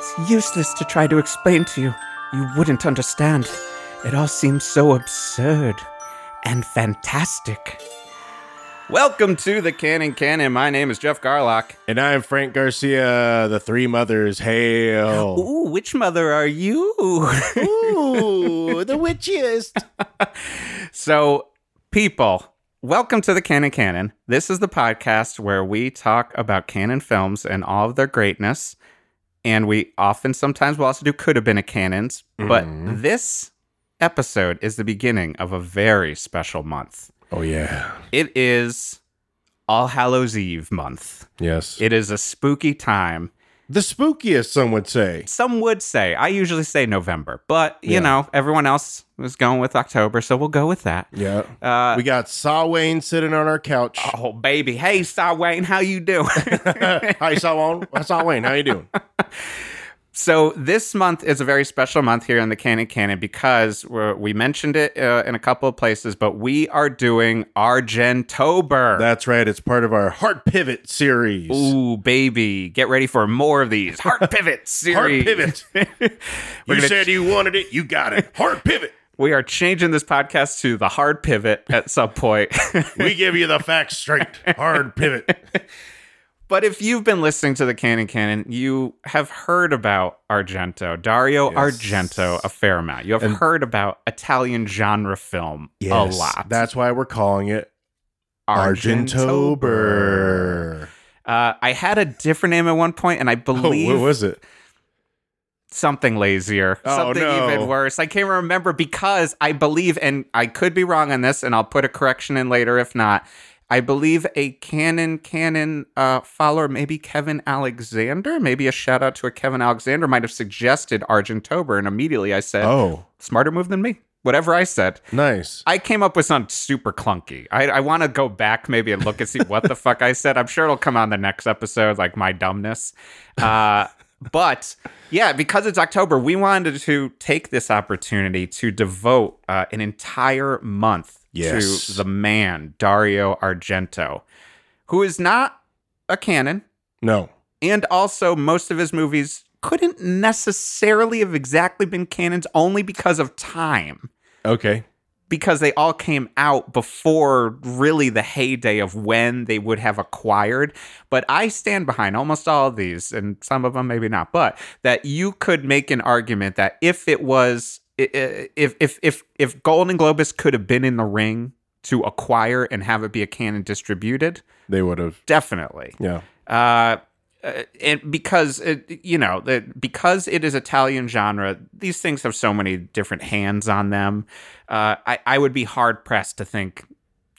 It's useless to try to explain to you. You wouldn't understand. It all seems so absurd and fantastic. Welcome to the Cannon Canon. My name is Jeff Garlock. And I'm Frank Garcia, the Three Mothers. Hail. Ooh, which mother are you? Ooh, the witchiest. so, people, welcome to the Cannon Canon. This is the podcast where we talk about Cannon films and all of their greatness. And we often, sometimes, will also do could have been a canons. But Mhm. this episode is the beginning of a very special month. Oh, yeah. It is All Hallows Eve month. Yes. It is a spooky time. The spookiest, some would say. Some would say, I usually say November, but you Yeah. know, everyone else was going with October, so we'll go with that. Yeah. Uh, we got Saw Wayne sitting on our couch. oh, baby. Hey, Saw Wayne, how you doing? Hi, Saw Wayne. Saw Wayne. How you doing? so this month is a very special month here in the Cannon Canon because we're, we mentioned it uh, in a couple of places, but we are doing our Argentober. That's right. It's part of our Hard Pivot series. Ooh, baby, get ready for more of these Hard Pivot series. Pivot. You said you wanted it. You got it. Hard Pivot. We are changing this podcast to the hard pivot at some point. We give you the facts straight. Hard Pivot. But if you've been listening to the Cannon Canon, you have heard about Argento, Dario Yes. Argento, a fair amount. You have heard about Italian genre film a lot. That's why we're calling it Argentober. Argentober. Uh, I had a different name at one point, and I Oh, believe what was it? something lazier, Oh, something no. even worse. I can't remember because I believe, and I could be wrong on this, and I'll put a correction in later if not. I believe a Cannon Canon uh, follower, maybe Kevin Alexander, maybe a shout out to a Kevin Alexander, might have suggested Argentober, and immediately I said, Oh, smarter move than me. Whatever I said, nice. I came up with something super clunky. I, I want to go back maybe and look and see what the fuck I said. I'm sure it'll come on the next episode, like my dumbness. Uh, but yeah, because it's October, we wanted to take this opportunity to devote uh, an entire month Yes. to the man, Dario Argento, who is not a canon. No. And also, most of his movies couldn't necessarily have exactly been canons only because of time Okay. because they all came out before really the heyday of when they would have acquired. But I stand behind almost all of these, and some of them maybe not, but that you could make an argument that if it was, if if if if Golan-Globus could have been in the ring to acquire and have it be a canon distributed, They would have. definitely. Yeah. Uh, uh, and because it, you know that because it is Italian genre, these things have so many different hands on them. Uh, I I would be hard pressed to think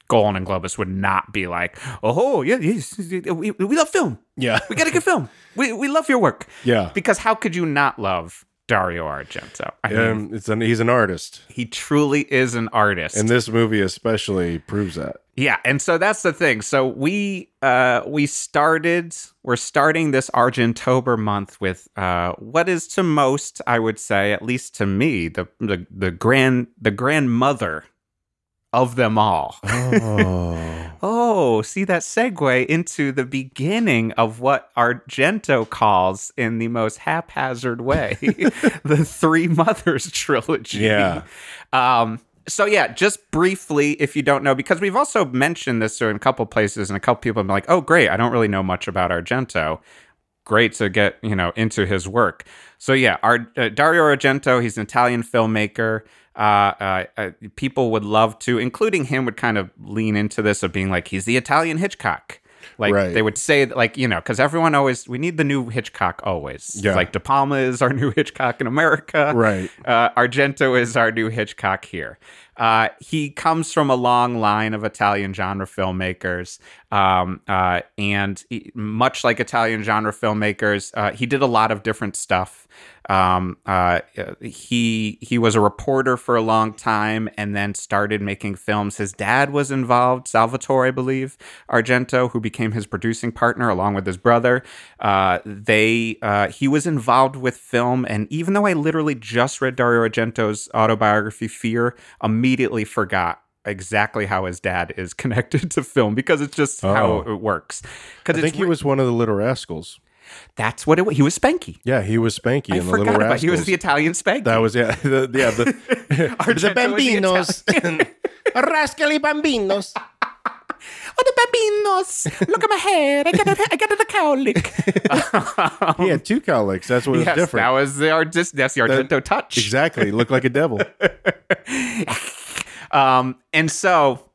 Golan-Globus would not be like, oh yeah, yes, we we love film. Yeah. We got a good film. We we love your work. Yeah. Because how could you not love Dario Argento? I mean, Um, it's an, he's an artist, he truly is an artist. and this movie especially proves that. Yeah, and so that's the thing. So we uh we started we're starting this Argentober month with uh what is to most, I would say, at least to me, the the, the grand the grandmother of them all. Oh. Oh, see that segue into the beginning of what Argento calls in the most haphazard way the Three Mothers trilogy. Yeah. Um, so yeah, just briefly, if you don't know, because we've also mentioned this in a couple places, and a couple people have been like, "Oh, great, I don't really know much about Argento." Great to get you know into his work. So yeah, our uh, Dario Argento, he's an Italian filmmaker. Uh, uh, uh, people would love to, including him, would kind of lean into this of being like, he's the Italian Hitchcock. Like Right. they would say, like you know, because everyone always we need the new Hitchcock always. Yeah. Like De Palma is our new Hitchcock in America. Right. Uh, Argento is our new Hitchcock here. Uh, he comes from a long line of Italian genre filmmakers, um, uh, and he- much like Italian genre filmmakers, uh, he did a lot of different stuff. Um, uh, he he was a reporter for a long time, and then started making films. His dad was involved, Salvatore, I believe, Argento, who became his producing partner along with his brother. Uh, they uh, he was involved with film, and even though I literally just read Dario Argento's autobiography, Fear, immediately forgot exactly how his dad is connected to film because it's just how Oh. it works. I Because think he was one of the Little Rascals. That's what it was. He was Spanky. Yeah, he was Spanky I in the forgot Little about Rascals. he was the Italian Spanky. that was yeah, the, yeah the, the Argento was the bambinos, rascally bambinos. oh, the bambinos! Look at my head. I got a, I got a cowlick. He had two cowlicks. That's what was different. that was the artist. That's the Argento touch. exactly, looked like a devil. Um, and so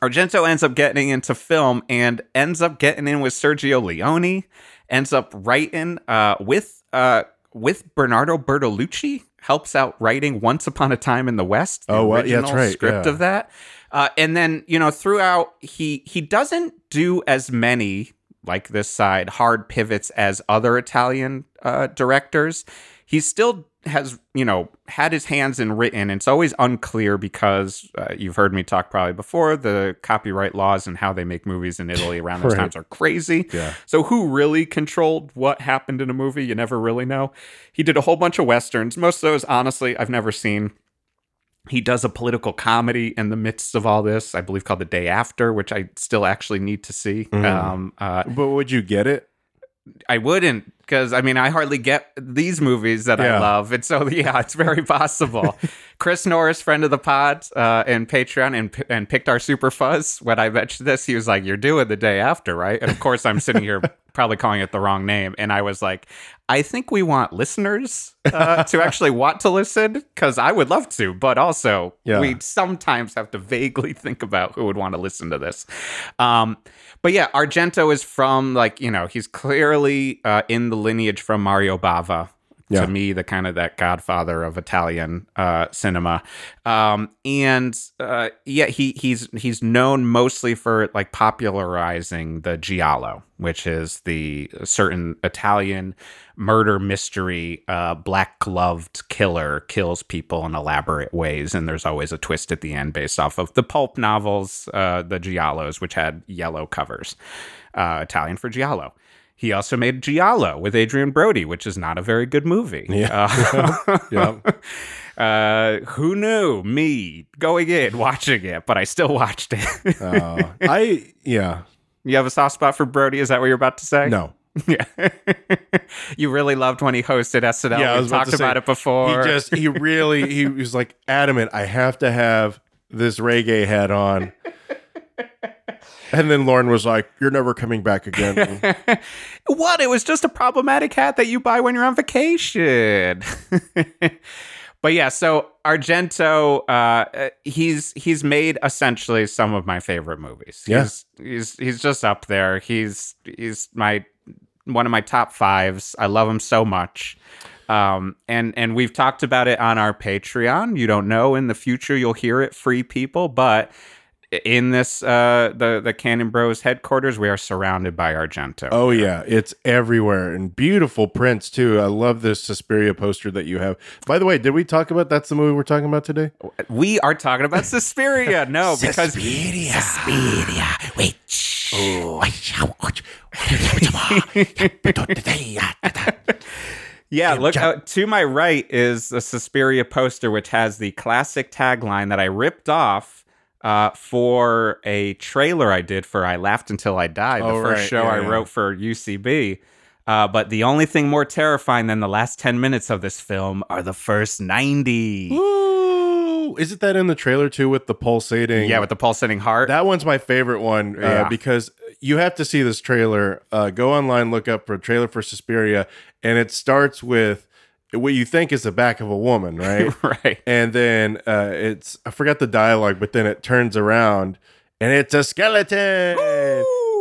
Argento ends up getting into film and ends up getting in with Sergio Leone, ends up writing uh, with uh, with Bernardo Bertolucci, helps out writing Once Upon a Time in the West. The Oh, well, yeah, that's right, Script yeah. of that, uh, and then you know throughout he he doesn't do as many like this side hard pivots as other Italian uh, directors. He still has you know had his hands in written. It's always unclear because uh, you've heard me talk probably before. The copyright laws and how they make movies in Italy around those Right. times are crazy. Yeah. So who really controlled what happened in a movie? You never really know. He did a whole bunch of westerns. Most of those, honestly, I've never seen. He does a political comedy in the midst of all this, I believe called The Day After, which I still actually need to see. Mhm. Um, uh, But would you get it? I wouldn't because I mean I hardly get these movies that I love, and so yeah, it's very possible. Chris Norris, friend of the pod, uh, and Patreon, and and picked our super fuzz. When I mentioned this, he was like, "You're doing the day after, right?" And of course, I'm sitting here probably calling it the wrong name, and I was like, "I think we want listeners uh, to actually want to listen because I would love to, but also Yeah. we sometimes have to vaguely think about who would want to listen to this." Um, but yeah, Argento is from like you know he's clearly uh, in the lineage from Mario Bava. Yeah. To me, the kind of that godfather of Italian uh, cinema, um, and uh, yeah, he he's he's known mostly for like popularizing the giallo, which is the certain Italian murder mystery. Uh, black gloved killer kills people in elaborate ways, and there's always a twist at the end based off of the pulp novels, uh, the giallos, which had yellow covers, uh, Italian for giallo. He also made Giallo with Adrien Brody, which is not a very good movie. Yeah. Uh, Yeah. uh, who knew? Me going in, watching it, but I still watched it. Uh, I yeah. you have a soft spot for Brody? Is that what you're about to say? No. Yeah. you really loved when he hosted SNL. Yeah, I we about talked say, about it before. He just he really he was like adamant. I have to have this reggae hat on. And then Lauren was like, "You're never coming back again." what? It was just a problematic hat that you buy when you're on vacation. but yeah, so Argento, uh, he's he's made essentially some of my favorite movies. Yeah. He's he's he's just up there. He's he's my one of my top fives. I love him so much. Um, and and we've talked about it on our Patreon. You don't know in the future you'll hear it, free people, but in this uh the the Cannon Bros headquarters, we are surrounded by Argento. oh yeah, it's everywhere and beautiful prints too. I love this Suspiria poster that you have. By the way, did we talk about that's the movie we're talking about today? We are talking about Suspiria. No, because Suspiria. Suspiria. Wait. Shh. yeah, look uh, to my right is the Suspiria poster, which has the classic tagline that I ripped off uh, for a trailer I did for "I Laughed Until I Died," the Oh, first right. show Yeah, I yeah. wrote for UCB. Uh, but the only thing more terrifying than the last ten minutes of this film are the first ninety. Ooh, isn't that in the trailer too with the pulsating? Yeah, with the pulsating heart. That one's my favorite one uh, Yeah. because you have to see this trailer. Uh, go online, look up for a trailer for Suspiria, and it starts with what you think is the back of a woman, right? right. and then uh, it's I forgot the dialogue, but then it turns around and it's a skeleton.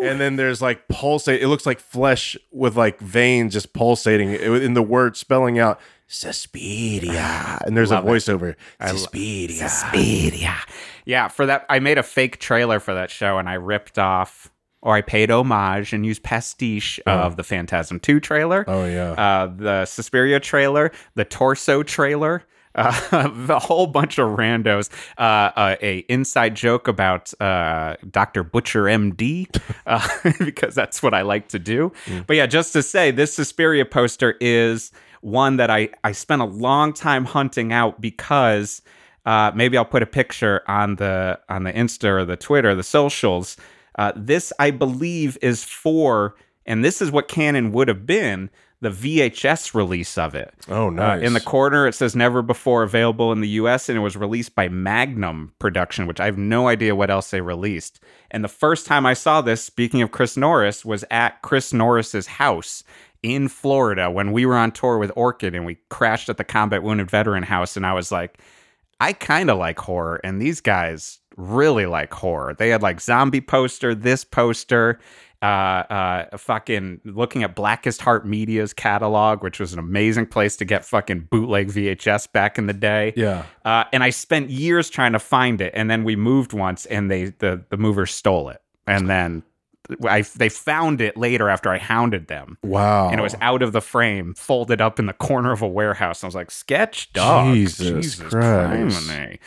And then there's like pulsate. It looks like flesh with like veins just pulsating in the word spelling out Suspiria. And there's Love a voiceover. Suspiria. Suspiria. Yeah, for that, I made a fake trailer for that show, and I ripped off, or I paid homage and used pastiche of the Phantasm Two trailer, Oh yeah. uh, the Suspiria trailer, the Torso trailer. Uh, the whole bunch of randos. Uh, uh, a inside joke about uh, Dr. Butcher MD, uh, because that's what I like to do. But yeah, just to say, this Suspiria poster is one that I I spent a long time hunting out because uh, maybe I'll put a picture on the on the Insta or the Twitter, the socials. Uh, this I believe is for and this is what canon would have been the VHS release of it. Oh, Uh, nice. in the corner, it says never before available in the US, and it was released by Magnum Production, which I have no idea what else they released. And the first time I saw this, speaking of Chris Norris, was at Chris Norris's house in Florida when we were on tour with Orchid and we crashed at the Combat Wounded Veteran House. And I was like, I kind of like horror, and these guys really like horror. They had like zombie poster, this poster, uh, uh, fucking looking at Blackest Heart Media's catalog, which was an amazing place to get fucking bootleg VHS back in the day. yeah. Uh, and I spent years trying to find it, and then we moved once, and they the the movers stole it, and then I they found it later after I hounded them. Wow. And it was out of the frame, folded up in the corner of a warehouse. And I was like, sketch dog. Jesus Christ. criminy.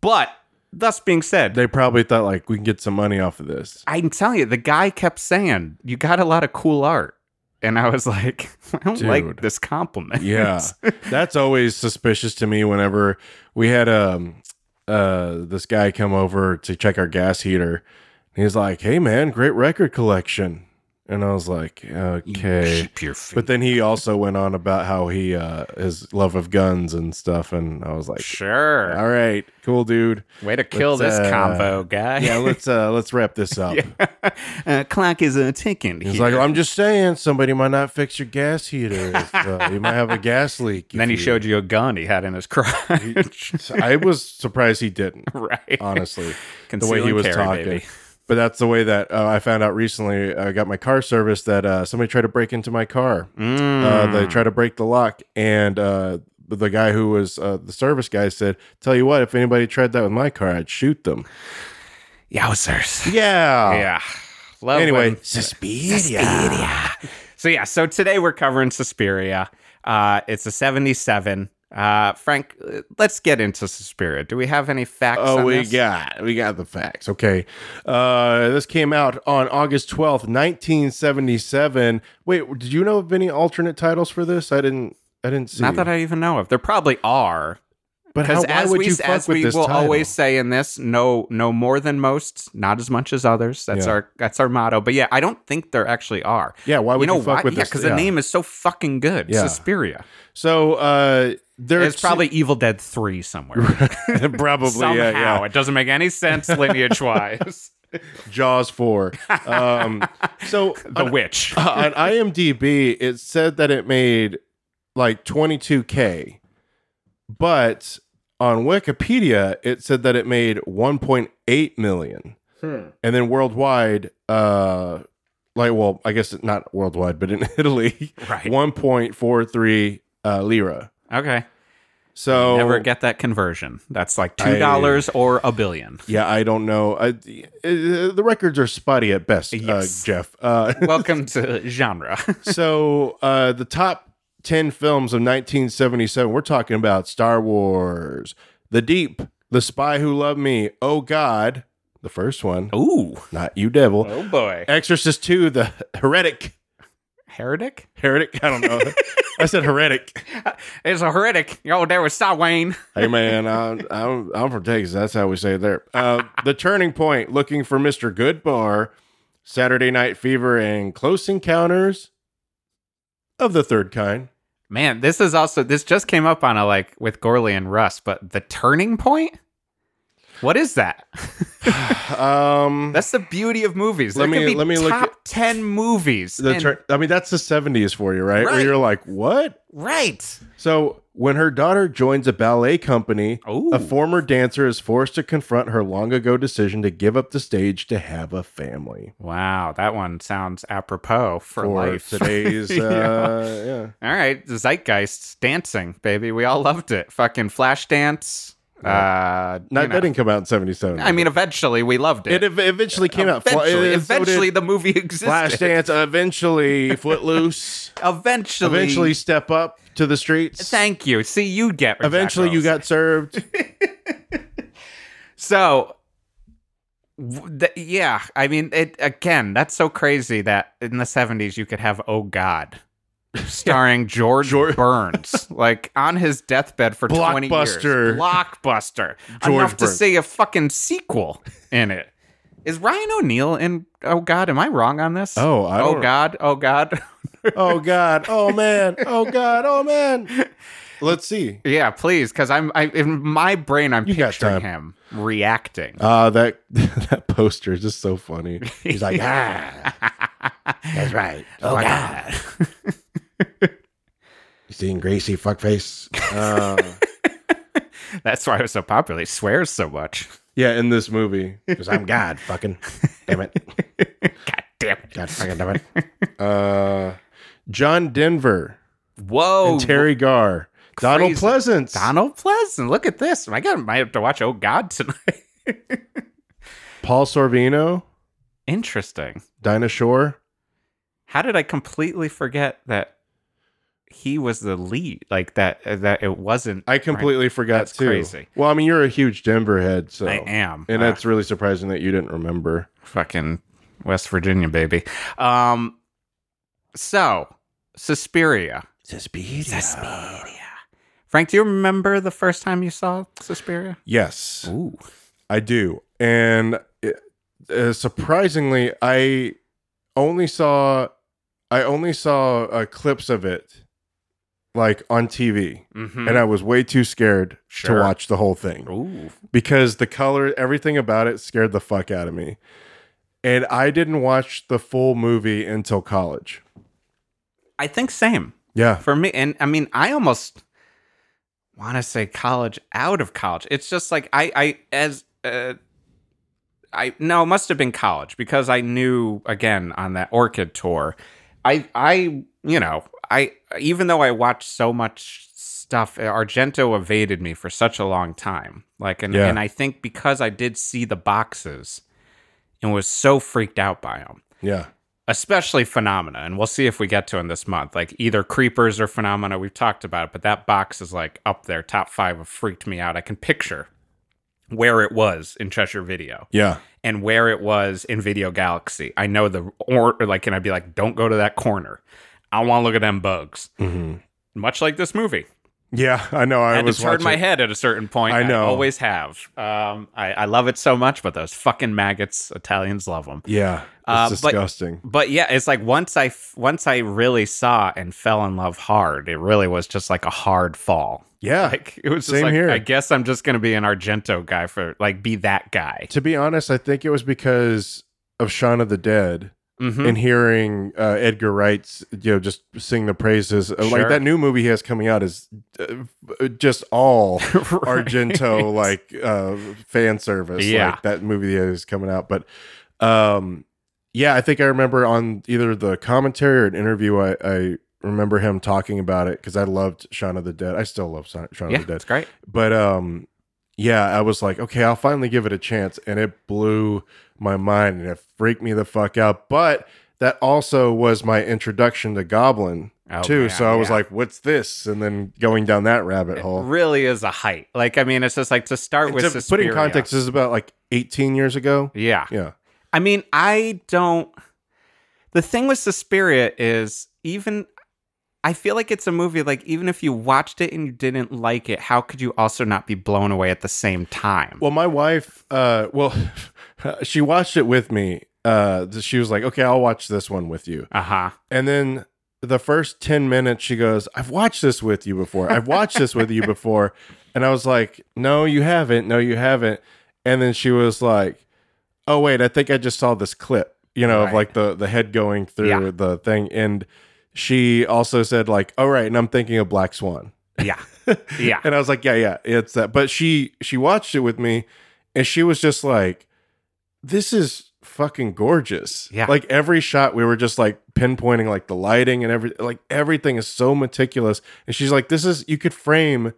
But thus being said, They probably thought like we can get some money off of this. I'm telling you, the guy kept saying, You got a lot of cool art. And I was like, I don't Dude. like this compliment. Yeah. That's always suspicious to me whenever we had um uh this guy come over to check our gas heater. He's like, "Hey man, great record collection." And I was like, "Okay." Keep your feet. But then he also went on about how he uh his love of guns and stuff and I was like, sure. "All right, cool dude. Way to kill let's, this uh, combo, guy. Yeah, let's uh let's wrap this up." uh, clock is a ticking. He's here. like, "I'm just saying somebody might not fix your gas heater. If, uh, you might have a gas leak." And then he you- showed you a gun he had in his crotch. I was surprised he didn't. right. honestly, the way he was talking. baby. But that's the way that uh, I found out recently. I got my car serviced that uh, somebody tried to break into my car. Mm. Uh, they tried to break the lock, and uh, the guy who was uh, the service guy said, "Tell you what, if anybody tried that with my car, I'd shoot them." Yowzers. Yeah. Yeah. Love Anyway, when- Suspiria. So yeah, so today we're covering Suspiria. Uh, it's a 77. Uh, Frank, let's get into Suspiria. Do we have any facts? Oh, we this? got we got the facts. Okay, uh, this came out on August twelfth, nineteen seventy seven. Wait, did you know of any alternate titles for this? I didn't. I didn't see. Not that I even know of. There probably are. But how, as we, you as we will title? always say in this, no, no more than most, not as much as others. That's Yeah. our that's our motto. But yeah, I don't think there actually are. Yeah, why would you know you fuck why? with yeah, this? because Yeah. the name is so fucking good. Yeah. Suspiria. So uh, there's probably Evil Dead Three somewhere. probably Somehow yeah, yeah. it doesn't make any sense lineage wise. Jaws four. Um, so the on, witch. on IMDb, it said that it made like 22k, but on Wikipedia, it said that it made 1.8 million, and then worldwide, uh, like well, I guess not worldwide, but in Italy, Right. 1.43 uh, lira. Okay. So Never get that conversion. That's like two dollars or a billion. Yeah, I don't know. I, uh, the records are spotty at best, Yes. uh, Jeff. Uh, Welcome to genre. so uh, the top 10 films of 1977, we're talking about Star Wars, The Deep, The Spy Who Loved Me, Oh God, the first one, Ooh. not You Devil, Oh boy. Exorcist 2, The Heretic. Heretic? Heretic? I don't know. I said heretic. It's a heretic. Yo, there was Saw Wayne. Hey man, I'm, I'm I'm from Texas. That's how we say it there. Uh, the Turning Point, Looking for Mr. Goodbar, Saturday Night Fever, and Close Encounters of the Third Kind. Man, this is also this just came up on a like with Gorley and Russ, but the turning point? What is that? Um, That's the beauty of movies. Let there me- let me look top ten movies. the and- turn. I mean, that's the '70s for you, right? Where Right. you're like, what? right. So when her daughter joins a ballet company, Ooh. a former dancer is forced to confront her long ago decision to give up the stage to have a family. Wow, that one sounds apropos for, For life. today's, Yeah. uh, yeah. All right, Zeitgeist dancing, baby. We all loved it. Fucking flash dance. Uh, you know. that didn't come out in '77. I mean, eventually we loved It it. ev- eventually came out. Eventually, uh, so eventually the movie existed. Flashdance. Eventually, Footloose. Eventually, eventually, Step Up to the Streets. Thank you. See, you get. Eventually, you got served. So, th- yeah, I mean, it again. That's so crazy that in the '70s you could have "Oh God," starring George, George- Burns, like on his deathbed for 20 years. Blockbuster. George Enough to Burns. see a fucking sequel in it. Is Ryan O'Neal in? Oh God, am I wrong on this? Oh, I oh God, oh God. Oh God! Oh man! Oh God! Oh man! Let's see. yeah, please, because I'm I, in my brain. I'm You picturing him reacting. Uh that that poster is just so funny. He's like, ah, That's right. oh God. you seeing Gracie fuckface? Uh, That's why it was so popular. He swears so much. yeah, in this movie. Because I'm God. Fucking. Damn it. God damn it. God fucking damn it. Uh, John Denver Whoa. and Teri Garr, Donald Crazy. Pleasence, Donald Pleasant. Look at this. I got might have to watch Oh God tonight. Paul Sorvino, Interesting. Dinah Shore. How did I completely forget that he was the lead? Like that that it wasn't I completely forgot That's too. crazy. Well, I mean, you're a huge Denver head, so I am. and Uh, that's really surprising that you didn't remember. fucking West Virginia, baby. Um so Suspiria. Suspiria. Frank, do you remember the first time you saw Suspiria? Yes, Ooh. I do, and it, uh, surprisingly, I only saw I only saw uh, clips of it, like on TV, Mm-hmm. and I was way too scared Sure. to watch the whole thing. Ooh. because the color, everything about it scared the fuck out of me. And I didn't watch the full movie until college. I think same. Yeah. for me and i mean i almost want to say college out of college it's just like i i as uh i no it must have been college because i knew again on that orchid tour i i you know i even though i watched so much stuff uh, argento evaded me for such a long time like and, Yeah. and i think because i did see the boxes and was so freaked out by them Yeah. especially phenomena and we'll see if we get to in this month like either creepers or phenomena we've talked about it but that box is like up there top five of freaked me out i can picture where it was in cheshire video Yeah. and where it was in video galaxy i know the or like and i'd be like don't go to that corner i want to look at them bugs hmm much like this movie Yeah. I know. I, I had was to turn watching. my head at a certain point I know. I always have um I, I love it so much but those fucking maggots italians love them Yeah. It's Uh, disgusting. but yeah, it's like once I once I really saw and fell in love hard, it really was just like a hard fall. yeah. Like it was just Same like here. I guess I'm just gonna be an Argento guy for like be that guy. to be honest, I think it was because of Shaun of the Dead Mhm. and hearing uh, Edgar Wright's, you know, just sing the praises. Uh, Sure. Like that new movie he has coming out is uh, just all Right. Argento like uh fan service. Yeah. Like that movie that is coming out. But um yeah, I think I remember on either the commentary or an interview I, I remember him talking about it because I loved Shaun of the Dead. I still love Shaun Shaun Yeah, of the Dead. it's great. But um yeah, I was like, okay, I'll finally give it a chance. And it blew my mind and it freaked me the fuck out. But that also was my introduction to Goblin Oh, too. man, so I was like, what's this? And then going down that rabbit It hole. really is a height. Like I mean, it's just like to start And with to put in context, this is about like 18 years ago. Yeah. Yeah. I mean, I don't. The thing with Suspiria is even. I feel like it's a movie like even if you watched it and you didn't like it, how could you also not be blown away at the same time? Well, my wife, uh, well, she watched it with me. Uh, she was like, okay, I'll watch this one with you. Uh huh. And then the first 10 minutes, she goes, I've watched this with you before. I've watched this with you before. And I was like, no, you haven't. No, you haven't. And then she was like, oh, wait, I think I just saw this clip, you know, of like the, the head going through Yeah. the thing. And she also said, like, all right. And I'm thinking of Black Swan. Yeah. Yeah. And I was like, yeah, yeah, it's that. But she she watched it with me, and she was just like, this is fucking gorgeous. Yeah. Like every shot, we were just like pinpointing like the lighting and every like everything is so meticulous. And she's like, this is you could frame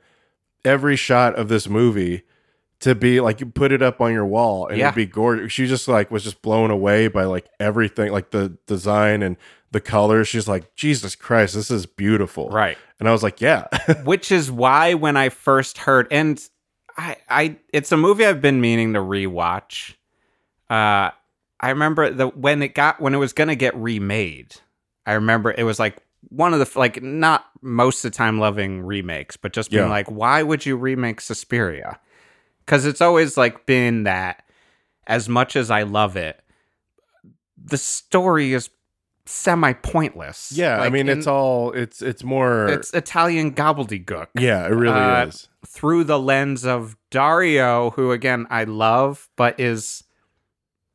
every shot of this movie to be like you put it up on your wall and Yeah. it'd be gorgeous. She just like was just blown away by like everything, like the design and the colors. She's like, Jesus Christ, this is beautiful. Right. And I was like, yeah. Which is why when I first heard and I I it's a movie I've been meaning to rewatch. Uh I remember the when it got when it was going to get remade. I remember it was like one of the like not most of the time loving remakes, but just being Yeah. like why would you remake Suspiria? Cuz it's always like been that as much as I love it, the story is semi pointless. Yeah, I mean, it's all it's it's more. it's Italian gobbledygook. yeah, it really uh, is. through the lens of Dario, who again I love, but is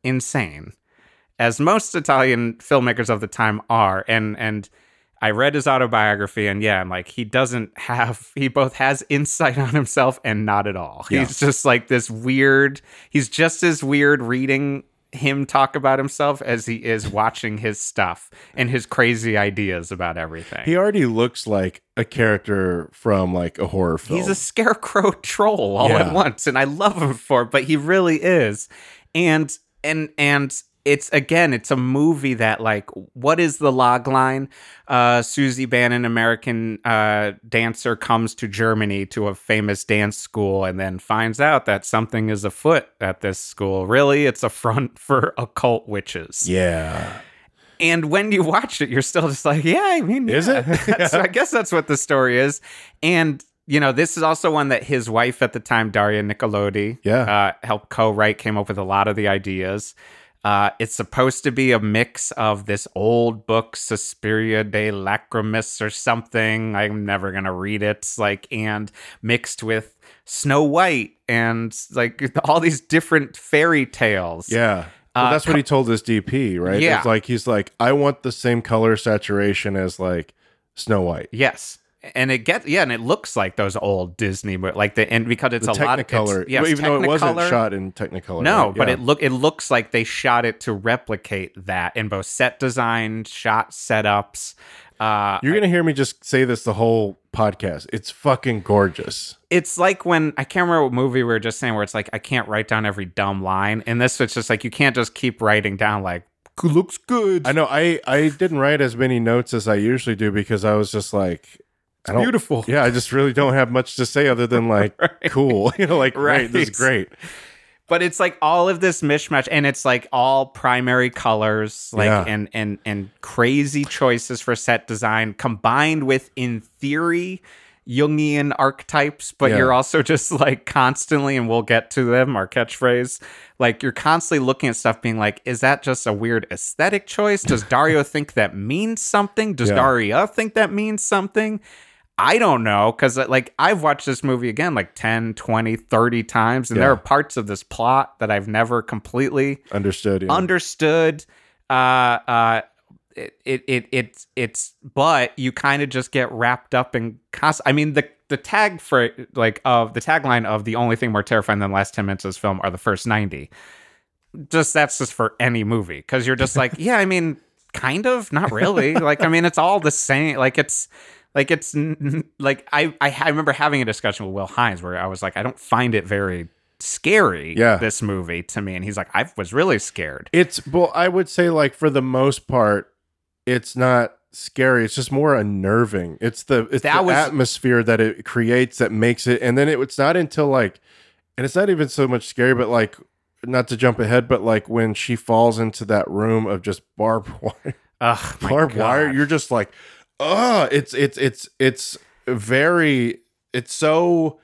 insane, as most Italian filmmakers of the time are. And and I read his autobiography, and yeah, and like he doesn't have he both has insight on himself and not at all. Yeah. He's just like this weird. He's just as weird reading him talk about himself as he is watching his stuff and his crazy ideas about everything. He already looks like a character from like a horror film. He's a scarecrow troll all Yeah. at once, and I love him for it, but he really is. And and and it's again, it's a movie that like, what is the log line? Uh, Suzy Bannion, American uh, dancer, comes to Germany to a famous dance school, and then finds out that something is afoot at this school. Really, it's a front for occult witches. yeah. And when you watch it, you're still just like, yeah, I mean, Is yeah. it? I guess that's what the story is. And you know, this is also one that his wife at the time, Daria Nicolodi, Yeah. uh, helped co-write, came up with a lot of the ideas. Uh, it's supposed to be a mix of this old book, Suspiria de Lacrimis or something. I'm never gonna read it. Like, and mixed with Snow White and like all these different fairy tales. Yeah. Well, Uh, that's what he told his DP, right? Yeah. It's like he's like, I want the same color saturation as like Snow White. Yes. And it gets yeah, and it looks like those old Disney, like the and because it's The a lot of Technicolor, it's, yes, well, even though it wasn't shot in Technicolor. No, right? but Yeah. it look it looks like they shot it to replicate that in both set design, shot setups. Uh, You're gonna hear me just say this the whole podcast. It's fucking gorgeous. it's like when I can't remember what movie we were just saying where it's like I can't write down every dumb line. And this it's just like you can't just keep writing down like looks good. I know. I I didn't write as many notes as I usually do because I was just like, I don't. beautiful. Yeah, I just really don't have much to say other than like cool. You know, like right. This is great. but it's like all of this mishmash and it's like all primary colors like Yeah. and and and crazy choices for set design combined with in theory Jungian archetypes, but Yeah. you're also just like constantly, and we'll get to them, our catchphrase. Like you're constantly looking at stuff being like, is that just a weird aesthetic choice? Does Dario think that means something? Does Yeah. Daria think that means something? I don't know because like I've watched this movie again like 10, 20, 30 times and there are parts of this plot that I've never completely Understood. Yeah. understood uh uh it it, it it's it's but you kind of just get wrapped up in cost i mean the the tag for like of the tagline of the only thing more terrifying than the last 10 minutes of this film are the first 90 just that's just for any movie because you're just like yeah i mean kind of not really like i mean it's all the same like it's like it's like I, I I remember having a discussion with Will Hines where I was like I don't find it very scary Yeah. this movie to me and he's like I was really scared It's well, I would say like for the most part, it's not scary. It's just more unnerving. It's the it's That the was- atmosphere that it creates that makes it, and then it, it's not until like, and it's not even so much scary, but like, not to jump ahead, but like when she falls into that room of just barbed wire, Ugh, barbed wire, you're just like, oh, it's it's it's it's very, it's so.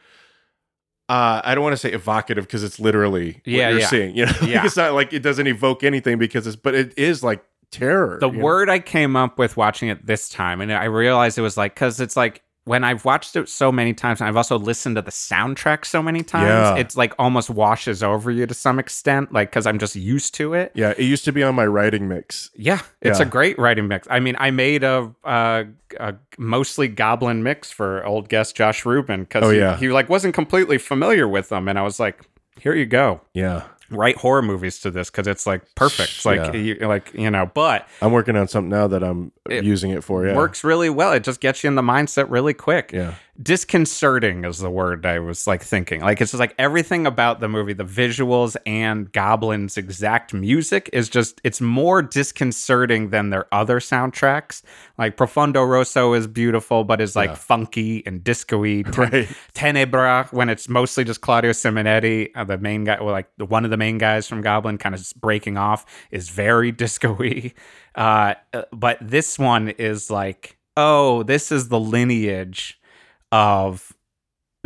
Uh, I don't want to say evocative because it's literally what Yeah, you're yeah. seeing. You know, Yeah. it's not like it doesn't evoke anything because it's, but it is like terror. the you know? word I came up with watching it this time, and I realized it was like because it's like when I've watched it so many times, and I've also listened to the soundtrack so many times, Yeah. it's like almost washes over you to some extent, like because I'm just used to it. Yeah, it used to be on my writing mix. Yeah, it's Yeah. a great writing mix. I mean, I made a, a, a mostly goblin mix for old guest Josh Rubin because Oh, he, yeah. he like wasn't completely familiar with them, and I was like, here you go. Yeah, Write horror movies to this because it's like perfect. It's like Yeah. you, like you know, but I'm working on something now that I'm using it for. Yeah, It works really well. It just gets you in the mindset really quick. Yeah, Disconcerting is the word I was like thinking. Like it's just like everything about the movie, the visuals and Goblin's exact music is just it's more disconcerting than their other soundtracks. Like Profondo Rosso is beautiful, but is like Yeah. funky and disco-y. Ten- right. Tenebrae, when it's mostly just Claudio Simonetti, uh, the main guy, well, like the one of the main guys from Goblin, kind of breaking off, is very disco-y. Uh, uh, but this one is like, oh, this is the lineage of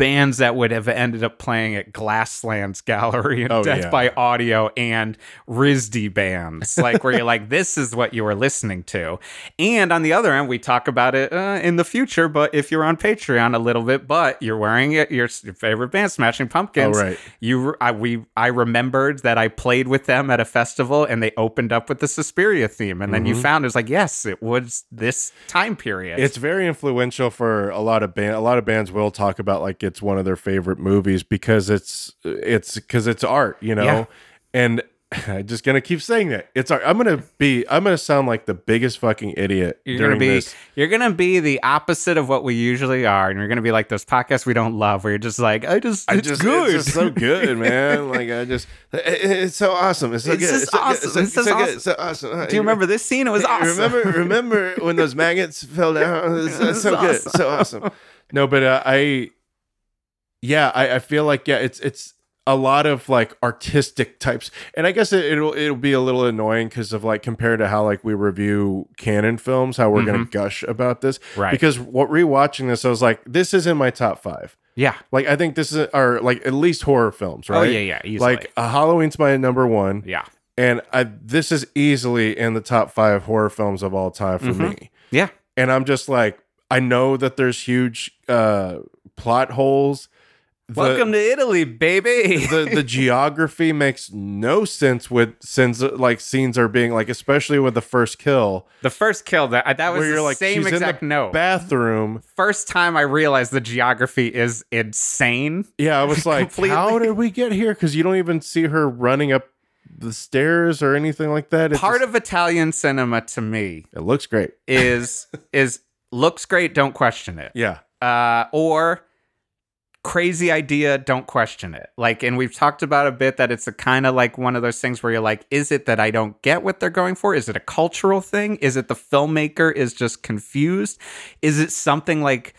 bands that would have ended up playing at Glasslands Gallery and Oh, Death yeah. by Audio and RISD bands, like where you're like, this is what you were listening to. And on the other end, we talk about it uh, in the future, but if you're on Patreon a little bit, but you're wearing it, your, your favorite band, Smashing Pumpkins. Oh, right. You, I, we, I remembered that I played with them at a festival and they opened up with the Suspiria theme. And then you found it was like, yes, it was this time period. It's very influential for a lot of band. A lot of bands will talk about like it's one of their favorite movies because it's it's because it's art, you know. Yeah. And I'm just gonna keep saying that it's art. I'm gonna be. I'm gonna sound like the biggest fucking idiot You're gonna be this. you're gonna be the opposite of what we usually are, and you're gonna be like those podcasts we don't love, where you're just like, I just I it's just, good. It's just so good, man. Like I just, it- it's so awesome. It's so It's good. just it's so good. awesome. It's so, It's just so awesome. So awesome. Do you remember this scene? It was awesome. Remember, remember when those maggots fell down? It's, so good, so awesome. No, but uh, I, yeah, I, I feel like yeah, it's it's a lot of like artistic types, and I guess it, it'll it'll be a little annoying because of like compared to how like we review canon films, how we're gonna gush about this, Mm-hmm. Right. Because what rewatching this, I was like, this is in my top five. yeah. Like I think this is are like at least horror films, right? Oh yeah, yeah. Easily. Like uh, Halloween's my number one. yeah, And I, this is easily in the top five horror films of all time for Mm-hmm. me. yeah. And I'm just like, I know that there's huge uh, plot holes. Welcome to Italy, baby. the the geography makes no sense with since like scenes are being like, especially with the first kill, the first kill that that was the like, same exact note. bathroom. First time I realized the geography is insane. Yeah, I was like, how did we get here? Because you don't even see her running up the stairs or anything like that. It's Part just- of Italian cinema to me it looks great. is is looks great, don't question it. Yeah. uh, or crazy idea, don't question it. Like, and we've talked about a bit that it's a kind of like one of those things where you're like, is it that I don't get what they're going for? Is it a cultural thing? Is it the filmmaker is just confused? Is it something like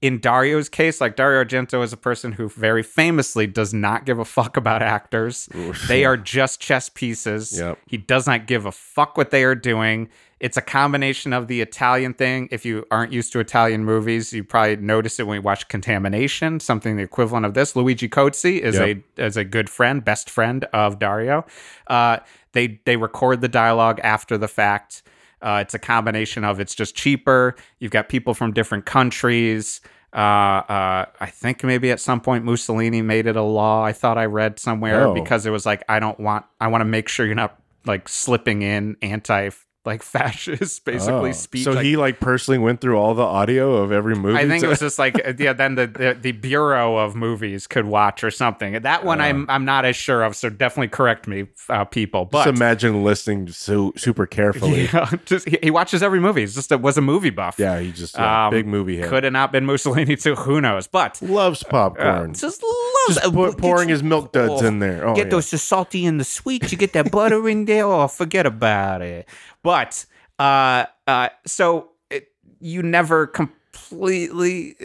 in Dario's case, like Dario Argento is a person who very famously does not give a fuck about actors. They are just chess pieces. Yep. He does not give a fuck what they are doing. It's a combination of the Italian thing. If you aren't used to Italian movies, you probably notice it when you watch Contamination, something the equivalent of this. Luigi Cozzi is Yep. a is a good friend, best friend of Dario. Uh, they they record the dialogue after the fact. Uh, it's a combination of it's just cheaper. You've got people from different countries. Uh, uh, I think maybe at some point Mussolini made it a law. I thought I read somewhere Oh. because it was like I don't want. I want to make sure you're not like slipping in anti like fascist basically Oh. speech. So like, he like personally went through all the audio of every movie. I think to- it was just like uh, yeah. Then the, the the bureau of movies could watch or something. That one I'm I'm not as sure of. So definitely correct me, uh, people. But just imagine listening so super carefully. Yeah, yeah, just he, he watches every movie. He's just a, was a movie buff. Yeah, he just yeah, Um, big movie head. Could have not been Mussolini too. Who knows? But Loves uh, popcorn. just loves just uh, pour- pouring you- his milk duds oh, in there. Oh, get yeah. those the salty and the sweet. You get that butter in there. Oh, forget about it. But uh, uh, so it, you never completely.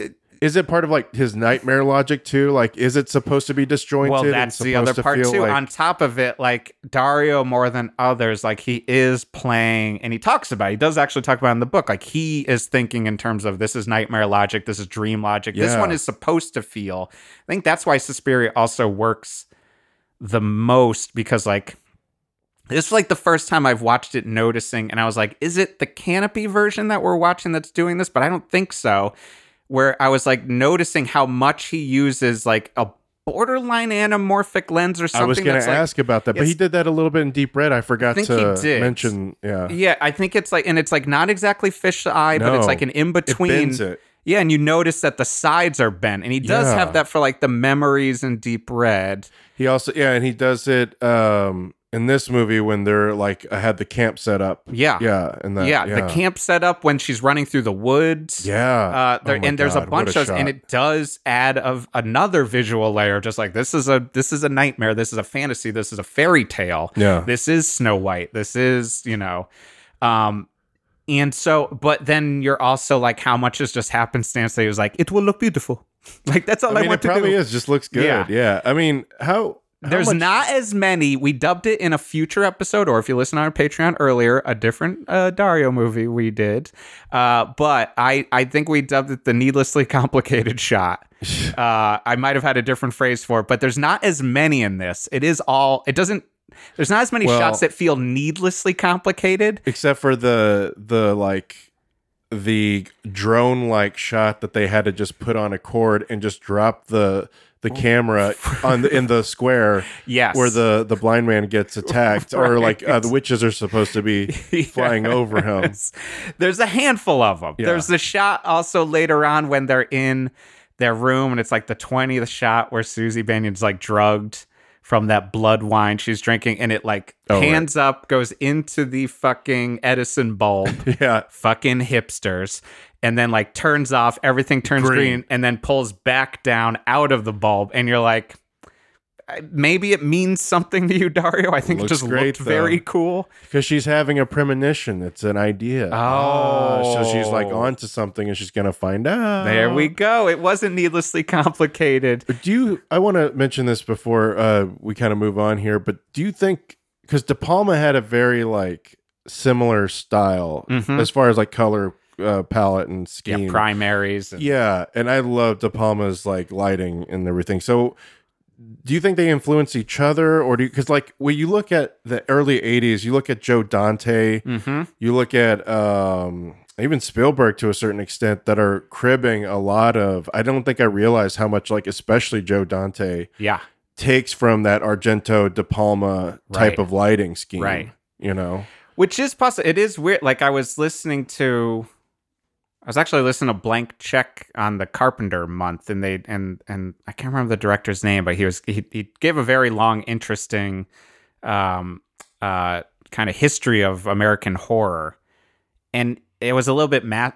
Is it part of like his nightmare logic too? Like, is it supposed to be disjointed? Well, and that's the other part too. like- On top of it, like Dario more than others, like he is playing, and he talks about. It, he does actually talk about in the book. Like he is thinking in terms of this is nightmare logic, this is dream logic. This one is supposed to feel. I think that's why Suspiria also works the most because like this is like the first time I've watched it noticing, and I was like, is it the canopy version that we're watching that's doing this? But I don't think so. Where I was like noticing how much he uses like a borderline anamorphic lens or something. I was going to like, ask about that, but he did that a little bit in Deep Red. I forgot think to mention. Yeah, Yeah, I think it's like, and it's like not exactly fish eye, but it's like an in between. Yeah, and you notice that the sides are bent, and he does Yeah. have that for like the memories in Deep Red. He also yeah, and he does it um in this movie when they're like I had the camp set up. Yeah, Yeah, and that, yeah, the camp set up when she's running through the woods. Yeah, Uh, there, Oh and there's a God, bunch of, shot. and it does add of another visual layer. Just like this is a this is a nightmare. This is a fantasy. This is a fairy tale. Yeah. This is Snow White. This is you know, um, and so, but then you're also like, how much is just happenstance? That he was like, it will look beautiful. like that's all I, I mean, want it to probably do. is. Just looks good. Yeah. Yeah. I mean, how There's much- not as many. We dubbed it in a future episode, or if you listen on our Patreon earlier, a different uh, Dario movie we did. Uh, but I, I think we dubbed it the needlessly complicated shot. Uh, I might have had a different phrase for it, but there's not as many in this. It is all. It doesn't. There's not as many Well- shots that feel needlessly complicated. except for the the like the drone like shot that they had to just put on a cord and just drop the the camera on the, in the square Yes. where the the blind man gets attacked or like uh, the witches are supposed to be flying over him There's a handful of them. Yeah. There's the shot also later on when they're in their room, and it's like the 20th shot where Suzy Bannion's like drugged from that blood wine she's drinking, and it like Oh, right. hands up, goes into the fucking Edison bulb. yeah fucking hipsters. And then like turns off, everything turns green. Green. and then pulls back down out of the bulb, and you're like, "Uh, maybe it means something to you, Dario. I think Looks it just great, looked very cool. because she's having a premonition it's an idea Oh. so she's like onto something and she's gonna find out There we go. It wasn't needlessly complicated. do you i want to mention this before uh we kind of move on here but do you think because de palma had a very like similar style Mhm. as far as like color uh, palette and Yeah, scheme primaries. and- yeah and i love de palma's like lighting and everything so do you think they influence each other or do you because like when you look at the early 80s you look at joe dante Mhm. you look at um even Spielberg to a certain extent that are cribbing a lot of I don't think I realized how much like especially Joe Dante Yeah. takes from that Argento De Palma type Right. of lighting scheme. Right. You know. Which is possible. It is weird. Like I was listening to, I was actually listening to Blank Check on the Carpenter month, and they and and I can't remember the director's name, but he was he, he gave a very long, interesting, um, uh, kind of history of American horror, and it was a little bit ma-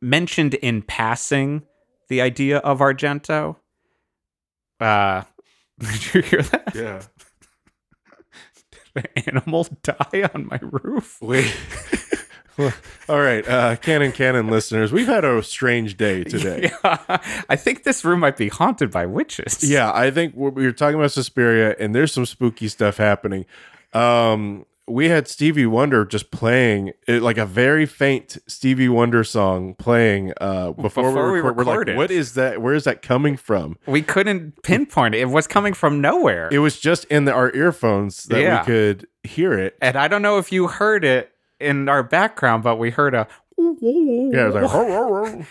mentioned in passing the idea of Argento. Uh, did you hear that? Yeah. Did an animal die on my roof. Wait. All right, uh Cannon Canon listeners, we've had a strange day today. Yeah, I think this room might be haunted by witches. Yeah, I think we we were talking about Suspiria, and there's some spooky stuff happening. Um, we had Stevie Wonder just playing it, like a very faint Stevie Wonder song playing uh, before, Before we we, record. We're like, recorded. what is that? Where is that coming from? we couldn't pinpoint it. It was coming from nowhere. It was just in the, our earphones that Yeah. we could hear it. and I don't know if you heard it in our background, but we heard a Yeah, it was like,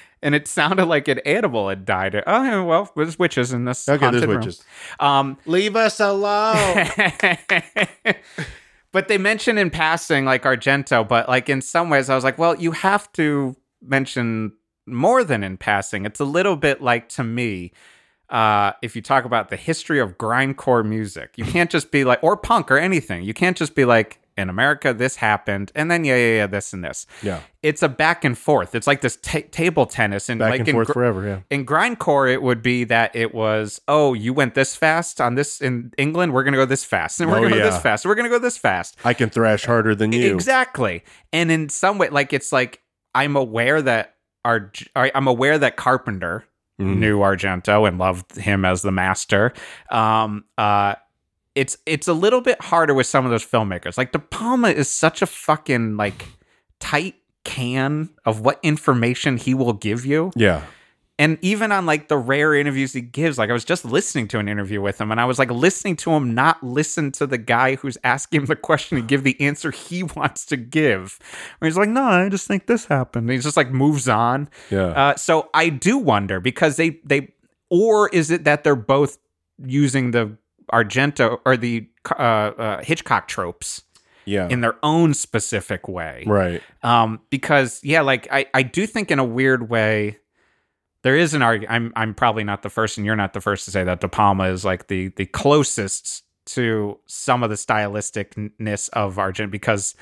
and it sounded like an animal had died. Oh well, there's witches in this. okay, there's haunted room. witches. Um, Leave us alone. but they mention in passing like Argento, but like in some ways I was like, well, you have to mention more than in passing. It's a little bit like to me, uh, if you talk about the history of grindcore music, you can't just be like or punk or anything. You can't just be like in America this happened and then yeah yeah yeah this and this. yeah, It's a back and forth. It's like this ta table tennis and back like and in forth gr- forever. Yeah, in grindcore it would be that it was oh you went this fast on this in england we're gonna go this fast and we're Oh, gonna go this fast we're gonna go this fast I can thrash harder than you. exactly and in some way like it's like i'm aware that our i'm aware that carpenter Mhm. knew argento and loved him as the master um uh it's it's a little bit harder with some of those filmmakers like de palma is such a fucking like tight can of what information he will give you Yeah, and even on like the rare interviews he gives, like I was just listening to an interview with him and I was like listening to him not listen to the guy who's asking him the question and give the answer he wants to give. Where he's like, no, I just think this happened. And he just like moves on. yeah. Uh, so I do wonder because they, they, or is it that they're both using the Argento or the uh, uh, Hitchcock tropes yeah. in their own specific way? right. um because yeah like i i do think in a weird way there is an argument i'm i'm probably not the first and you're not the first to say that de palma is like the the closest to some of the stylisticness of argent because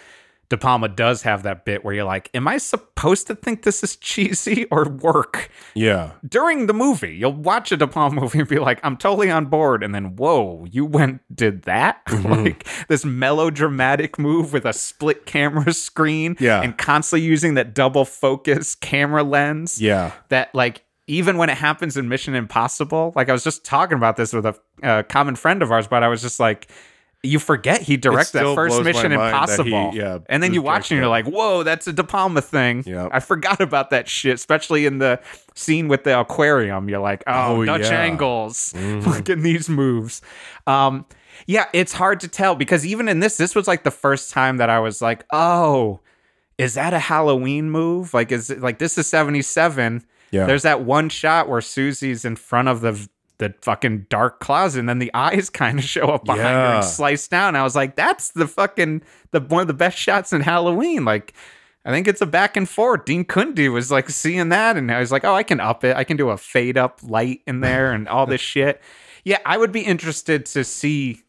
de palma does have that bit where you're like am i supposed to think this is cheesy or work Yeah. during the movie you'll watch a de palma movie and be like i'm totally on board and then whoa you went did that like this melodramatic move with a split camera screen Yeah. and constantly using that double focus camera lens Yeah. that like even when it happens in Mission Impossible, like I was just talking about this with a uh, common friend of ours, but I was just like, you forget he directed that first Mission that he- Impossible. yeah, and then you watch it and you're like, whoa, that's a De Palma thing. Yep. I forgot about that shit, especially in the scene with the aquarium. You're like, oh, Oh, Dutch yeah. Mm-hmm. angles. Look at these moves. Um, yeah, it's hard to tell because even in this, this was like the first time that I was like, oh, is that a Halloween move? Like, is it like this is 77? Yeah. There's that one shot where Suzy's in front of the the fucking dark closet, and then the eyes kind of show up behind her and slice down. I was like, that's the fucking the one of the best shots in Halloween. Like, I think it's a back and forth. Dean Cundey was like seeing that, and I was like, oh, I can up it. I can do a fade up light in there and all this shit. Yeah, I would be interested to see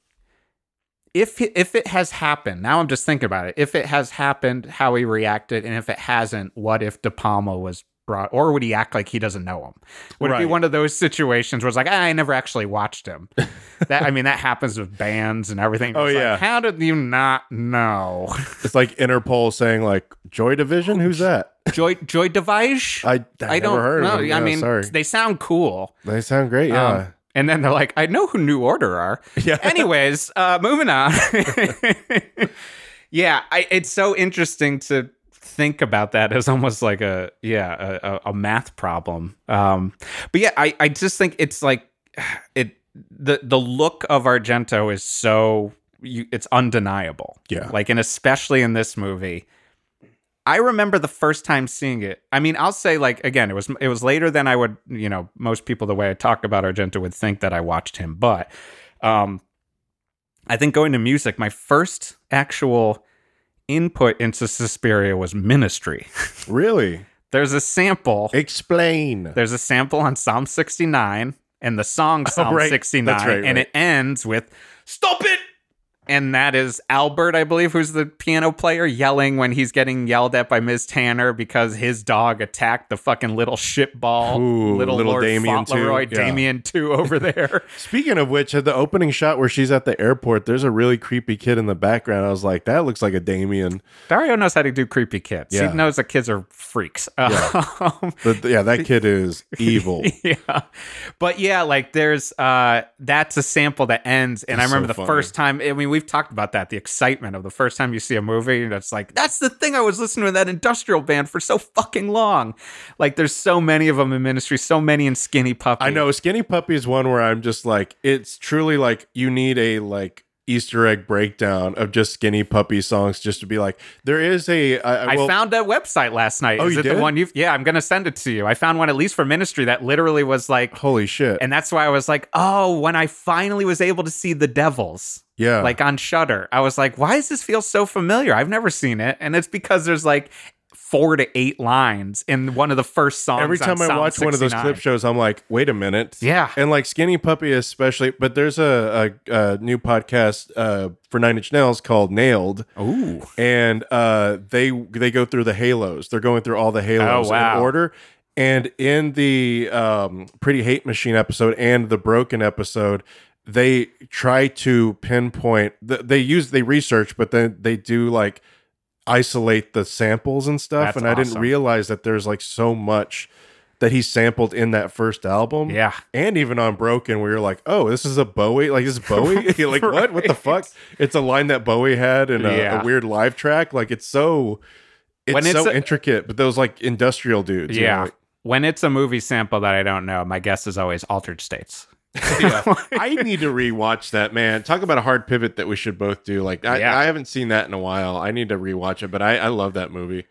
if if it has happened. Now I'm just thinking about it. If it has happened, how he reacted, and if it hasn't, what if De Palma was brought, or would he act like he doesn't know him? Would it be one of those situations where it's like, "Ah, I never actually watched him? that I mean, that happens with bands and everything. Oh, It's like, yeah. how did you not know? It's like Interpol saying like Joy Division. Who's that? Joy Joy Device? I, I, don't never heard them. I mean, sorry. they sound cool. They sound great. Yeah. Um, and then they're like, I know who New Order are. Yeah. Anyways, uh, moving on. yeah, I, it's so interesting to think about that as almost like a yeah a, a, a math problem. Um, but yeah, I, I just think it's like it the the look of Argento is so you, it's undeniable. Yeah. like and especially in this movie. I remember the first time seeing it. I mean, I'll say like again, it was it was later than I would, you know, most people the way I talk about Argento would think that I watched him, but um I think going to music, my first actual input into Suspiria was Ministry. really? There's a sample. Explain. There's a sample on Psalm 69 and the song oh, Psalm Oh, right. 69 That's right, and right. it ends with stop it and that is Albert, I believe, who's the piano player, yelling when he's getting yelled at by Ms. Tanner because his dog attacked the fucking little shitball, Ooh, little, little Lord Damien too. Fauntleroy, Yeah. Damien too over there. Speaking of which, at the opening shot where she's at the airport, there's a really creepy kid in the background. I was like, that looks like a Damien. Dario knows how to do creepy kids. Yeah. He knows that kids are freaks. Um, But yeah, that kid is evil. yeah but yeah like there's uh that's a sample that ends and i remember so the funny. first time i mean we've talked about that the excitement of the first time you see a movie that's like that's the thing i was listening to that industrial band for so fucking long like there's so many of them in ministry so many in skinny puppy I know Skinny Puppy is one where I'm just like, it's truly like you need a like Easter egg breakdown of just Skinny Puppy songs just to be like, there is a. I, I well, found a website last night. Oh, Is you it the one you've? Yeah, I'm gonna send it to you. I found one at least for ministry that literally was like, Holy shit! and that's why I was like, oh, when I finally was able to see the Devils, yeah, like on Shudder. I was like, why does this feel so familiar? I've never seen it, and it's because there's like four to eight lines in one of the first songs. every time I Psalm watch one of those clip shows, I'm like, wait a minute. Yeah. And like Skinny Puppy, especially, but there's a, a, a new podcast uh, for Nine Inch Nails called Nailed. Ooh, and uh, they they go through the halos. They're going through all the halos Oh, wow. in order. And in the um, Pretty Hate Machine episode and the Broken episode, they try to pinpoint. They use they research, but then they do like isolate the samples and stuff. That's and I didn't realize that there's like so much that he sampled in that first album. yeah. And even on Broken, where you're like, oh, this is a Bowie, like this is Bowie. Like, what? What the fuck? It's a line that Bowie had in a, Yeah. a weird live track. Like it's so, it's, When it's so a- intricate. But those like industrial dudes. you Yeah. know, When it's a movie sample that I don't know, my guess is always altered states. Yeah. I need to rewatch that, man. Talk about a hard pivot that we should both do. Like I, Yeah. I haven't seen that in a while. I need to rewatch it, but I, I love that movie.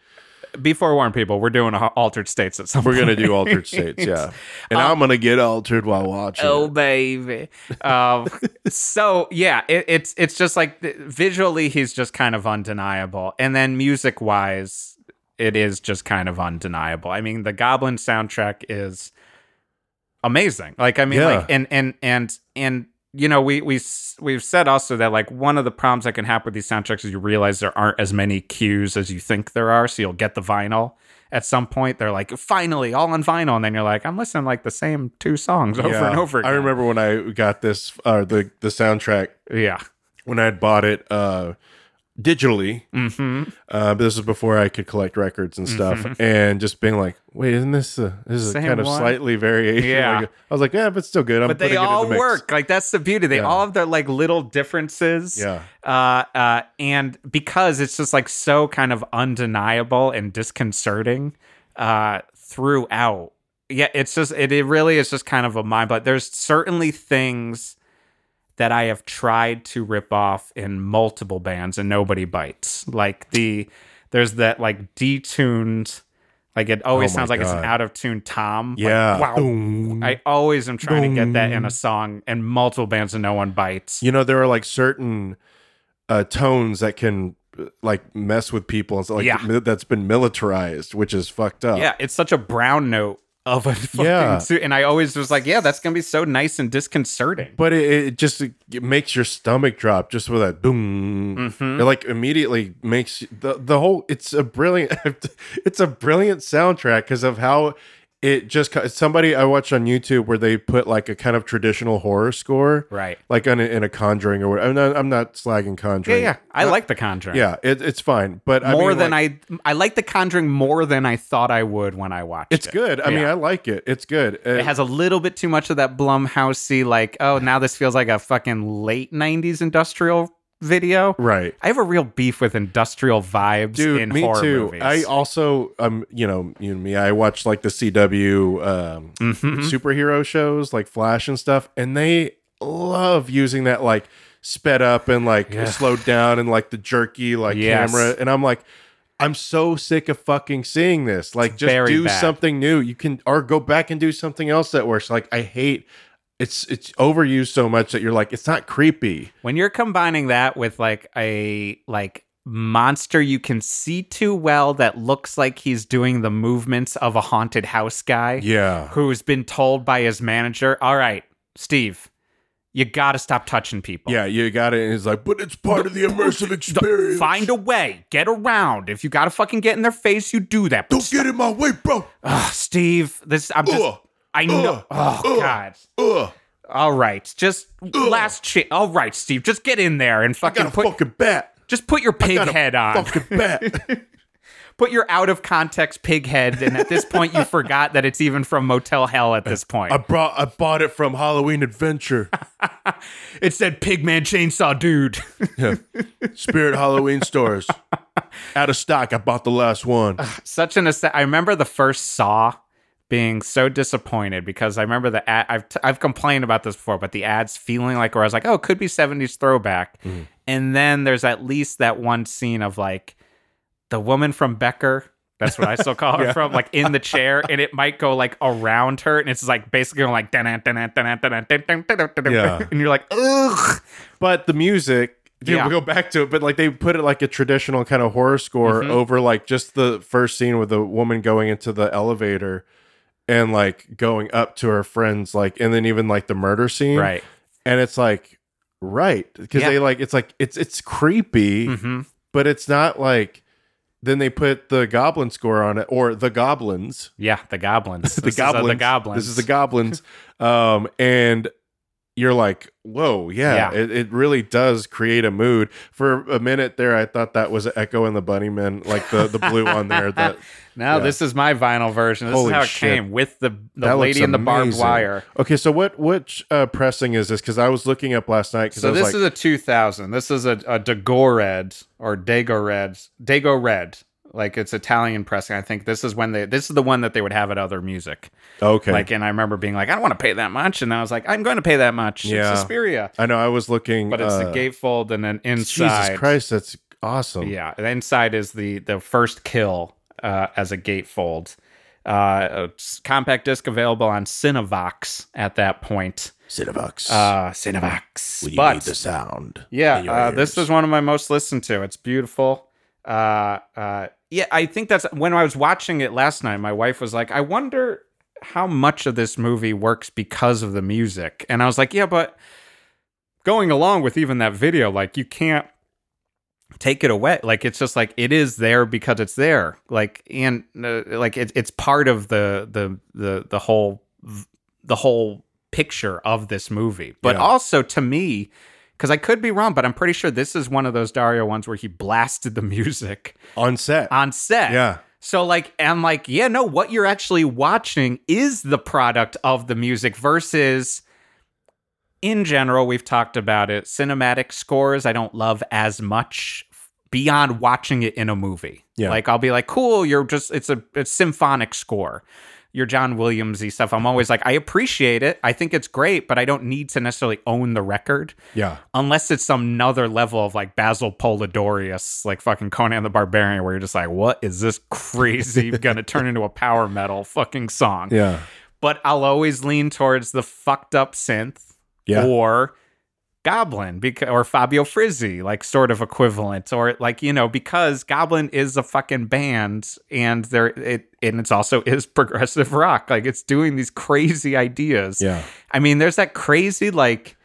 Be forewarned, people. We're doing altered states at some We're point. gonna do altered states, yeah. And I'm gonna get altered while watching. Oh it. baby. Um, so yeah, it, it's it's just like visually he's just kind of undeniable, and then music wise, it is just kind of undeniable. I mean, the Goblin soundtrack is amazing. Like I mean, Yeah. like and and and and you know we we we've said also that like one of the problems that can happen with these soundtracks is you realize there aren't as many cues as you think there are. So you'll get the vinyl. At some point, they're like, finally, all on vinyl. And then you're like, I'm listening like the same two songs over Yeah. and over again. I remember when I got this, uh, the the soundtrack Yeah. when I had bought it uh digitally. hmm Uh, but this was before I could collect records and stuff, and just being like, "Wait, isn't this a, this is a Mm-hmm. Kind of slightly variation?" Yeah. Like, I was like, "Yeah, but still good." I'm But they putting it in all the work. Like that's the beauty. They Yeah. all have their like little differences. Yeah, uh, uh, and because it's just like so kind of undeniable and disconcerting uh, throughout. Yeah, it's just it, it really is just kind of a mind. But there's certainly things that I have tried to rip off in multiple bands and nobody bites. Like the there's that like detuned. Like it always Oh my sounds like it's an out of tune tom. Like, yeah. wow. Boom. I always am trying to get that in a song and multiple bands and no one bites. you know, there are like certain uh, tones that can like mess with people, and so like Yeah. that's been militarized, which is fucked up. Yeah, it's such a brown note of a fucking Yeah. suit. And I always was like, yeah, that's gonna be so nice and disconcerting. But it, it just it makes your stomach drop just with that boom. Mhm. It like immediately makes the the whole. It's a brilliant. It's a brilliant soundtrack because of how it just. Somebody I watched on YouTube where they put like a kind of traditional horror score, Right. like on a, in a Conjuring or what. I'm not, I'm not slagging Conjuring. yeah. I like the Conjuring. Yeah, it, it's fine, but I More mean, than like, I I like the Conjuring more than I thought I would when I watched it. It's it. good. I mean, I like it. It's good. Uh, It has a little bit too much of that Blumhousey, like, oh, now this feels like a fucking late '90s industrial video. right. I have a real beef with industrial vibes Dude, in me horror too. movies. I also, um, you know, you and me. I watch like the CW um, Mhm. superhero shows, like Flash and stuff, and they love using that like sped up and like Yeah. slowed down and like the jerky like Yes. camera. And I'm like, I'm so sick of fucking seeing this. Like, just very do bad. something new. You can or go back and do something else that works. Like, I hate. It's it's overused so much that you're like, it's not creepy. when you're combining that with like a like monster you can see too well that looks like he's doing the movements of a haunted house guy Yeah. who's been told by his manager all right steve you gotta stop touching people Yeah, you got it. And it's like, but it's part of the immersive experience. find a way get around if you gotta fucking get in their face you do that Don't get in my way, bro. Ugh, steve this i'm just Ugh, i know ugh, oh ugh. god ugh. all right just last shit all right steve just get in there and fucking put fucking bat. just put your pig head on Fucking bat. put your out of context pig head and at this point you forgot that it's even from motel hell at this point I brought. I bought it from Halloween Adventure. it said pigman chainsaw dude Yeah. Spirit Halloween stores. Out of stock. I bought the last one. such an assa- i remember the first saw being so disappointed because i remember the ad i've, t- I've complained about this before but the ads feeling like where i was like oh it could be 70s throwback and then there's at least that one scene of like the woman from becker that's what I still call her Yeah. from, like in the chair, and it might go like around her, and it's like basically going like, and you're like, ugh. But the music. Dude, Yeah. we'll go back to it, but like they put it like a traditional kind of horror score Mhm. over like just the first scene with the woman going into the elevator and like going up to her friends, like, and then even like the murder scene. Right. and it's like right because Yeah. they like it's like it's it's creepy hmm but it's not like then they put the goblin score on it or the goblins Yeah, the goblins. the This is, uh, goblins the goblins. this is the goblins um and you're like whoa yeah, Yeah. It, it really does create a mood for a minute there i thought that was echo and the bunnymen like the the blue on there that No, Yeah. this is my vinyl version. This Holy is how it shit. came with the the That lady in the barbed wire. okay so what which uh pressing is this because i was looking up last night So i was this like is a 2000. This is a, a Dagored or Dago Red. Like it's Italian pressing. I think this is when they this is the one that they would have at other music. okay Like and I remember being like, I don't want to pay that much. And I was like, I'm going to pay that much. Yeah. It's Suspiria. i know i was looking But it's uh, the gatefold and then inside. Jesus Christ, that's awesome. Yeah, and inside is the the first kill uh, as a gatefold. Uh, it's compact disc available on Cinevox at that point. Cinevox. Uh, Cinevox. when you but need the sound. yeah, uh, this is one of my most listened to. It's beautiful. Uh, uh, yeah, I think that's when I was watching it last night. My wife was like, "I wonder how much of this movie works because of the music," and I was like, "Yeah, but going along with even that video, like you can't." take it away like it's just like it is there because it's there like and uh, like it, it's part of the the the the whole the whole picture of this movie but Yeah. also to me because I could be wrong, but I'm pretty sure this is one of those Dario ones where he blasted the music on set. on set. yeah. So like I'm like, yeah, no, what you're actually watching is the product of the music versus in general, we've talked about it. Cinematic scores I don't love as much beyond watching it in a movie. Yeah. Like I'll be like, cool, you're just it's a it's symphonic score. Your John Williamsy stuff. I'm always like, I appreciate it. I think it's great, but I don't need to necessarily own the record Yeah. unless it's some another level of like Basil Poledouris, like fucking Conan the Barbarian, where you're just like, what is this crazy gonna turn into a power metal fucking song? Yeah. But I'll always lean towards the fucked up synth Yeah. or Goblin because or Fabio Frizzi, like sort of equivalent, or like you know because Goblin is a fucking band and there it and it's also is progressive rock, like it's doing these crazy ideas. Yeah. I mean, there's that crazy like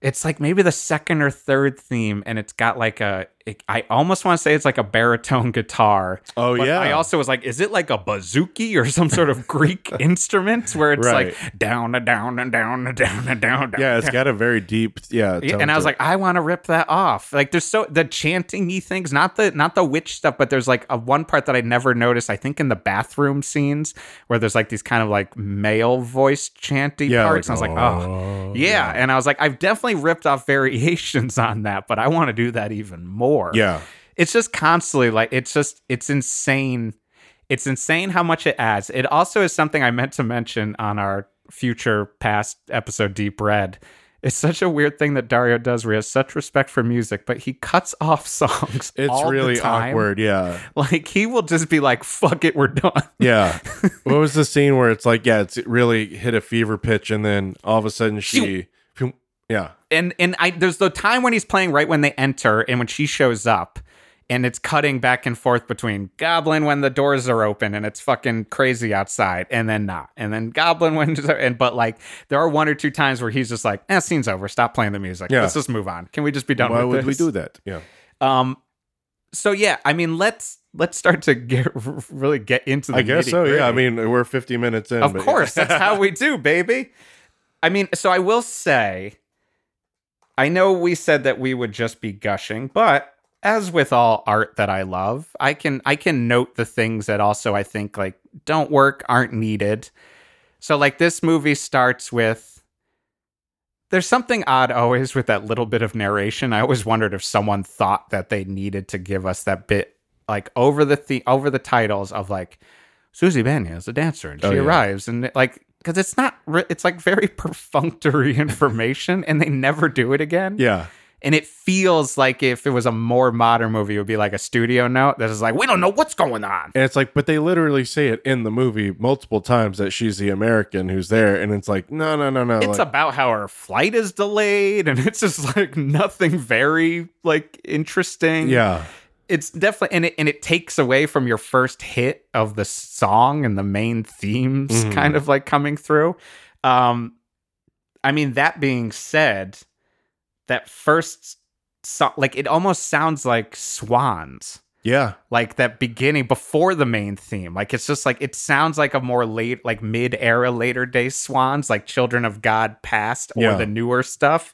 it's like maybe the second or third theme, and it's got like a. It, I almost want to say it's like a baritone guitar. Oh but yeah. I also was like, is it like a bouzouki or some sort of Greek instrument where it's Right. like down and down and down and down and down? yeah, it's it's got a very deep yeah. yeah, and I was like, I want to rip that off. Like, there's so the chanting-y things, not the not the witch stuff, but there's like a one part that I never noticed. I think in the bathroom scenes where there's like these kind of like male voice chanty yeah, parts. and I was like, oh, oh yeah. And I was like, I've definitely ripped off variations on that, but I want to do that even more. Yeah. It's just constantly like it's just it's insane. It's insane how much it adds. It also is something I meant to mention on our future past episode Deep Red. It's such a weird thing that Dario does where he has such respect for music, but he cuts off songs. It's really awkward. Yeah. Like he will just be like, fuck it, we're done. Yeah. what was the scene where it's like, yeah, it's it really hit a fever pitch and then all of a sudden she yeah. and and I there's the time when he's playing right when they enter and when she shows up and it's cutting back and forth between Goblin when the doors are open and it's fucking crazy outside and then not and then Goblin when and but like there are one or two times where he's just like eh scene's over stop playing the music Yeah. let's just move on can we just be done Why would we this? do that? Yeah. um so yeah I mean let's let's start to get really get into the I guess so. Yeah. I mean, we're 50 minutes in. Of course, that's how we do, baby. I mean, so I will say, I know we said that we would just be gushing, but as with all art that I love, I can I can note the things that also I think like don't work, aren't needed. So like this movie starts with there's something odd always with that little bit of narration. I always wondered if someone thought that they needed to give us that bit like over the, the over the titles of like Suzy Bannion is a dancer and oh, she Oh, yeah. arrives and like because it's not it's like very perfunctory information and they never do it again Yeah. and it feels like if it was a more modern movie it would be like a studio note that is like we don't know what's going on And it's like, but they literally say it in the movie multiple times that she's the American who's there. And it's like, no, no, no, no. it's like, about how her flight is delayed and it's just like nothing very like interesting yeah. It's definitely and it, and it takes away from your first hit of the song and the main themes Mhm. kind of like coming through um i mean that being said that first song like it almost sounds like swans Yeah. like that beginning before the main theme like it's just like it sounds like a more late like mid-era later day swans like children of god past or Yeah. the newer stuff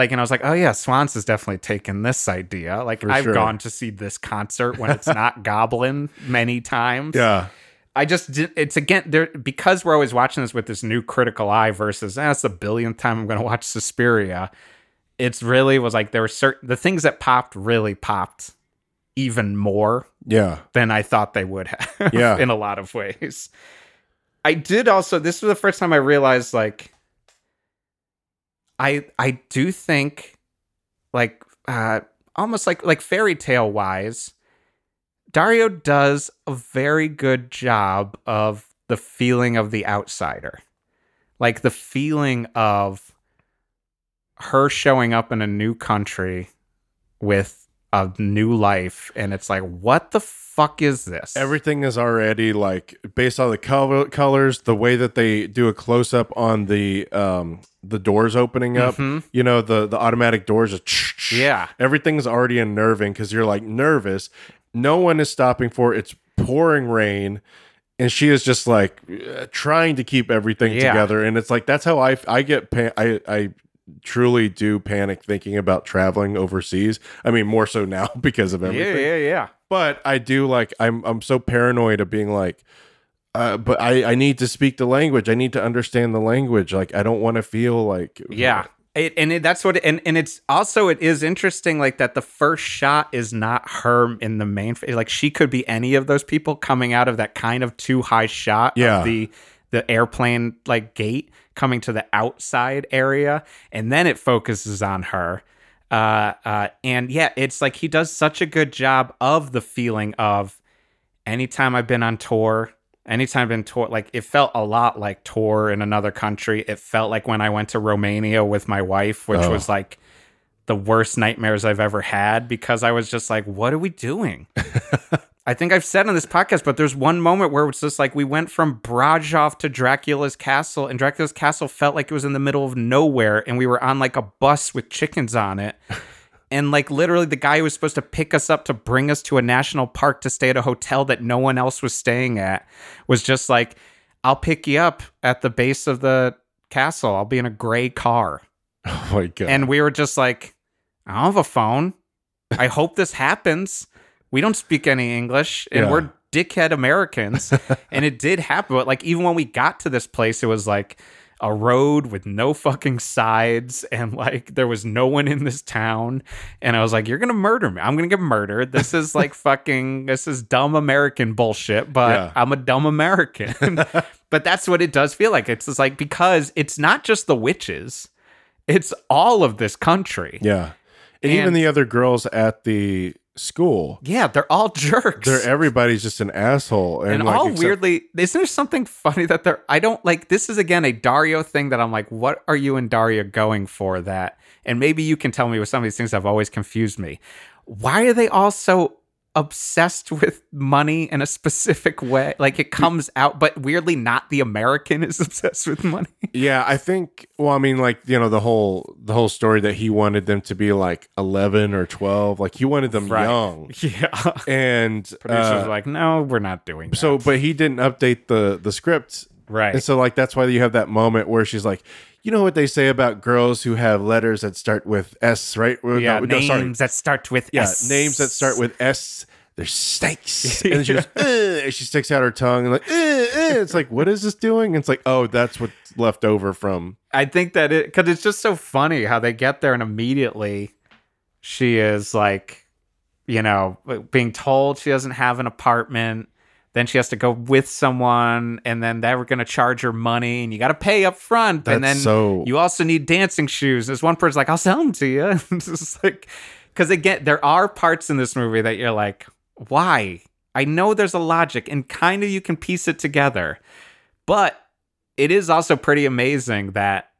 like and i was like oh yeah swans has definitely taken this idea like For i've sure. gone to see this concert when it's not goblin many times Yeah. i just did it's again there because we're always watching this with this new critical eye versus eh, that's the billionth time i'm going to watch suspiria it's really was like there were certain the things that popped really popped even more Yeah. than I thought they would have. Yeah. in a lot of ways. I did also. This was the first time I realized, like, I I do think, like, uh, almost like like fairy tale wise, Dario does a very good job of the feeling of the outsider, like the feeling of her showing up in a new country with a new life and it's like what the fuck is this Everything is already like based on the color, colors, the way that they do a close up on the um the doors opening up. Mhm. You know the the automatic doors. Are Yeah. everything's already unnerving because you're like nervous. No one is stopping for it. It's pouring rain, and she is just like uh, trying to keep everything Yeah. together. And it's like that's how I I get pa- I I truly do panic thinking about traveling overseas. I mean, more so now because of everything. yeah, yeah. Yeah. But I do like I'm I'm so paranoid of being like uh, but I, I need to speak the language. I need to understand the language. Like I don't want to feel like Yeah. It, and it, that's what and and it's also it is interesting like that the first shot is not her in the main like she could be any of those people coming out of that kind of too high shot Yeah. of the the airplane like gate coming to the outside area and then it focuses on her uh uh and yeah it's like he does such a good job of the feeling of anytime I've been on tour, anytime I've been tour, like it felt a lot like tour in another country. It felt like when I went to Romania with my wife, which Oh. was like the worst nightmares I've ever had because I was just like, what are we doing? I think I've said on this podcast, but there's one moment where it's just like we went from Brasov to Dracula's castle, and Dracula's castle felt like it was in the middle of nowhere, and we were on like a bus with chickens on it. And like literally, the guy who was supposed to pick us up to bring us to a national park to stay at a hotel that no one else was staying at was just like, I'll pick you up at the base of the castle. I'll be in a gray car. Oh my god. And we were just like, I don't have a phone. I hope this happens. We don't speak any English and Yeah. we're dickhead Americans. and it did happen. But like, even when we got to this place, it was like a road with no fucking sides and like there was no one in this town. And I was like, You're going to murder me. I'm going to get murdered. This is like fucking, this is dumb American bullshit, but Yeah. I'm a dumb American. but that's what it does feel like. It's just like, because it's not just the witches it's all of this country. yeah. And, even the other girls at the school, Yeah, they're all jerks. they're everybody's just an asshole. And, and like, all except- weirdly, isn't there something funny that they're? I don't like. This is again a Dario thing that I'm like, what are you and Dario going for? That, and maybe you can tell me with some of these things that have always confused me. Why are they all so obsessed with money in a specific way? Like it comes out, but weirdly, not the American is obsessed with money. Yeah, I think. Well, I mean, like you know, the whole the whole story that he wanted them to be like eleven or twelve, like he wanted them Right. young, Yeah, and producers uh, like, no, we're not doing that. so, but he didn't update the the script, right. and so like that's why you have that moment where she's like, you know what they say about girls who have letters that start with S, right? Yeah, no, no, names sorry. that start with yeah, S. names that start with S. They're snakes, and she goes, uh, and she sticks out her tongue, and like, "Ugh, ugh." it's like, what is this doing? And it's like, oh, that's what's left over from I think that it because it's just so funny how they get there and immediately she is like, you know, being told she doesn't have an apartment. Then she has to go with someone, and then they're going to charge her money, and you got to pay up front. and then so- you also need dancing shoes. There's one person's like, "I'll sell them to you." it's just like because again, there are parts in this movie that you're like, "Why?" I know there's a logic, and kind of you can piece it together, but it is also pretty amazing that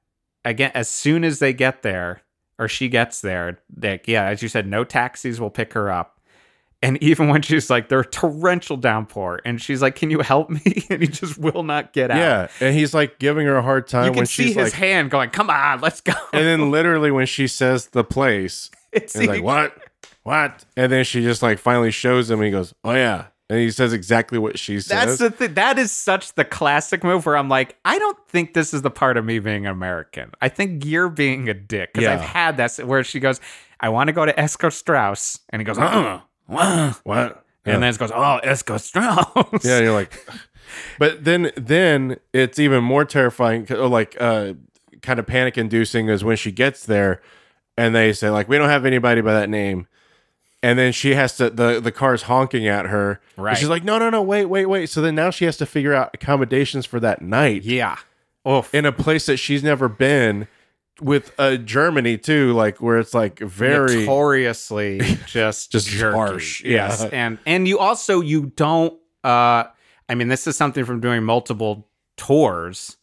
again as soon as they get there or she gets there like yeah as you said no taxis will pick her up and even when she's like there's torrential downpour and she's like can you help me and he just will not get out Yeah, and he's like giving her a hard time you can when see she's his like, hand going come on let's go and then literally when she says the place, it's he's like, "What? What?" And then she just like finally shows him, and he goes, "Oh yeah," and he says exactly what she says. that's the thing that is such the classic move where i'm like i don't think this is the part of me being american i think you're being a dick because Yeah. i've had that where she goes i want to go to Escherstrasse and he goes uh, uh, what? And then it goes, oh, Escherstrasse. yeah, you're like, but then then it's even more terrifying, or like uh, kind of panic inducing, is when she gets there, and they say like, "We don't have anybody by that name." And then she has to the the car's honking at her. And Right. she's like, no, no, no, wait, wait, wait. So then now she has to figure out accommodations for that night. Yeah. Oh, in a place that she's never been with uh Germany too, like where it's like very notoriously just Just jerky. harsh, Yes, yeah. and and you also you don't. uh I mean, this is something from doing multiple tours.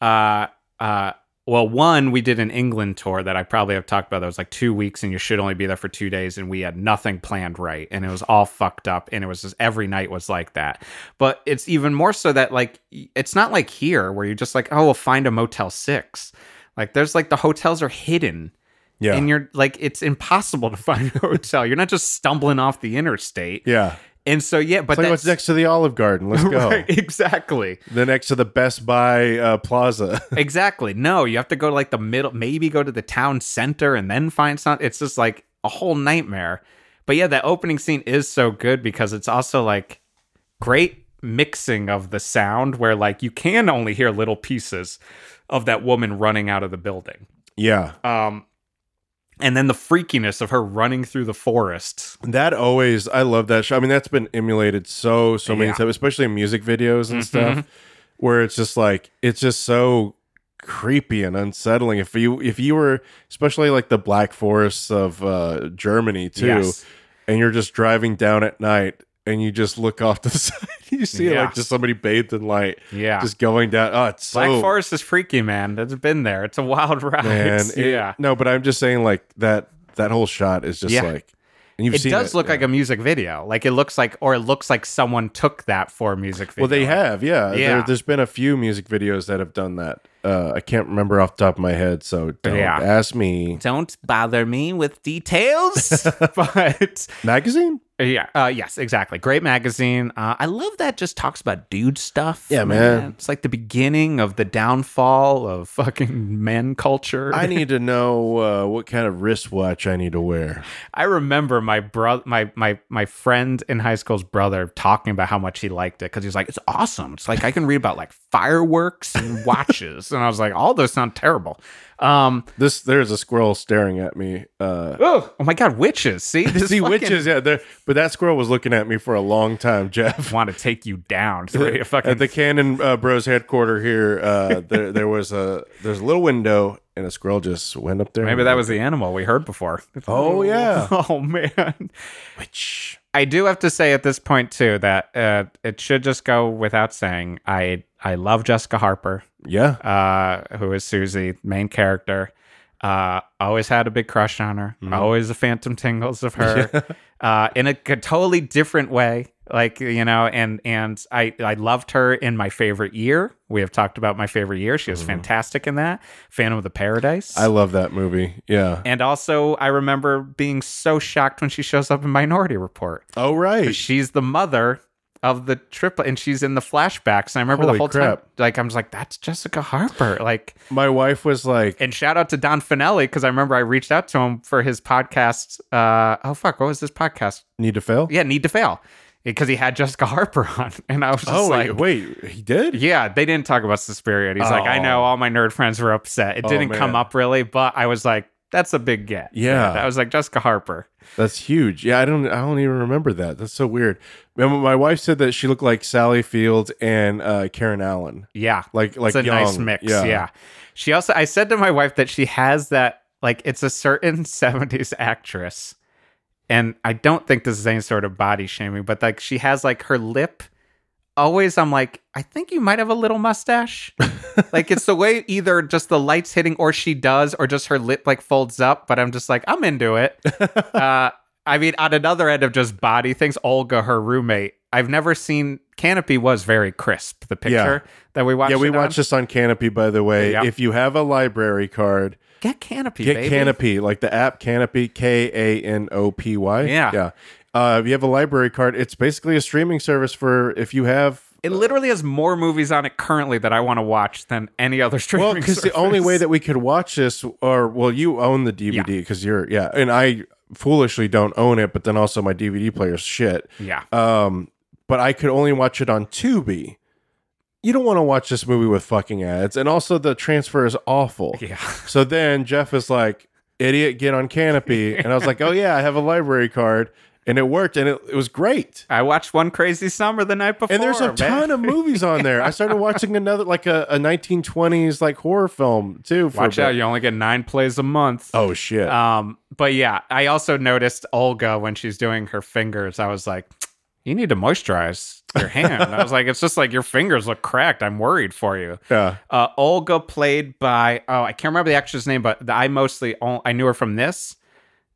Uh, uh. Well, one we did an England tour that I probably have talked about. That was like two weeks, and you should only be there for two days, and we had nothing planned right, and it was all fucked up, and it was just every night was like that. But it's even more so that like it's not like here where you're just like, oh, we'll find a Motel Six. Like there's like the hotels are hidden yeah. and you're like it's impossible to find a hotel you're not just stumbling off the interstate yeah. And so yeah, but It's like what's next to the Olive Garden? Let's go. Right, exactly. Then next to the Best Buy uh, Plaza. Exactly. No, you have to go to like the middle, maybe go to the town center and then find something. It's just like a whole nightmare. But yeah, that opening scene is so good because it's also like great mixing of the sound where like you can only hear little pieces of that woman running out of the building. yeah. Um and then the freakiness of her running through the forest. That always, I love that show. I mean, that's been emulated so, so many Yeah. times, especially in music videos and Mhm. stuff, where it's just like, it's just so creepy and unsettling. If you, if you were, especially like the Black Forests of uh, Germany too, Yes. and you're just driving down at night and you just look off to the side, you see Yeah. like just somebody bathed in light, Yeah. just going down. Oh, it's so Black Forest is freaky, man. That's been there. It's a wild ride. man. it- yeah. no, but I'm just saying like that. That whole shot is just Yeah. like, and you've it does look yeah. like a music video. Like it looks like, or it looks like someone took that for a music video. Well, they have, yeah. Yeah. There, there's been a few music videos that have done that. Uh, I can't remember off the top of my head, so don't Yeah. ask me. Don't bother me with details. but Magazine? yeah, uh, yes, exactly. Great magazine. Uh, I love that. Just talks about dude stuff. Yeah, man. It's like the beginning of the downfall of fucking men culture. I need to know uh, what kind of wristwatch I need to wear. I remember my brother, my my my friend in high school's brother talking about how much he liked it because he's like, "It's awesome. It's like I can read about like fireworks and watches," and I was like, "All those sound terrible." Um, This there's a squirrel staring at me. Uh, oh, oh my god, witches! See, see fucking- witches, yeah. There, but that squirrel was looking at me for a long time, Jeff. want to take you down. To fucking At the Cannon uh, Bros headquarter here, uh, there there was a there's a little window, and a squirrel just went up there. Maybe that was the animal we heard before. Oh, yeah. Oh man. witch. I do have to say at this point too that uh, it should just go without saying. I I love Jessica Harper, Yeah, uh, who is Suzy, main character. Uh, always had a big crush on her. Mm-hmm. Always a phantom tingles of her, uh, in a totally different way. Like you know, and and I I loved her in my favorite year. We have talked about my favorite year. She was fantastic in that. Phantom of the Paradise. Mm-hmm. I love that movie. Yeah. and also, I remember being so shocked when she shows up in Minority Report. Oh right. She's the mother of the triplet, and she's in the flashbacks. And I remember Holy the whole crap. time, like I was like, "That's Jessica Harper." Like, My wife was like, and shout out to Don Finelli because I remember I reached out to him for his podcast. Uh, oh fuck, what was this podcast? "Need to fail." Yeah, Need to Fail, because he had Jessica Harper on, and I was just Oh like, wait, he did. yeah, they didn't talk about Suspiria. And he's like, I know Oh. all my nerd friends were upset. It Oh, didn't come up really, but I was like, that's a big get. Yeah. I was like, Jessica Harper. That's huge. Yeah, I don't. I don't even remember that. That's so weird. Remember, my wife said that she looked like Sally Fields and uh, Karen Allen. Yeah. Like, like it's a nice young. mix. Yeah. She also, I said to my wife that she has that, like, it's a certain 70s actress. And I don't think this is any sort of body shaming, but like, she has like her lip. Always, I'm like, I think you might have a little mustache. like, it's the way either just the lights hitting, or she does, or just her lip like folds up. But I'm just like, I'm into it. uh, I mean, on another end of just body things, Olga, her roommate, I've never seen. Kanopy was very crisp. The picture that we watched. Yeah, we it on. watched this on Kanopy, by the way. Yeah. If you have a library card, Get Kanopy, get baby. Kanopy, like the app Kanopy, K A N O P Y. Yeah. yeah. Uh, if you have a library card, it's basically a streaming service for if you have. It literally has more movies on it currently that I want to watch than any other streaming. Service. Well, because the only way that we could watch this, or well, you own the DVD because you're yeah, and I foolishly don't own it, but then also my DVD player's shit. yeah, Um, but I could only watch it on Tubi. You don't want to watch this movie with fucking ads, and also the transfer is awful. yeah, So then Jeff is like, "Idiot, get on Kanopy," and I was like, "Oh yeah, I have a library card," and it worked, and it, it was great. I watched One Crazy Summer the night before, And there's a man. ton of movies on there. I started watching another like a, a 1920s like horror film too. Watch out, you only get nine plays a month. Oh shit! Um, but yeah, I also noticed Olga when she's doing her fingers. I was like, you need to moisturize your hand. I was like, it's just like your fingers look cracked. I'm worried for you. yeah. Uh, Olga played by oh I can't remember the actress name, but I mostly I knew her from this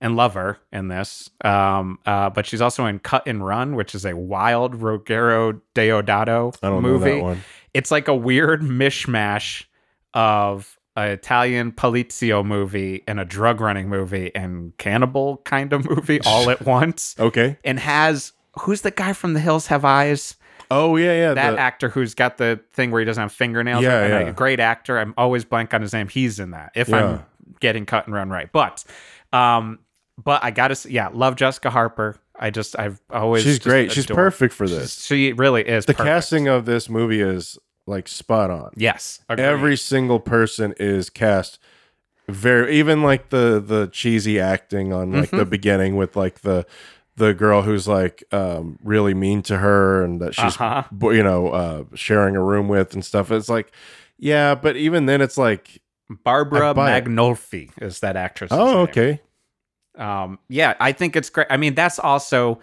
and love her in this. Um, uh, but she's also in Cut and Run, which is a wild Ruggero Deodato I don't movie. know that one. It's like a weird mishmash of an Italian polizio movie and a drug running movie and cannibal kind of movie all at once Okay. and has who's the guy from The Hills Have Eyes? Oh yeah, yeah. That the- actor who's got the thing where he doesn't have fingernails. Yeah, And a great actor. I'm always blank on his name. He's in that. If Yeah. I'm getting cut and run right, but um, but I gotta say, yeah, love Jessica Harper. I just I've always she's great. She's perfect for this. She really is. The perfect. casting of this movie is like spot on. yes, agreed. Every single person is cast very even like the the cheesy acting on like Mm-hmm. the beginning with like the the girl who's like um really mean to her and that she's Uh-huh. you know uh sharing a room with and stuff. It's like yeah, but even then it's like Barbara. Magnolfi is that actress. oh okay. um yeah i think it's great i mean that's also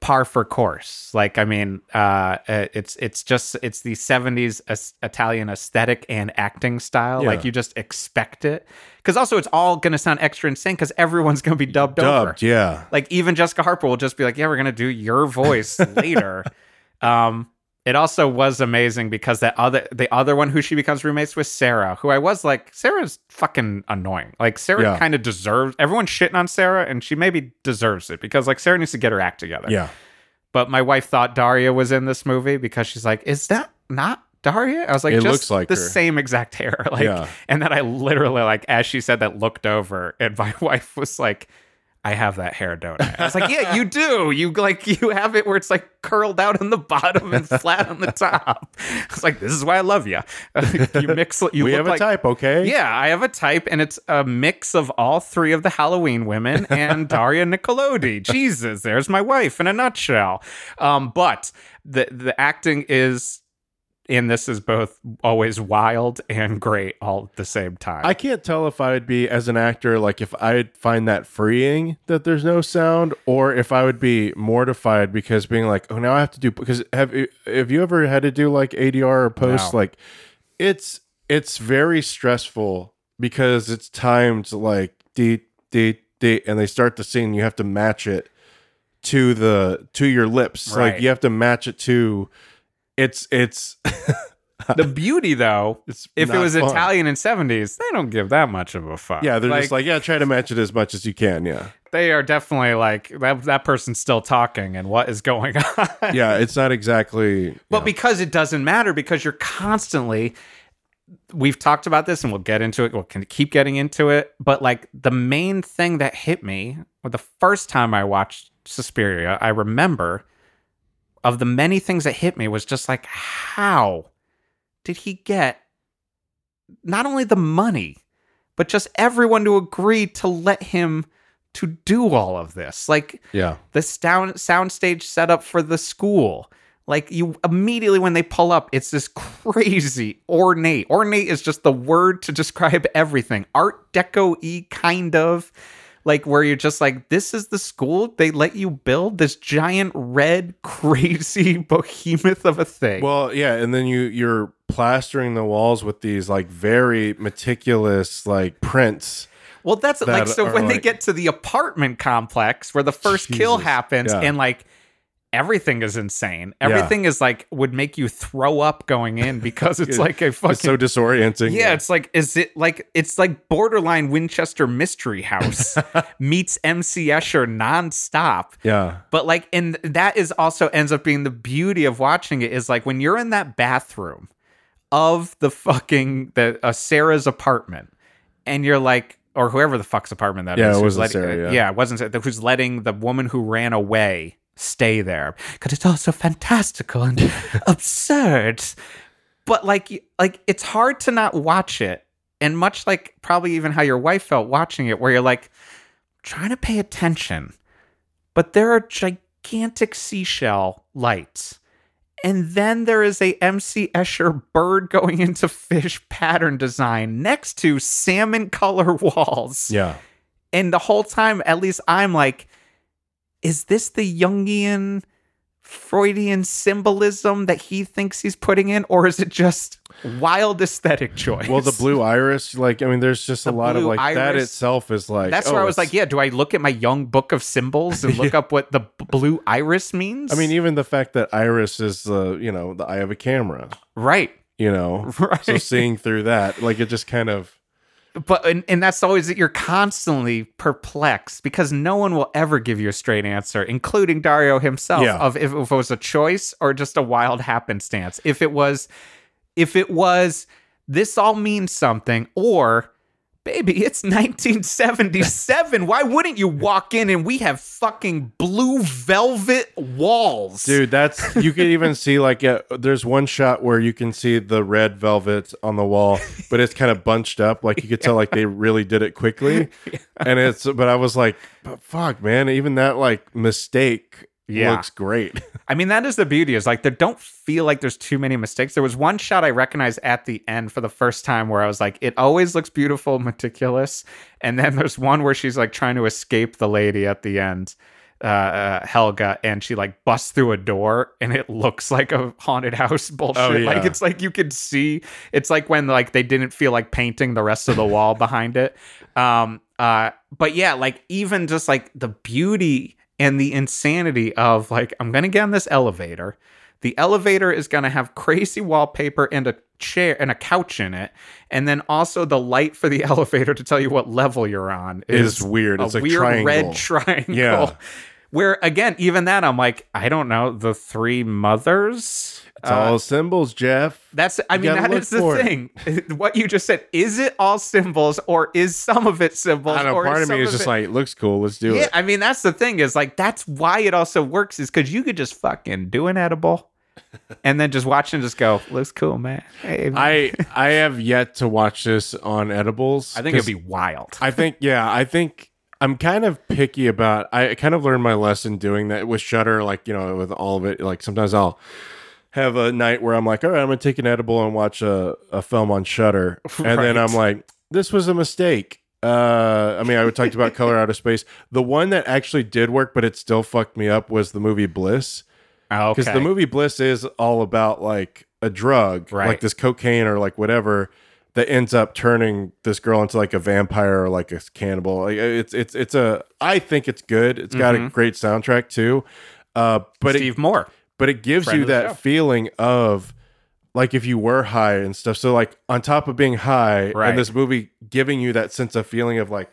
par for course like i mean uh uh, it's it's just it's the 70s as- italian aesthetic and acting style Yeah. like you just expect it because also it's all gonna sound extra insane because everyone's gonna be dubbed, over Dubbed, yeah. like even jessica harper will just be like yeah we're gonna do your voice later um it also was amazing because that other the other one who she becomes roommates with Sarah, who I was like, Sarah's fucking annoying. Like Sarah Yeah. kind of deserves everyone's shitting on Sarah, and she maybe deserves it because like Sarah needs to get her act together. Yeah. But my wife thought Daria was in this movie because she's like, is that not Daria? I was like, It just looks like the her. same exact hair. Like, Yeah. and then I literally like as she said that looked over, and my wife was like. I have that hair, don't I? I was like, yeah, you do. You like you have it where it's like curled out on the bottom and flat on the top. It's like, this is why I love you. you mix. You we have like, a type, okay? Yeah, I have a type, and it's a mix of all three of the Halloween women and Daria Nicolodi. Jesus, there's my wife in a nutshell. Um, but the the acting is in this is both always wild and great all at the same time. I can't tell if I would be as an actor like if I'd find that freeing that there's no sound, or if I would be mortified because being like, oh, now I have to do because have you- have you ever had to do like ADR or post No. like it's it's very stressful because it's timed like dee dee dee, and they start the scene. You have to match it to the to your lips, Right. like you have to match it to. It's it's the beauty, though, it's if it was fun. Italian in '70s, they don't give that much of a fuck. Yeah, they're just like, yeah, try to match it as much as you can. Yeah. they are definitely like that. That person's still talking, and what is going on? yeah, it's not exactly. But yeah. because it doesn't matter, because you're constantly, we've talked about this and we'll get into it. We'll keep getting into it. But like the main thing that hit me, the first time I watched Suspiria, I remember of the many things that hit me was just like, how did he get not only the money, but just everyone to agree to let him to do all of this? Like, yeah, the sound soundstage setup for the school. Like you immediately when they pull up, it's this crazy ornate. Ornate is just the word to describe everything. Art deco y kind of. Like where you're just like, this is the school they let you build this giant red crazy behemoth of a thing. well, yeah, and then you you're plastering the walls with these like very meticulous like prints. Well, that's like so when they get to the apartment complex where the first kill happens yeah. and like everything is insane. Everything is like would make you throw up going in because it's Yeah, like a fucking It's so disorienting. yeah, it's like is it like it's like borderline Winchester Mystery House meets MC Escher nonstop. yeah, But like, and that is also ends up being the beauty of watching it is like when you're in that bathroom of the fucking the uh, Sarah's apartment, and you're like, or whoever the fuck's apartment that is, Yeah, it wasn't letting, Sarah, yeah. it wasn't who's letting the woman who ran away stay there because it's also fantastical and absurd. But like, like it's hard to not watch it, and much like probably even how your wife felt watching it, where you're like trying to pay attention but there are gigantic seashell lights. And then there is a MC Escher bird going into fish pattern design next to salmon color walls. yeah. And the whole time, at least I'm like, is this the Jungian Freudian symbolism that he thinks he's putting in? Or is it just wild aesthetic choice? Well, the blue iris, like I mean, there's just a lot of like that itself is like. That's oh, where I was like, yeah, do I look at my Jung book of symbols and look up what the blue iris means? I mean, even the fact that iris is the you know the eye of a camera, right. you know, Right. so seeing through that, like it just kind of but and, and that's always that you're constantly perplexed because no one will ever give you a straight answer, including Dario himself, Yeah. of if, if it was a choice or just a wild happenstance. If it was, if it was, this all means something, or baby, it's 1977. Why wouldn't you walk in and we have fucking blue velvet walls, Dude, that's you can even see like uh there's one shot where you can see the red velvet on the wall, but it's kind of bunched up. Like you could tell like they really did it quickly. And it's but I was like, but fuck, man, even that like mistake Yeah. looks great. I mean, that is the beauty. Is like there don't feel like there's too many mistakes. There was one shot I recognized at the end for the first time where I was like, it always looks beautiful, meticulous. And then there's one where she's like trying to escape the lady at the end, uh, uh, Helga, and she like busts through a door, and it looks like a haunted house bullshit. Oh, Like it's like you could see. It's like when like they didn't feel like painting the rest of the wall behind it. Um. Uh. But yeah, like even just like the beauty and the insanity of like I'm gonna get on this elevator. The elevator is gonna have crazy wallpaper and a chair and a couch in it, and then also the light for the elevator to tell you what level you're on Is weird. A It's like weird triangle. red triangle. Yeah. Where again, even that I'm like, I don't know, the three mothers. It's Uh, all symbols, Jeff. that's I You mean that is the thing. what you just said is it all symbols or is some of it symbols? I don't know. or Part of me is just it- like, looks cool. Let's do yeah, it. I mean that's the thing is like that's why it also works is because you could just fucking do an edible, and then just watch and just go looks cool, man. Hey, man." I I have yet to watch this on edibles. I think it'd be wild. I think yeah, I think I'm kind of picky about I kind of learned my lesson doing that with Shudder, like, you know, with all of it. Like sometimes I'll have a night where I'm like, all right, I'm gonna take an edible and watch a, a film on Shudder. And then I'm like, this was a mistake. Uh I mean I would talked about color out of space. The one that actually did work, but it still fucked me up was the movie Bliss. okay. Because the movie Bliss is all about like a drug, Right. like this cocaine or like whatever that ends up turning this girl into like a vampire or like a cannibal. Like it's it's it's a I think it's good. It's got a Mhm. great soundtrack too. Uh but it Steve Moore. but it gives Friend you that show. feeling of like if you were high and stuff. So like on top of being high Right. and this movie giving you that sense of feeling of like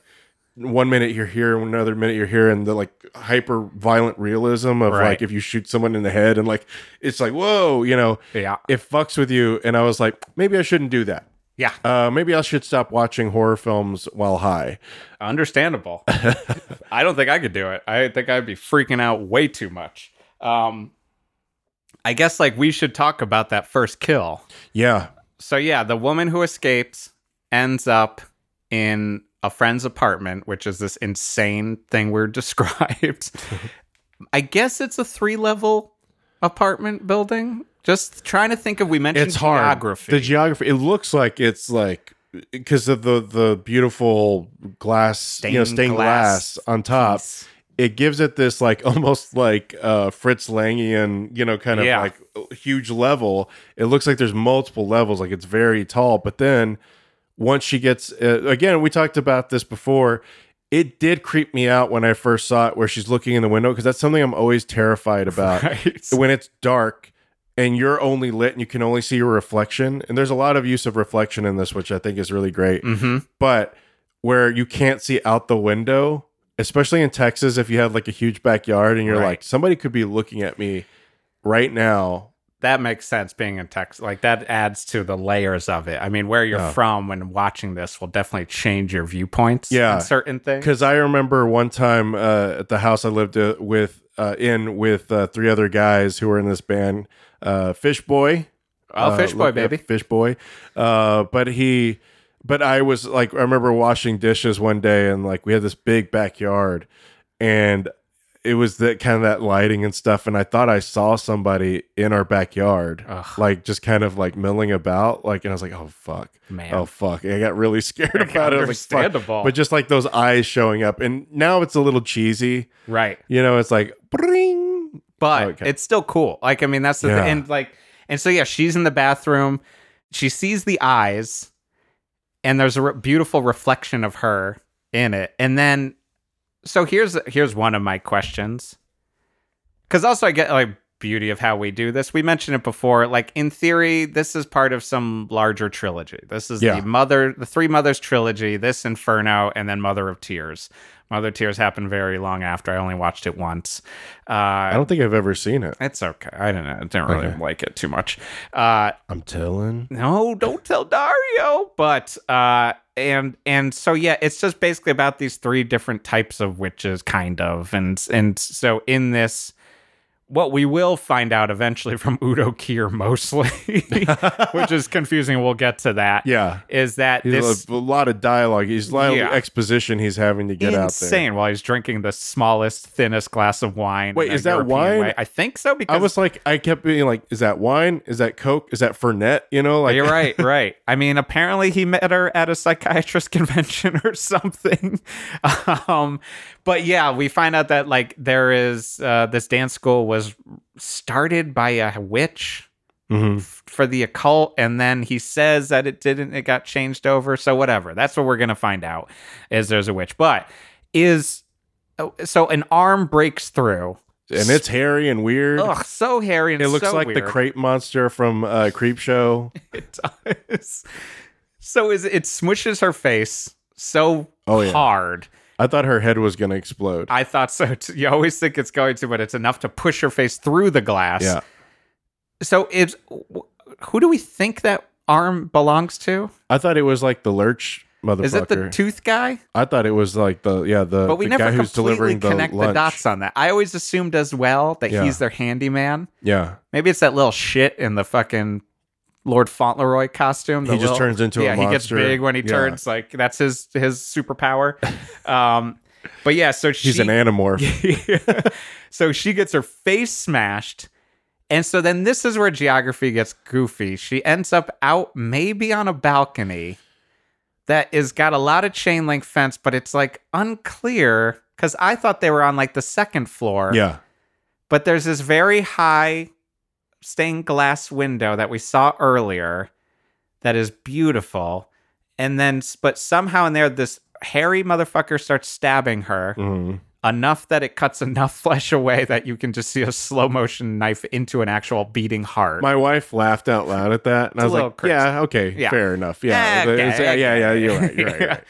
one minute you're here, and another minute you're here, and the like hyper violent realism of Right. like if you shoot someone in the head and like it's like whoa, you know, Yeah. it fucks with you. And I was like, maybe I shouldn't do that. Yeah. Uh, maybe I should stop watching horror films while high. Understandable. I don't think I could do it. I think I'd be freaking out way too much. Um, I guess like we should talk about that first kill. Yeah, So yeah, the woman who escaped ends up in a friend's apartment, which is this insane thing we're described. I guess it's a three level apartment building. Just trying to think of we mentioned it's hard. geography. The geography. It looks like it's like because of the the beautiful glass, you know, Stained stained glass glass, on top. piece. It gives it this like almost like uh, Fritz Langian, you know, kind of Yeah. like huge level. It looks like there's multiple levels. Like it's very tall. But then once she gets uh, again, we talked about this before. It did creep me out when I first saw it, where she's looking in the window because that's something I'm always terrified about Right. when it's dark and you're only lit and you can only see your reflection. And there's a lot of use of reflection in this, which I think is really great. hmm But where you can't see out the window, especially in Texas, if you have like a huge backyard and you're Right. like, somebody could be looking at me right now. That makes sense being in Texas. Like that adds to the layers of it. I mean, where you're Yeah. from when watching this will definitely change your viewpoints Yeah. on certain things. Because I remember one time uh, at the house I lived uh, with, uh, in with uh, three other guys who were in this band, uh, Fish Boy. Oh, Uh, fish boy, baby. Fish boy. Uh, but he, but I was like, I remember washing dishes one day and like we had this big backyard and it was that kind of that lighting and stuff. And I thought I saw somebody in our backyard, Ugh. like just kind of like milling about. Like, and I was like, oh, fuck. Man. Oh, fuck. and I got really scared about it. I was like, fuck. But just like those eyes showing up. And now it's a little cheesy. right. You know, it's like, bring. But Okay. it's still cool. Like, I mean, that's the Yeah. thing. And like, and so yeah, she's in the bathroom. She sees the eyes, and there's a re- beautiful reflection of her in it. And then, so here's here's one of my questions. Because also, I get like beauty of how we do this. We mentioned it before. Like in theory, this is part of some larger trilogy. This is Yeah. the mother, the Three Mothers trilogy. This Inferno, and then Mother of Tears. Mother of Tears happened very long after. I only watched it once. I Uh, don't think I've ever seen it. it's okay. I don't know. I didn't really Okay. like it too much. Uh, I'm telling. no, don't tell Dario. But uh and and so yeah, it's just basically about these three different types of witches, kind of. And and so in this what we will find out eventually from Udo Kier mostly, which is confusing. We'll get to that. Yeah. Is that He's this a, a lot of dialogue. He's a lot Yeah. of exposition he's having to get out there. insane while he's drinking the smallest, thinnest glass of wine. Wait, is that European wine? way. I think so because I was like, I kept being like, is that wine? Is that Coke? Is that Fernet? You know, like You're right, right. I mean, apparently he met her at a psychiatrist convention or something. Um, but yeah, we find out that like there is uh, this dance school was started by a witch Mhm. f- for the occult, and then he says that it didn't. It got changed over. So whatever. That's what we're gonna find out. Is there's a witch, but is oh, so an arm breaks through. and it's hairy and weird. Ugh, so hairy and it looks so like the weird. crepe monster from uh, Creepshow. It does. So is it smushes her face so Oh, yeah. I thought her head was gonna explode. I thought so. Too. You always think it's going to, but it's enough to push her face through the glass. yeah, So it's who do we think that arm belongs to? I thought it was like the Lurch motherfucker. Is it the tooth guy? I thought it was like the yeah the, But we the never guy who's delivering the connect the, lunch. dots on that. I always assumed as well that Yeah. he's their handyman. Yeah, Maybe it's that little shit in the fucking Lord Fauntleroy costume. he just little- turns into yeah, a he gets big when he Yeah. turns. Like that's his his superpower. um, but yeah, so He's she, an animorph. so she gets her face smashed. And so then this is where geography gets goofy. She ends up out maybe on a balcony that is got a lot of chain link fence, but it's like unclear because I thought they were on like the second floor. yeah, But there's this very high stained glass window that we saw earlier that is beautiful. And then, but somehow in there, this hairy motherfucker starts stabbing her Mhm. enough that it cuts enough flesh away that you can just see a slow motion knife into an actual beating heart. My wife laughed out loud at that, and I was like, crazy. "Yeah, okay, Yeah. fair enough. Yeah, Okay, yeah, yeah. You're right. You're right. You're right.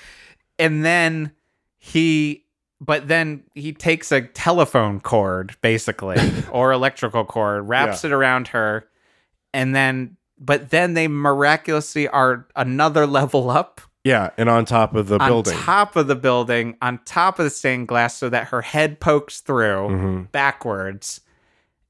and then he, but then he takes a telephone cord, basically, or electrical cord, wraps it around her, and then, but then they miraculously are another level up Yeah, and on top of the on building. top of the building, on top of the stained glass, so that her head pokes through Mhm. backwards.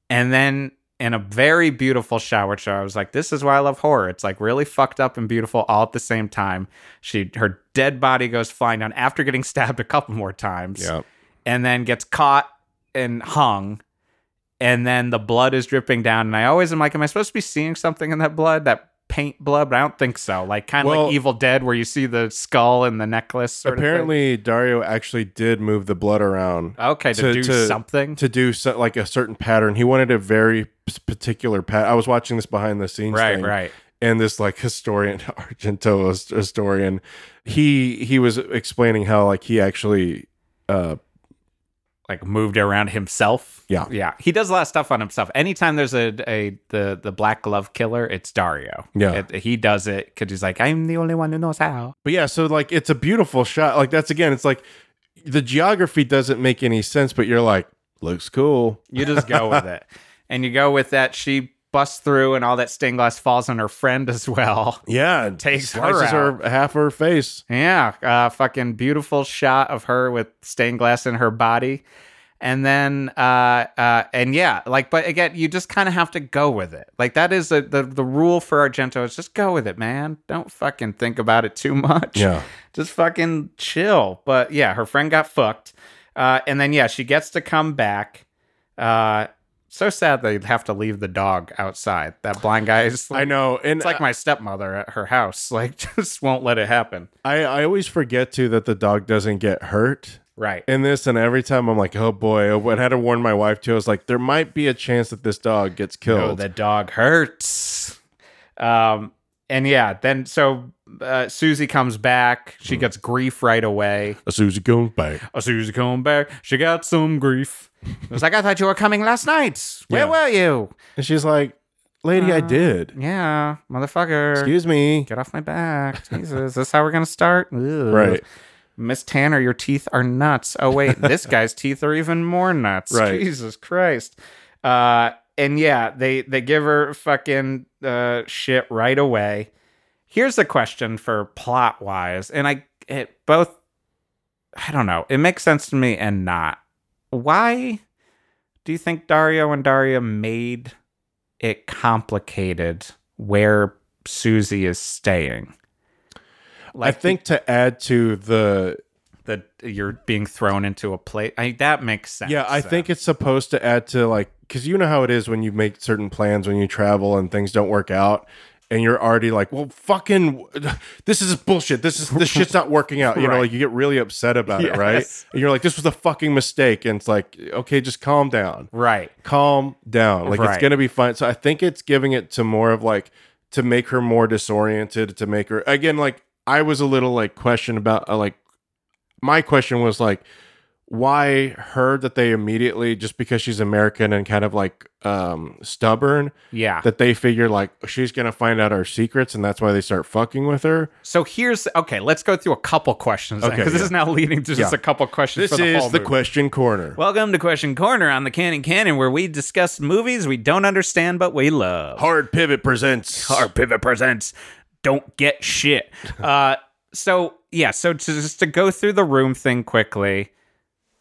And then in a very beautiful shower show. I was like, this is why I love horror. It's like really fucked up and beautiful all at the same time. She her dead body goes flying down after getting stabbed a couple more times. Yeah, And then gets caught and hung. And then the blood is dripping down. And I always am like, am I supposed to be seeing something in that blood? That paint blood? But I don't think so. Like kind of Well- like Evil Dead where you see the skull and the necklace. Sort of thing. apparently Dario actually did move the blood around Okay, to, to- do to- something. to do so, like a certain pattern. He wanted a very particular pattern. I was watching this behind the scenes, right, thing, right. and this like historian Argento historian, he he was explaining how like he actually uh like moved around himself. Yeah. yeah. He does a lot of stuff on himself. Anytime there's a a the the black glove killer, it's Dario. Yeah. It- he does it because he's like, I'm the only one who knows how. But yeah, so like it's a beautiful shot. Like that's again, it's like the geography doesn't make any sense, but you're like, looks cool. You just go with it, and you go with that. She busts through, and all that stained glass falls on her friend as well. Yeah, Takes her slices her, half her face. Yeah, uh, fucking beautiful shot of her with stained glass in her body. And then, uh, uh, and yeah, like, but again, you just kind of have to go with it. Like that is a, the the rule for Argento is just go with it, man. Don't fucking think about it too much. Yeah. just fucking chill. But yeah, her friend got fucked, uh, and then yeah, she gets to come back. Uh, so sad they have to leave the dog outside. That blind guy is. I know, and It's like my stepmother at her house. Like, just won't let it happen. I I always forget too that the dog doesn't get hurt Right. in this, and every time I'm like, oh boy, I had to warn my wife too. I was like, there might be a chance that this dog gets No, killed. the dog hurts. Um, and yeah, then so uh, Suzy comes back. She gets grief right away. A Suzy comes back. Oh, Suzy come back. She got some grief. It was like, I thought you were coming last night. Where Yeah. were you? And she's like, "Lady, I Uh, did. Yeah, motherfucker. Excuse me." Get off my back. Jesus, is this how we're going to start? Ugh. Right. Miss Tanner, your teeth are nuts. Oh, wait, this guy's teeth are even more nuts. Right. Jesus Christ. Uh, and yeah, they, they give her fucking uh, shit right away. Here's a question for plot wise, and I it both I don't know. It makes sense to me and not. Why do you think Dario and Daria made it complicated where Suzy is staying? I think to add to the that you're being thrown into a place. I, that makes sense. Yeah, I then. think it's supposed to add to like because you know how it is when you make certain plans when you travel and things don't work out, and you're already like, well, fucking, this is bullshit. This is this shit's not working out. You know, like you get really upset about it, right? And you're like, this was a fucking mistake, and it's like, okay, just calm down, right. calm down. Like Right. it's gonna be fine. So I think it's giving it to more of like to make her more disoriented, to make her again like I was a little like question about uh, like my question was like why her that they immediately just because she's American and kind of like um stubborn Yeah. that they figure like she's gonna find out our secrets and that's why they start fucking with her. so here's okay. Let's go through a couple questions because Okay, this is now leading to just Yeah. a couple questions. This for the is whole the movie. question corner. Welcome to Question Corner on the Cannon Canon, where we discuss movies we don't understand but we love. Hard pivot presents Hard Pivot presents Don't Get Shit. Uh, so, yeah, so to, just to go through the room thing quickly,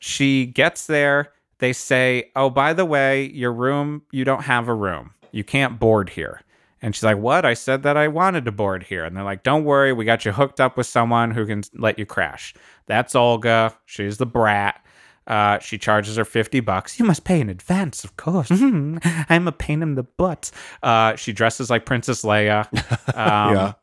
she gets there. They say, Oh, by the way, your room, you don't have a room. You can't board here. And she's like, What? I said that I wanted to board here. And they're like, Don't worry, we got you hooked up with someone who can let you crash. That's Olga. She's the brat. Uh, she charges her 50 bucks. You must pay in advance, of course. I'm a pain in the butt. Uh, she dresses like Princess Leia. Um, Yeah.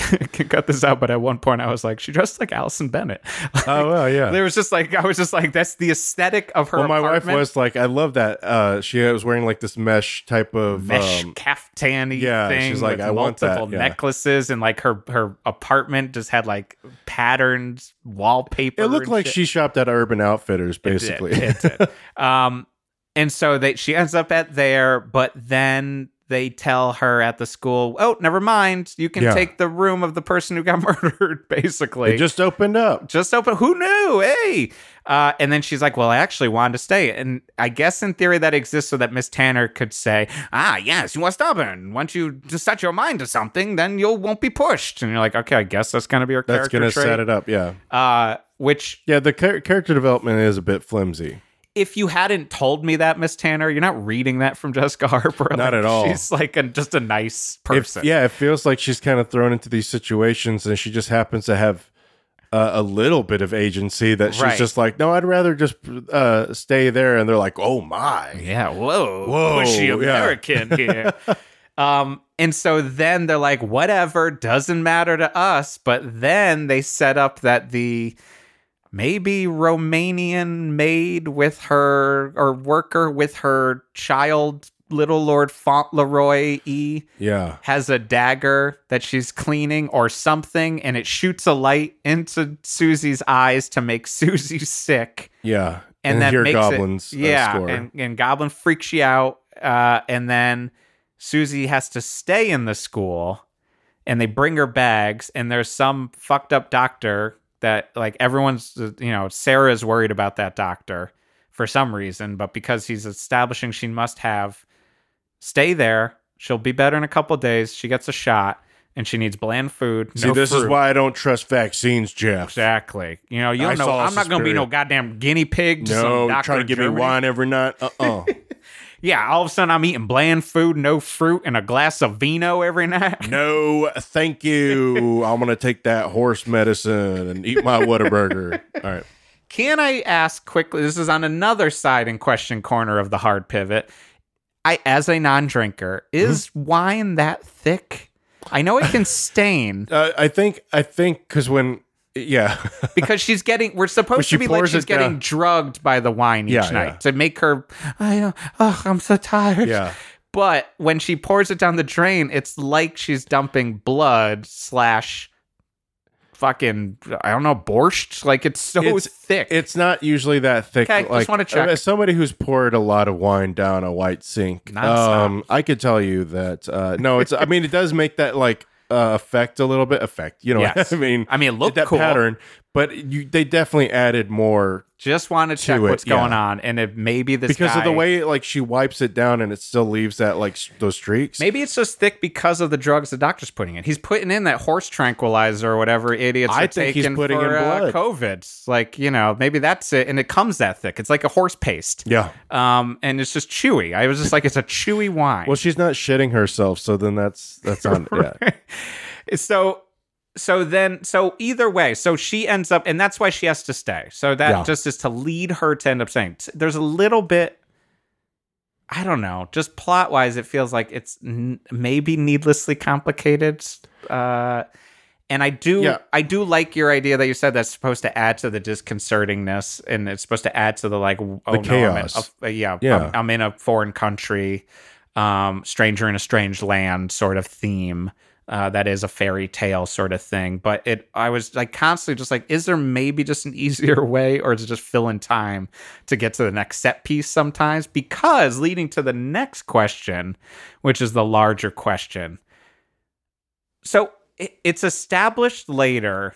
Can cut this out, but at one point I was like, she dressed like Allison Bennett. Oh well, yeah. There was just like, I was just like, that's the aesthetic of her well, my wife was like, I love that. Uh, she was wearing like this mesh type of mesh um, caftany yeah, thing she's like, I want that, multiple yeah. necklaces and like her her apartment just had like patterned wallpaper It looked like shit. she shopped at Urban Outfitters, It did, basically. it did. um and so they she ends up at there but then they tell her at the school oh never mind you can Yeah. take the room of the person who got murdered basically It just opened up. just open. Who knew? Hey. Uh, and then she's like, Well, I actually wanted to stay. And I guess in theory that exists so that Miss Tanner could say, Ah, yes, you are stubborn. Once you just set your mind to something, then you won't be pushed. And you're like, Okay, I guess that's going to be her That's character gonna trait. set it up. Yeah, Uh, which, yeah. The char- character development is a bit flimsy. If you hadn't told me that, Miss Tanner, you're not reading that from Jessica Harper. Not at all. She's like a, just a nice If- person. yeah, it feels like she's kind of thrown into these situations, and she just happens to have uh, a little bit of agency. That she's Right. just like, no, I'd rather just uh, stay there. And they're like, oh my, Yeah, whoa, Whoa, pushy yeah. American here. um, and so then they're like, whatever, doesn't matter to us. But then they set up that the maybe Romanian maid with her or worker with her child, little Lord Fauntleroy E yeah, has a dagger that she's cleaning or something, and it shoots a light into Suzy's eyes to make Suzy sick yeah. and, then here makes Goblin's, it, uh, yeah, score. and, and Goblin freaks you out, uh, and then Suzy has to stay in the school, and they bring her bags, and there's some fucked up doctor that like everyone's, uh, you know, Sarah's worried about that doctor for some reason, but because he's establishing she must have stay there, she'll be better in a couple days. She gets a shot, and she needs bland food. See, no this is why I don't trust vaccines, Jeff. Exactly. You know, you I don't know. saw I'm not going to be no goddamn guinea pig. To some No, doctor trying to give me wine every night. Uh uh Yeah, all of a sudden I'm eating bland food, no fruit, and a glass of vino every night. no, thank you. I'm gonna take that horse medicine and eat my Whataburger. All right. Can I ask quickly? This is on another side in question corner of the hard pivot. I, as a non-drinker, is Mm-hmm. wine that thick? I know it can stain Uh, I think I think because when yeah because she's getting. We're supposed to be like she's getting down- drugged by the wine each Yeah, night yeah. to make her. I oh, I'm so tired. yeah But when she pours it down the drain, it's like she's dumping blood slash fucking I don't know borscht. Like it's so It's- thick. It's not usually that thick. Okay, just wanna check. As somebody who's poured a lot of wine down a white sink, um, I could tell you that. Uh, no, it's. I mean, it does make that like uh, effect a little bit. Effect, you know. Yes. I mean, I mean, it looked that cool. pattern, but you they definitely added more Just want to check it, what's yeah. going on, and if maybe this because of the way like she wipes it down and it still leaves that like s- those streaks. Maybe it's just thick because of the drugs the doctor's putting in. He's putting in that horse tranquilizer or whatever idiots I are think he's taking putting for in uh. COVID. It's Like you know, maybe that's it, and it comes that thick. It's like a horse paste. Yeah. Um, and it's just chewy. I was just like, it's a chewy wine. Well, she's not shitting herself, so then that's that's on. Yeah. so so then so either way so she ends up and that's why she has to stay so that Yeah. just is to lead her to end up staying T- there's a little bit i don't know just plot wise it feels like it's n- maybe needlessly complicated uh and I do, Yeah. I do like your idea that you said that's supposed to add to the disconcertingness, and it's supposed to add to the like, oh no, I'm in chaos. uh, yeah, Yeah. I'm, I'm in a foreign country, um, stranger in a strange land sort of theme. Uh, that is a fairy tale sort of thing. But it, I was like constantly just like, is there maybe just an easier way, or is it just fill in time to get to the next set piece sometimes? Because leading to the next question, which is the larger question. So it, it's established later.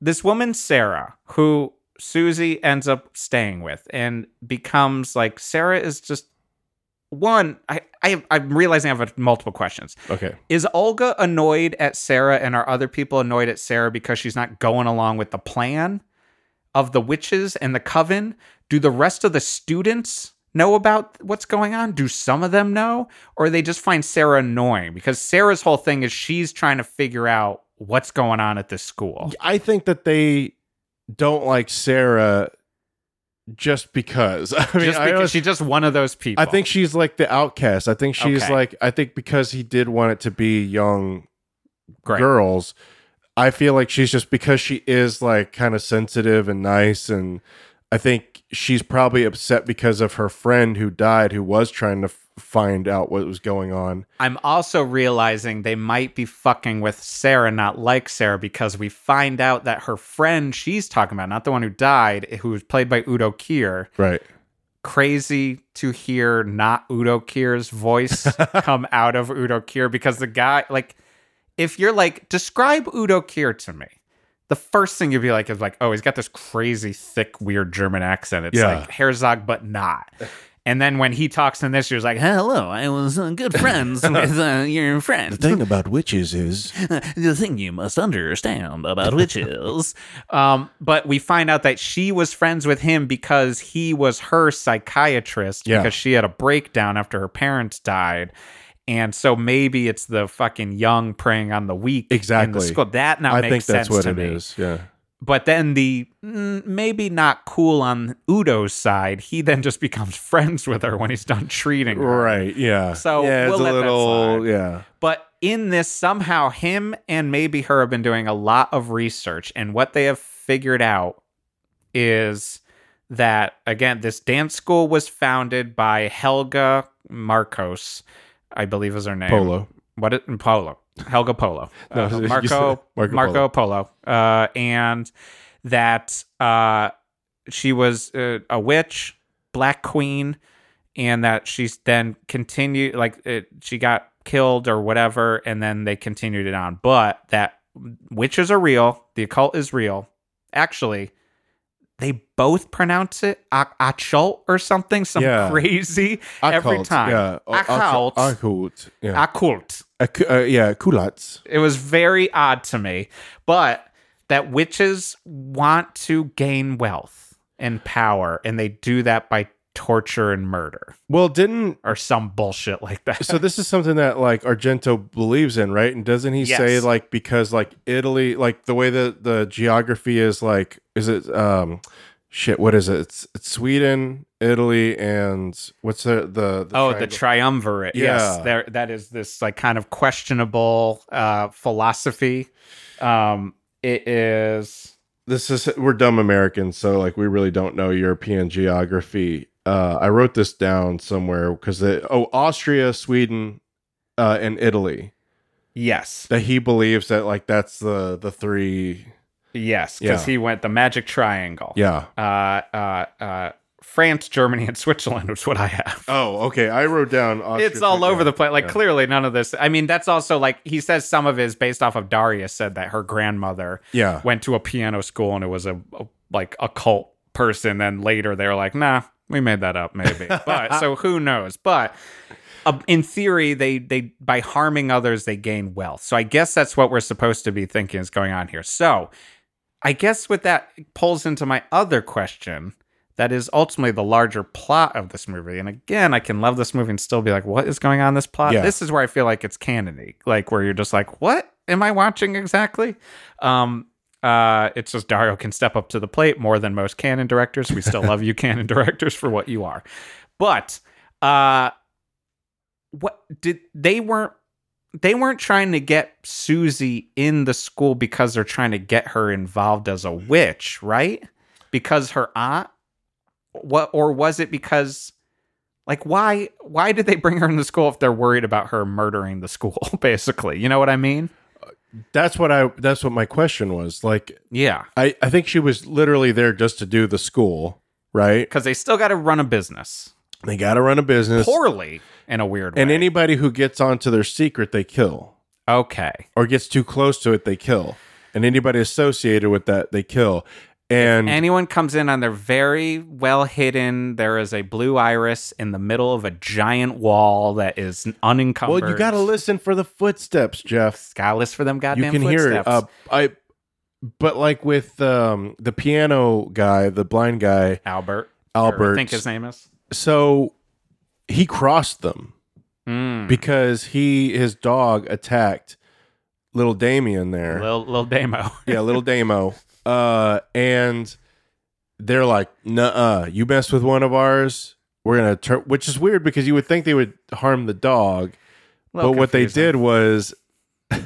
This woman, Sarah, who Suzy ends up staying with and becomes like, Sarah is just one. I, I, I'm realizing I have multiple questions. Okay. Is Olga annoyed at Sarah and are other people annoyed at Sarah because she's not going along with the plan of the witches and the coven? Do the rest of the students know about what's going on? Do some of them know? Or they just find Sarah annoying? Because Sarah's whole thing is she's trying to figure out what's going on at this school. I think that they don't like Sarah just because. I mean, just I, because was- she's just one of those people. I think she's like the outcast. I think she's Okay. like I think because he did want it to be young Great. girls. I feel like she's just because she is like kind of sensitive and nice and I think she's probably upset because of her friend who died who was trying to f- find out what was going on. I'm also realizing they might be fucking with Sarah, not like Sarah, because we find out that her friend she's talking about, not the one who died, who was played by Udo Kier, Right. crazy to hear not Udo Kier's voice come out of Udo Kier because the guy, like, if you're like, describe Udo Kier to me. The first thing you'd be like is like, oh, he's got this crazy, thick, weird German accent. It's Yeah. like Herzog, but not. And then when he talks in this, you're like, hello, I was uh, good friends with uh, your friend. The thing about witches is the thing you must understand about witches. um, but we find out that she was friends with him because he was her psychiatrist Yeah. because she had a breakdown after her parents died. And so maybe it's the fucking young preying on the weak. In Exactly. the school. That now I makes think that's sense what to it me. is. Yeah. But then the mm, maybe not cool on Udo's side, he then just becomes friends with her when he's done treating her. Right. Yeah. So yeah, we'll it's let a that little yeah. But in this, somehow him and maybe her have been doing a lot of research, and what they have figured out is that again, this dance school was founded by Helga Markos, I believe is her name. Polo. What it Polo. Helga Polo. No, Uh, Marco Marco Marco, Polo. Uh, and that uh, she was uh, a witch, black queen, and that she's then continued like it, she got killed or whatever, and then they continued it on. But that witches are real, the occult is real. Actually, they both pronounce it a- achult or something, some Yeah. crazy every Occult, time. Yeah. O- Occult. Occult. Yeah. Occult. Ac- uh, yeah. Culottes. It was very odd to me, but that witches want to gain wealth and power, and they do that by torture and murder Well, didn't or some bullshit like that. so this is something that like Argento believes in, right? And doesn't he say like because like Italy, like the way that the geography is like, is it um shit? What is it? It's it's Sweden, Italy, and what's the the, the oh, the triangle? triumvirate. Yes, Yeah. there. That is this like kind of questionable uh, philosophy. Um, it is. this is we're dumb Americans, so like we really don't know European geography. Uh, I wrote this down somewhere because oh, Austria, Sweden, uh, and Italy. Yes. that he believes that like that's the the three. Yes, because Yeah. he went the magic triangle. Yeah. Uh, uh, uh, France, Germany, and Switzerland was what I have. Oh, okay. I wrote down. Austria, it's all over yeah. the place. Like Yeah. clearly, none of this. I mean, that's also like he says some of his based off of Darius said that her grandmother Yeah. went to a piano school and it was a, a like a cult person. Then later they were like, nah, we made that up, maybe. but so who knows? But uh, in theory, they they by harming others they gain wealth. So I guess that's what we're supposed to be thinking is going on here. So I guess what that pulls into my other question. That is ultimately the larger plot of this movie. And again, I can love this movie and still be like, what is going on in this plot? Yeah. This is where I feel like it's canony. Like where you're just like, what am I watching exactly? Um, uh, it's just Dario can step up to the plate more than most canon directors. We still love you, canon directors, for what you are. But uh, what did they weren't they weren't trying to get Suzy in the school because they're trying to get her involved as a witch, right? Because her aunt what or was it because like why why did they bring her in the school if they're worried about her murdering the school basically you know what i mean That's what I. That's what my question was. Like, yeah I I think she was literally there just to do the school, right? because they still got to run a business They got to run a business, poorly in a weird way and anybody who gets onto their secret, they kill, okay or gets too close to it, they kill, and anybody associated with that, they kill. And anyone comes in on their very well hidden there is a blue iris in the middle of a giant wall that is unencumbered well, you got to listen for the footsteps, Jeff. gotta listen for them goddamn you can hear it. Uh, I, but like with um, the piano guy, the blind guy, albert Albert. i think his name is so he crossed them mm. because he his dog attacked little Damien there. Little, lil damo yeah, little Damo. Uh, and they're like, "Nuh-uh, you mess with one of ours, we're gonna turn." Which is weird because you would think they would harm the dog, but what they confusing. did was.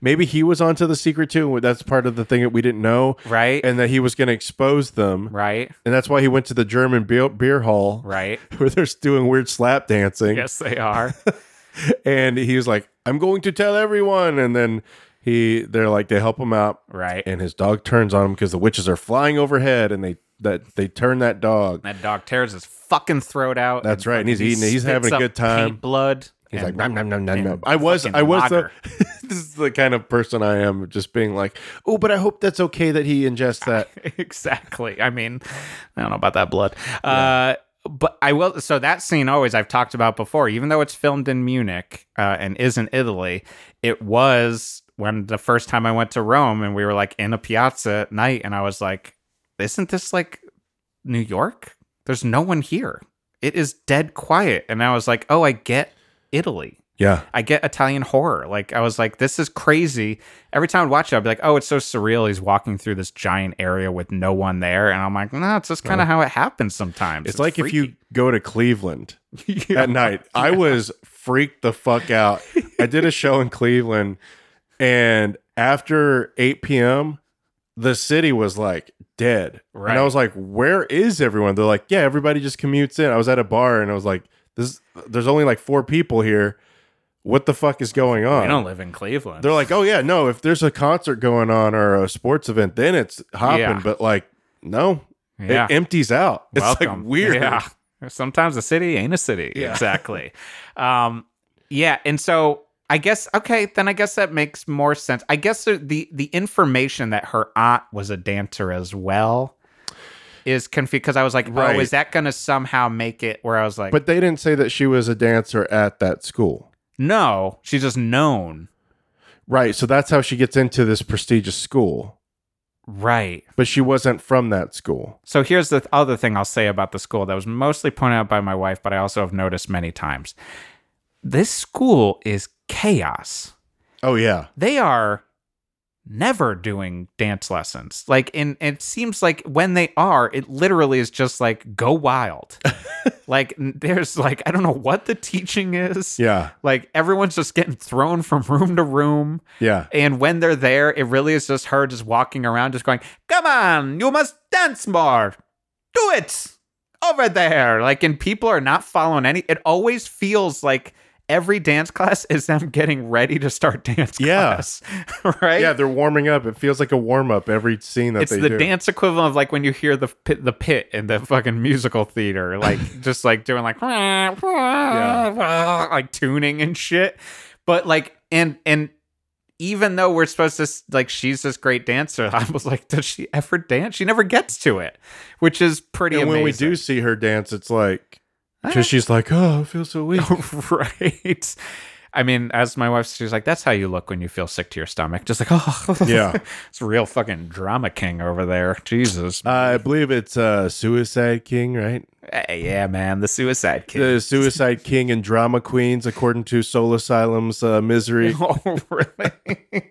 Maybe he was onto the secret too. That's part of the thing that we didn't know, right and that he was going to expose them, right and that's why he went to the German beer, beer hall right where they're doing weird slap dancing. yes they are and he was like, "I'm going to tell everyone." And then he, they're like, they help him out, right and his dog turns on him because the witches are flying overhead, and they that they turn that dog. That dog tears his fucking throat out. That's right, and he's eating it. He's having a good time. Blood. He's and- like, nom, nom, nom, nom, nom. I was, I was the. this is the kind of person I am, just being like, oh, but I hope that's okay that he ingests that. exactly. I mean, I don't know about that blood. Uh, but I will. So that scene always I've talked about before, even though it's filmed in Munich uh, and is in Italy, it was when the first time I went to Rome and we were like in a piazza at night, and I was like, "Isn't this like New York? There's no one here. It is dead quiet." And I was like, "Oh, I get Italy." Yeah, I get Italian horror. Like I was like, this is crazy. Every time I'd watch it, I'd be like, oh, it's so surreal. He's walking through this giant area with no one there, and I'm like, no, it's just kind of how it happens sometimes. it's, like if you go to Cleveland at night. I was freaked the fuck out. I did a show in Cleveland, and after 8 p.m., the city was like dead. And I was like, where is everyone? They're like, yeah, everybody just commutes in. I was at a bar and I was like, this there's only like four people here. What the fuck is going on? I don't live in Cleveland. They're like, oh yeah, no, if there's a concert going on or a sports event, then it's hopping. Yeah. But like, no, yeah, it empties out. It's like weird. Yeah, sometimes a city ain't a city. Exactly. um, yeah, and so I guess okay, then I guess that makes more sense. I guess the the, the information that her aunt was a dancer as well is confused because I was like, Right. oh, is that going to somehow make it where I was like, But they didn't say that she was a dancer at that school. no, she's just known. Right. So that's how she gets into this prestigious school. Right. But she wasn't from that school. So here's the other thing I'll say about the school that was mostly pointed out by my wife, but I also have noticed many times. This school is chaos. Oh yeah. They are never doing dance lessons. Like in it seems like when they are, it literally is just like go wild. like there's like I don't know what the teaching is. Yeah. Like everyone's just getting thrown from room to room. Yeah. And when they're there, it really is just her just walking around, just going, Come on, you must dance more. Do it over there. Like, and people are not following any. It always feels like every dance class is them getting ready to start dance Yeah. class. right? Yeah, they're warming up. It feels like a warm up every scene that they do. it's they the do. dance equivalent of like when you hear the pit, the pit in the fucking musical theater, like just like doing like like tuning and shit. But like and and even though we're supposed to like she's this great dancer, I was like, does she ever dance? She never gets to it, which is pretty. and when we do see her dance, it's like. Because she's like, "Oh, I feel so weak." right. I mean, as my wife, she's like, "That's how you look when you feel sick to your stomach." Just like, oh, Yeah. it's a real fucking drama king over there. Jesus, I believe it's uh, Suicide King, right? Hey, yeah, man, the Suicide King. The Suicide King and Drama Queens, according to Soul Asylum's uh, Misery. oh, really?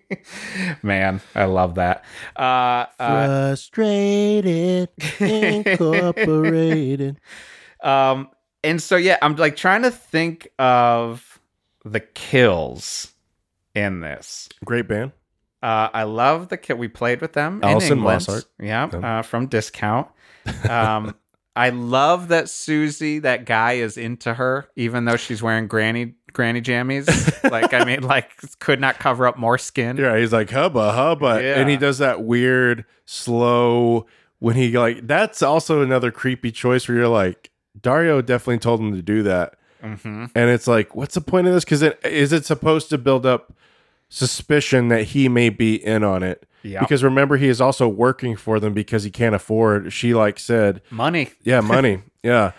man, I love that. Uh, uh, Frustrated Incorporated. um, and so yeah, I'm like trying to think of the kills in this. Great band. Uh, I love the kit. We played with them England. Mossart. Yeah, Yeah. uh, from Discount. Um, I love that Suzy, that guy, is into her, even though she's wearing granny granny jammies. like, I mean, like, could not cover up more skin. Yeah, he's like hubba hubba, and he does that weird slow when he like. That's also another creepy choice where you're like, Dario definitely told him to do that, hmm and it's like, what's the point of this? Because it is it supposed to build up suspicion that he may be in on it. Yeah, Because remember, he is also working for them because he can't afford. She like said, money. yeah, money, yeah.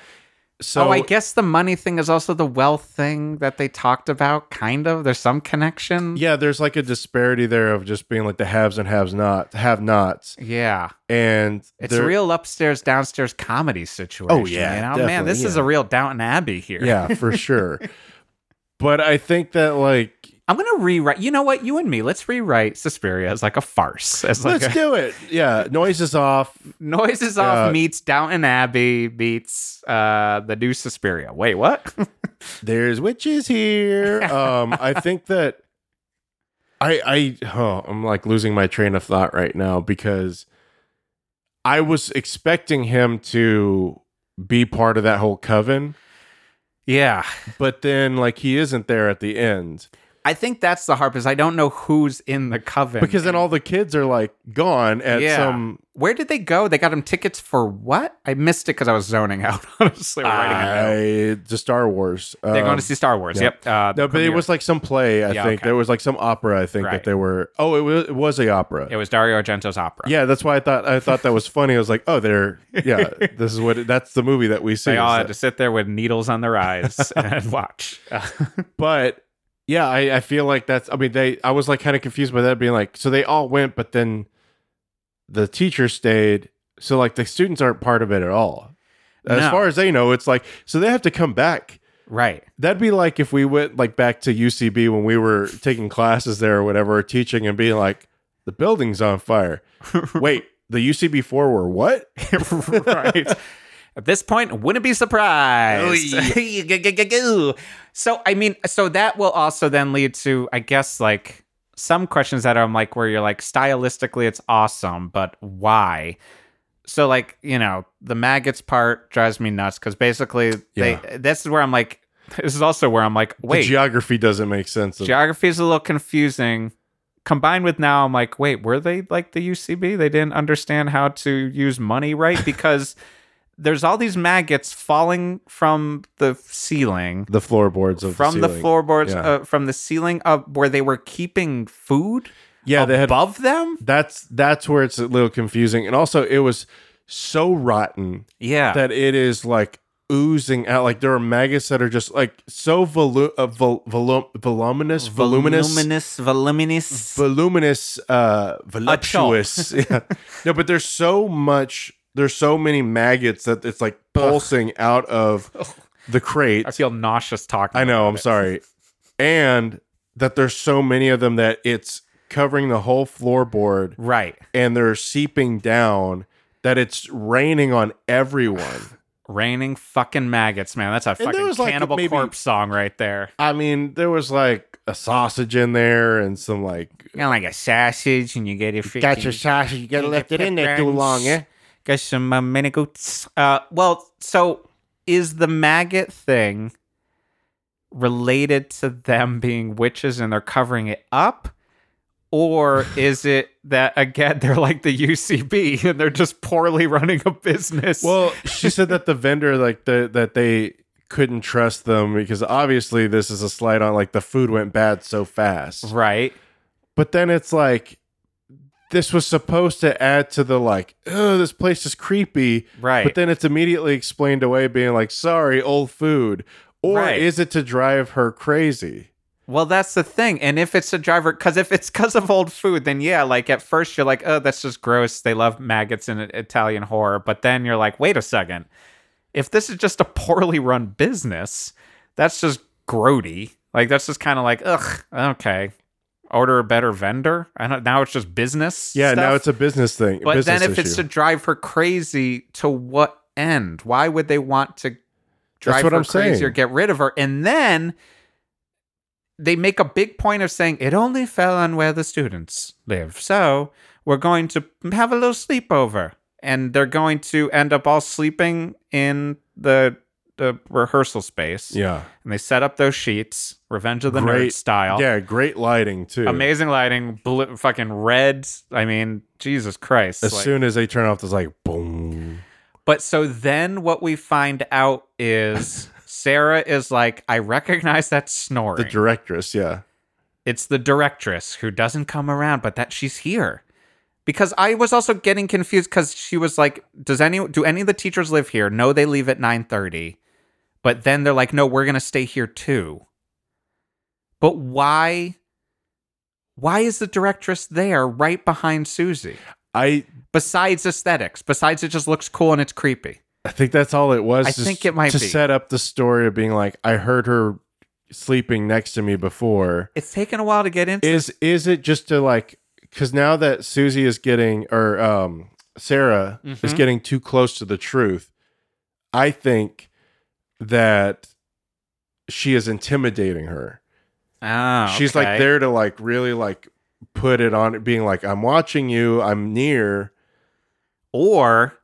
So oh, I guess the money thing is also the wealth thing that they talked about. Kind of. There's some connection. yeah, there's like a disparity there of just being like the haves and haves not have nots, Yeah. and It's a real upstairs downstairs comedy situation. Oh, yeah, you know, man, this is a real Downton Abbey here. yeah, for sure. But I think that like I'm gonna rewrite. You know what? You and me, let's rewrite Suspiria as like a farce. As like let's a, do it. Yeah, Noises Off. noises Yeah. off meets Downton Abbey meets uh the new Suspiria. Wait, what? There's witches here. Um, I think that I I oh, I'm like losing my train of thought right now because I was expecting him to be part of that whole coven, yeah, but then like he isn't there at the end I think that's the harp. Is I don't know who's in the coven because then all the kids are like gone at Yeah. some. Where did they go? They got him tickets for what? I missed it because I was zoning out. Honestly, writing it down. I, to Star Wars. They're going Um, to see Star Wars. Yep. Uh, No, but it premiere. was like some play. I Yeah, think okay. there was like some opera. I think Right. that they were. Oh, it was it was a opera. it was Dario Argento's opera. Yeah, that's why I thought I thought that was funny. I was like, oh, they're yeah, this is what it, that's the movie that we see. They all had to sit there with needles on their eyes and watch. But yeah, I, I feel like that's. I mean, they. I was like kind of confused by that, being like, so they all went, but then the teacher stayed. So like the students aren't part of it at all. As No. far as they know, it's like so they have to come back. right. That'd be like if we went like back to UCB when we were taking classes there or whatever, or teaching and being like, the building's on fire. Wait, the UCB four were what? right. At this point, wouldn't be surprised. So, I mean, so that will also then lead to, I guess, like some questions that I'm like, where you're like, stylistically, it's awesome, but why? So, like, you know, the maggots part drives me nuts because basically, they. This is where I'm like, this is also where I'm like, The wait, geography doesn't make sense. Of, geography is a little confusing. Combined with now, I'm like, wait, were they like the UCB? They didn't understand how to use money right because there's all these maggots falling from the ceiling, the floorboards of from the, the, floorboards, Yeah. uh, from the ceiling up where they were keeping food. Yeah, they had above them. that's that's where it's a little confusing and also it was so rotten Yeah, that it is like oozing out like there are maggots that are just like so volu- uh, vol- volum- voluminous voluminous voluminous, voluminous. voluminous uh voluptuous yeah. no but there's so much there's so many maggots that it's like pulsing out of the crate I feel nauseous talking. I know, I'm it. sorry. And that there's so many of them that it's covering the whole floorboard Right, and they're seeping down that it's raining on everyone. raining fucking maggots, man. That's a there fucking was, like, Cannibal maybe- Corpse song right there. I mean, there was like a sausage in there and some like You know, like a sausage, and you get your freaking, Got your sausage. You gotta left it in there too long, eh? Got some mini goats. Uh, well, so is the maggot thing related to them being witches and they're covering it up? Or is it that again they're like the UCB and they're just poorly running a business? Well, she said that the vendor like the that they couldn't trust them because obviously this is a slight on like the food went bad so fast. right. But then it's like this was supposed to add to the like, oh, this place is creepy. Right. But then it's immediately explained away being like, sorry, old food. Or Right. is it to drive her crazy? Well, that's the thing. And if it's a driver, because if it's because of old food, then yeah, like at first you're like, oh, that's just gross. They love maggots in Italian horror. But then you're like, wait a second. If this is just a poorly run business, that's just grody. Like that's just kind of like, ugh, okay. Order a better vendor. I don't. Now it's just business. Yeah, now it's a business thing. But business then if it's to drive her crazy, to what end? Why would they want to drive her I'm crazy or get rid of her? And then they make a big point of saying it only fell on where the students live. So we're going to have a little sleepover. And they're going to end up all sleeping in the the rehearsal space. yeah, And they set up those sheets, Revenge of the Nerd style. yeah, great lighting too. Amazing lighting, blue, fucking red. I mean, Jesus Christ. As like- soon as they turn off, it's like boom. But so then what we find out is Sarah is like, I recognize that snort. The directress, yeah. it's the directress who doesn't come around, but that she's here. Because I was also getting confused because she was like, Does any do any of the teachers live here? No, they leave at 9:30. But then they're like, No, we're gonna stay here too. But why why is the directress there right behind Suzy? I Besides aesthetics, besides it just looks cool and it's creepy. I think that's all it was. I think it might to be. set up the story of being like, I heard her sleeping next to me before. It's taken a while to get into. Is is it just to like because now that Suzy is getting or um Sarah is Mhm. getting too close to the truth, I think that she is intimidating her. oh, She's like there to like really like put it on being like, I'm watching you, I'm near. Or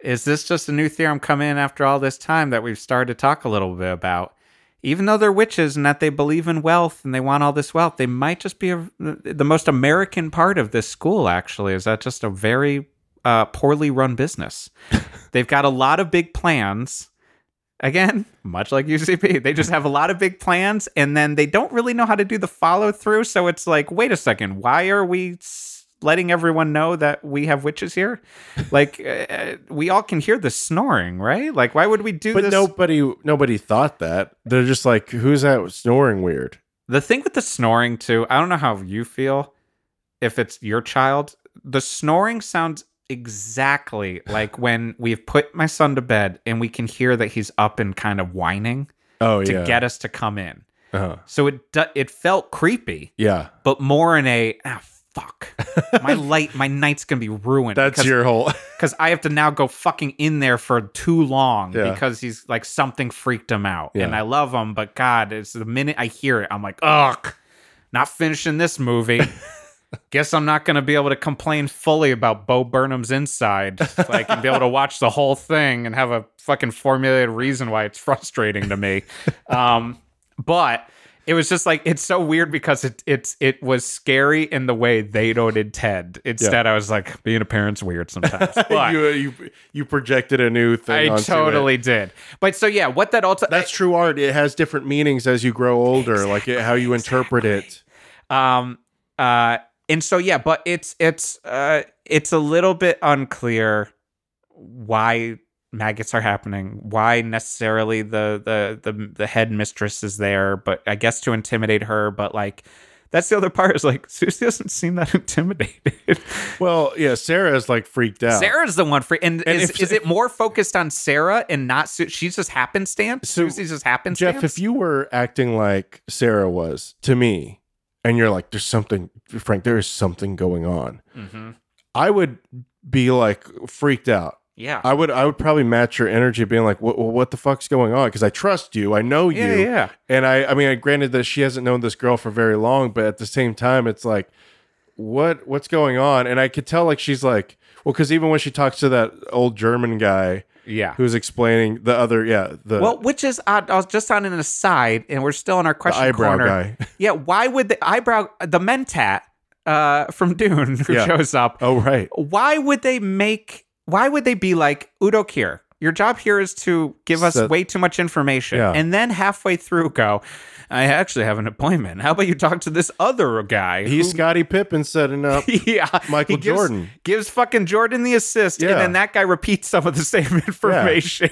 is this just a new theorem come in after all this time that we've started to talk a little bit about? Even though they're witches and that they believe in wealth and they want all this wealth, they might just be a, the most American part of this school, actually. Is that just a very uh, poorly run business? They've got a lot of big plans. Again, much like UCB, they just have a lot of big plans and then they don't really know how to do the follow through. So it's like, wait a second, why are we letting everyone know that we have witches here? Like, uh, we all can hear the snoring, right? Like, why would we do this? But this? nobody nobody thought that. They're just like, who's that snoring weird? The thing with the snoring, too, I don't know how you feel if it's your child. The snoring sounds exactly like when we've put my son to bed and we can hear that he's up and kind of whining Oh to yeah. get us to come in. uh-huh. So it do- it felt creepy, Yeah. but more in a ah fuck. my light, my night's gonna be ruined. That's your whole because I have to now go fucking in there for too long Yeah. because he's like something freaked him out, and I love him, but God, it's the minute I hear it, I'm like, ugh, not finishing this movie. Guess I'm not gonna be able to complain fully about Bo Burnham's inside, so I can be able to watch the whole thing and have a fucking formulated reason why it's frustrating to me. Um, but it was just like it's so weird because it it's it was scary in the way they don't did Ted. Instead, I was like being a parent's weird sometimes. But you, you you projected a new thing. I totally It. did. But so yeah, what that also That's true art. It has different meanings as you grow older, like it, how you interpret it. um uh and so yeah, but it's it's uh it's a little bit unclear why maggots are happening, why necessarily the the the the head mistress is there, but I guess to intimidate her, but like that's the other part is like Suzy doesn't seem that intimidated. Well, yeah, Sarah's like freaked out. Sarah's the one free, and, And is, if- is it more focused on Sarah and not Su- she's just happenstance? So, Suzy's just happenstance. Jeff, if you were acting like Sarah was to me, and you're like, "There's something, Frank. There is something going on," hmm I would be like freaked out. yeah, I would, I would probably match your energy, being like, "What, what the fuck's going on?" Because I trust you, I know you, yeah, yeah. and I, I mean, granted that she hasn't known this girl for very long, but at the same time, it's like, what, what's going on? And I could tell, like, she's like, well, because even when she talks to that old German guy, Yeah. who's explaining the other yeah the, Well, which is odd. I was just on an aside, and we're still in our the question eyebrow corner. guy. Yeah, why would the eyebrow, the mentat uh, from Dune who Yeah. shows up, Oh right. why would they make, why would they be like, Udo Kier, your job here is to give us So- way too much information. Yeah. And then halfway through go, I actually have an appointment. How about you talk to this other guy? He's who- Scottie Pippen setting up yeah, Michael he gives, Jordan. gives fucking Jordan the assist, Yeah. and then that guy repeats some of the same information.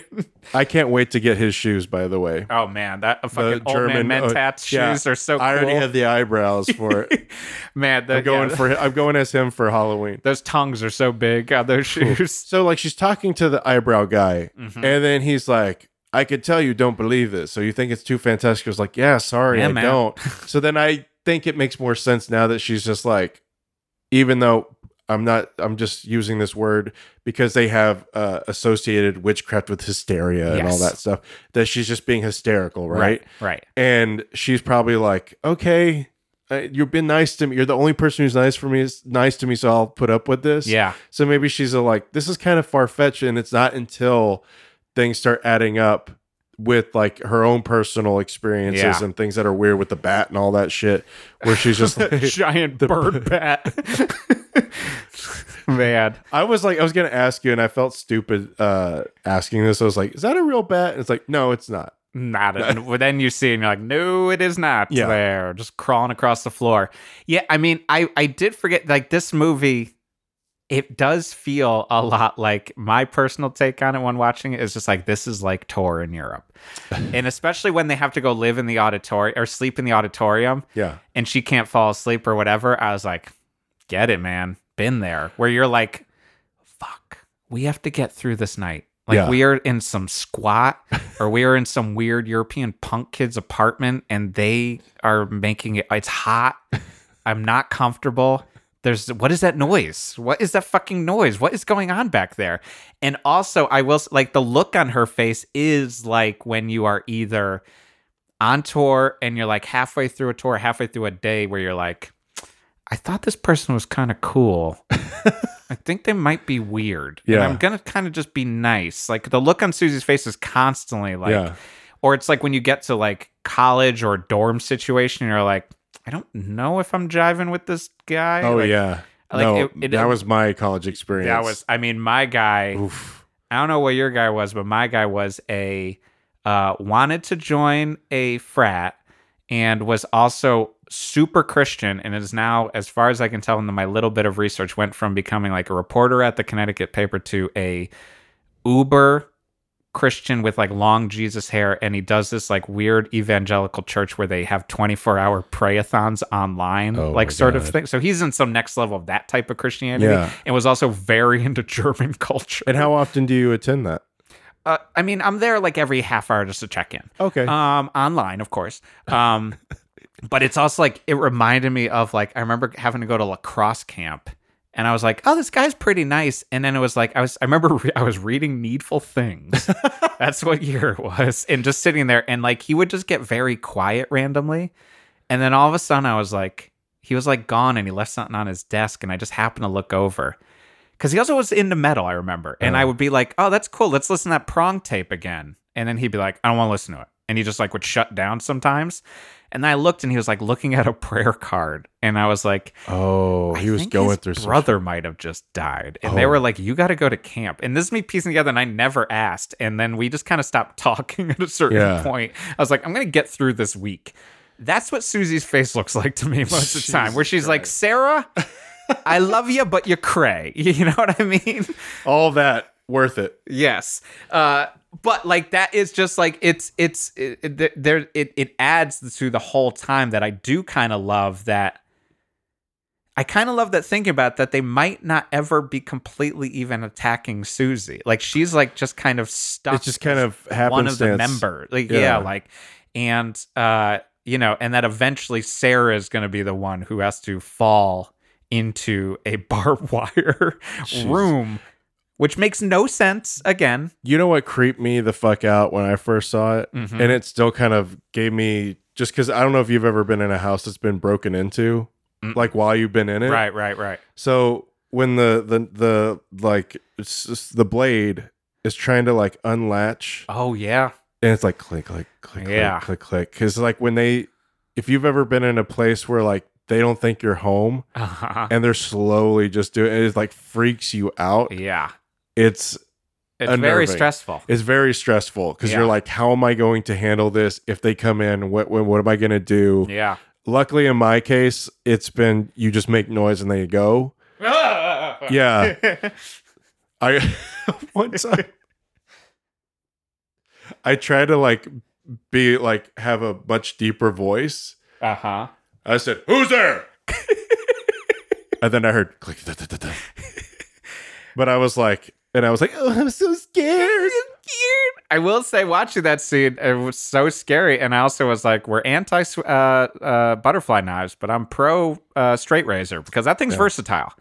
I can't wait to get his shoes. By the way, oh man, that fucking old German- man Mentat's yeah. shoes are so. I already cool. have the eyebrows for it. man. The, I'm going yeah, for I'm going as him for Halloween. those tongues are so big on those shoes. So like she's talking to the eyebrow guy, Mhm. and then he's like, "I could tell you don't believe this, so you think it's too fantastic." I was like, "Yeah, sorry, Yeah, I man. don't." so then I think it makes more sense now that she's just like, even though I'm not, I'm just using this word because they have uh, associated witchcraft with hysteria and all that stuff. That she's just being hysterical, right? right. And she's probably like, "Okay." Uh, you've been nice to me. You're the only person who's nice for me. Is nice to me, so I'll put up with this. Yeah, So maybe she's a, like, this is kind of far fetched, and it's not until things start adding up with like her own personal experiences Yeah. and things that are weird with the bat and all that shit, where she's just like, giant bird bat. man, I was like, I was gonna ask you, and I felt stupid uh asking this. I was like, is that a real bat? And it's like, no, it's not. not. it. Well, then you see, and you're like, no, it is not. Yeah. there, just crawling across the floor. Yeah, I mean, I I did forget. Like this movie, it does feel a lot like my personal take on it when watching it is just like this is like tour in Europe, and especially when they have to go live in the auditorium or sleep in the auditorium. Yeah, and she can't fall asleep or whatever, I was like, get it, man. Been there. Where you're like, fuck, we have to get through this night. Like Yeah. we are in some squat or we are in some weird European punk kid's apartment and they are making it it's hot. I'm not comfortable. There's what is that noise? What is that fucking noise? What is going on back there? And also I will like the look on her face is like when you are either on tour and you're like halfway through a tour, halfway through a day where you're like, I thought this person was kind of cool. I think they might be weird. And Yeah. I'm going to kind of just be nice. Like the look on Suzy's face is constantly like, yeah, or it's like when you get to like college or dorm situation, you're like, I don't know if I'm jiving with this guy. oh Like, yeah. like, no, it- it- that was my college experience. That was, I mean, my guy, Oof. I don't know what your guy was, but my guy was a uh, wanted to join a frat and was also super Christian and is now, as far as I can tell in my little bit of research, went from becoming like a reporter at the Connecticut paper to a uber Christian with like long Jesus hair, and he does this like weird evangelical church where they have 24 hour prayathons online, Oh like sort of thing. So he's in some next level of that type of Christianity Yeah. and was also very into German culture. And how often do you attend that? Uh, I mean, I'm there like every half hour just to check in. Okay. Um, online, of course. Um, but it's also like it reminded me of like I remember having to go to lacrosse camp, and I was like, "Oh, this guy's pretty nice." And then it was like I was I remember re- I was reading Needful Things. That's what year it was, and just sitting there, and like he would just get very quiet randomly, and then all of a sudden I was like, he was like gone, and he left something on his desk, and I just happened to look over. Because he also was into metal, I remember. And Oh. I uh-huh. would be like, oh, that's cool. Let's listen to that prong tape again. And then he'd be like, I don't want to listen to it. And he just like would shut down sometimes. And I looked and he was like looking at a prayer card. And I was like, oh, he was going through some brother might have just died. And they Oh. were like, you got to go to camp. And this is me piecing together. And I never asked. And then we just kind of stopped talking at a certain Yeah. point. I was like, I'm going to get through this week. That's what Suzy's face looks like to me most of the time, where she's like, Sarah, I love you, but you're cray. You know what I mean? all that worth it. Yes. Uh, but like that is just like it's it's it, it, there it it adds to the whole time that I do kind of love that. I kind of love that thinking about that they might not ever be completely even attacking Suzy. Like she's like just kind of stuck. It's just kind of one of the happenstance. member. Like yeah. Yeah. like and uh you know, and that eventually Sarah is going to be the one who has to fall into a barbed wire Jesus. room, which makes no sense again. You know what creeped me the fuck out when I first saw it? Mhm. And it still kind of gave me just because I don't know if you've ever been in a house that's been broken into, Mm. like while you've been in it. Right, right, right. So when the the the like the blade is trying to like unlatch, Oh yeah. and it's like click, click, click, Yeah. click, click, click. Because like when they, if you've ever been in a place where like they don't think you're home Uh-huh. and they're slowly just doing it, it like freaks you out. Yeah. It's It's very stressful. it's very stressful because Yeah. you're like, how am I going to handle this if they come in? What what, what am I going to do? Yeah. Luckily, in my case, it's been you just make noise and they go. Yeah. I one time I tried to like be like have a much deeper voice. Uh huh. I said, "Who's there?" and then I heard click. da, da, da. But I was like, and I was like, "Oh, I'm so scared." I will say, watching that scene, it was so scary, and I also was like, "We're anti uh, uh, butterfly knives, but I'm pro uh, straight razor because that thing's Yeah. versatile.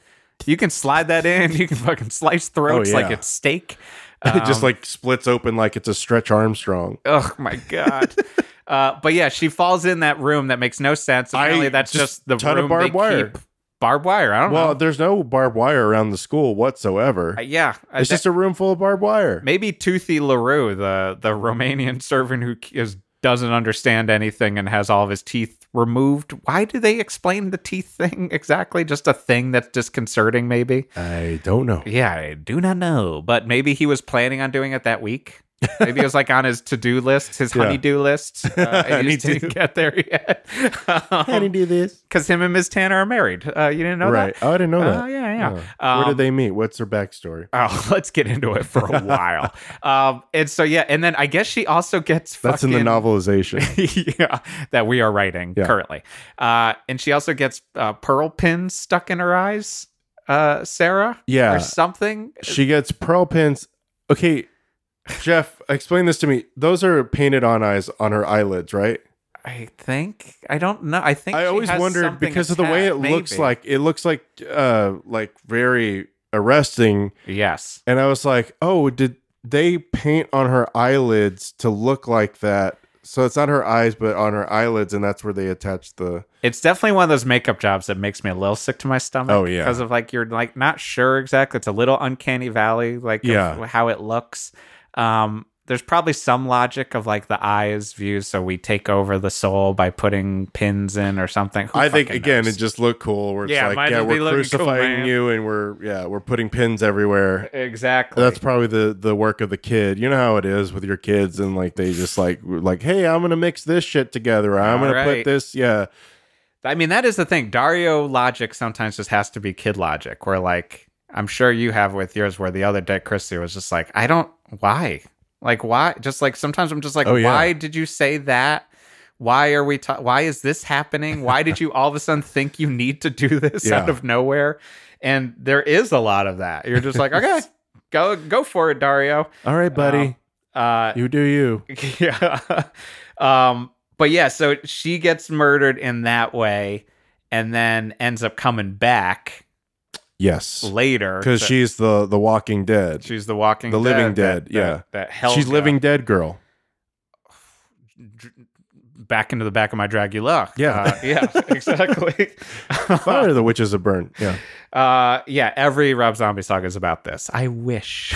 You can slide that in. You can fucking slice throats Oh, like yeah. it's steak. it just Um, like splits open like it's a Stretch Armstrong. oh my god." uh, but yeah, she falls in that room that makes no sense. I- that's just just, the ton of room barbed they wire. keep barbed wire. I don't Well, know. Well, there's no barbed wire around the school whatsoever. Uh, yeah, it's just a room full of barbed wire. maybe Toothy Larue, the the Romanian servant who is doesn't understand anything and has all of his teeth removed. Why do they explain the teeth thing exactly? Just a thing that's disconcerting, maybe. I don't know. Yeah, I do not know, but maybe he was planning on doing it that week. Maybe it was like on his to do list, his Yeah. honeydew list. Uh, and he just didn't get there yet. do this? Because him and Miss Tanner are married. Uh, you didn't know right. that? Oh, I didn't know that. Oh, yeah, yeah. Oh. Where Um, did they meet? What's their backstory? Oh, let's get into it for a while. um, and so yeah, and then I guess she also gets That's in the novelization. yeah, that we are writing Yeah. currently. Uh, and she also gets uh, pearl pins stuck in her eyes, uh, Sarah, Yeah. or something. she gets pearl pins. Okay, Jeff, explain this to me. Those are painted on eyes on her eyelids, right? I think I don't know. I think I always wondered because of the way it attached, looks like it looks like uh like very arresting Yes. and I was like, "Oh, did they paint on her eyelids to look like that?" So it's not her eyes but on her eyelids and that's where they attach the It's definitely one of those makeup jobs that makes me a little sick to my stomach. Oh, yeah. because of like you're like not sure exactly. It's a little uncanny valley, like Yeah. how it looks. Um, there's probably some logic of like the eyes view, so we take over the soul by putting pins in or something. Who I think again knows? it just looked cool where it's Yeah, like, yeah, we're looking cool, crucifying you and we're yeah, we're putting pins everywhere. exactly. That's probably the the work of the kid. You know how it is with your kids, and like they just like like, hey, I'm gonna mix this shit together. I'm gonna Alright. put this. Yeah, I mean, that is the thing. Dario logic sometimes just has to be kid logic, where like I'm sure you have with yours, where the other day Christy was just like, I don't why, like why, just like sometimes I'm just like, Oh, yeah. why did you say that? Why are we? Ta- why is this happening? Why did you all of a sudden think you need to do this out of nowhere? And there is a lot of that. You're just like, okay, go go for it, Dario. all right, buddy, Uh, you do you. yeah. um, but yeah, so she gets murdered in that way and then ends up coming back Yes, later. because she's the the Walking Dead. she's the walking the living that- dead, yeah. That, that Helga She's living dead girl. back into the back of my Dragula. Yeah. Uh, yeah, exactly. Fire the witches of burn. Yeah, uh, yeah, every Rob Zombie saga is about this. I wish.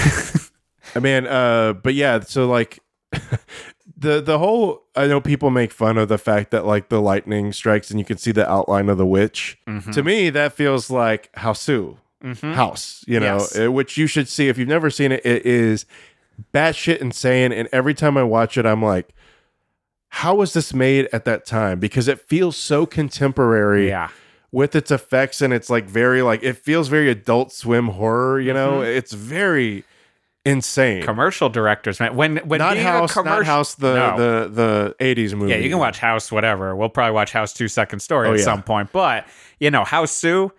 I mean, uh, but yeah, so like. The the whole I know people make fun of the fact that like the lightning strikes and you can see the outline of the witch. Mhm. To me, that feels like Hausu. Mhm. house, you know, Yes. which you should see if you've never seen it. It is batshit insane, and every time I watch it, I'm like, how was this made at that time? Because it feels so contemporary Yeah. with its effects, and it's like very like it feels very Adult Swim horror. You know, Mm-hmm. it's very insane. Commercial directors, man. When when not being house, a commercial, not house. The No. the the '80s movie. Yeah, you can watch House, whatever. We'll probably watch House Two Second Story Oh, at yeah. some point. But you know, Hausu,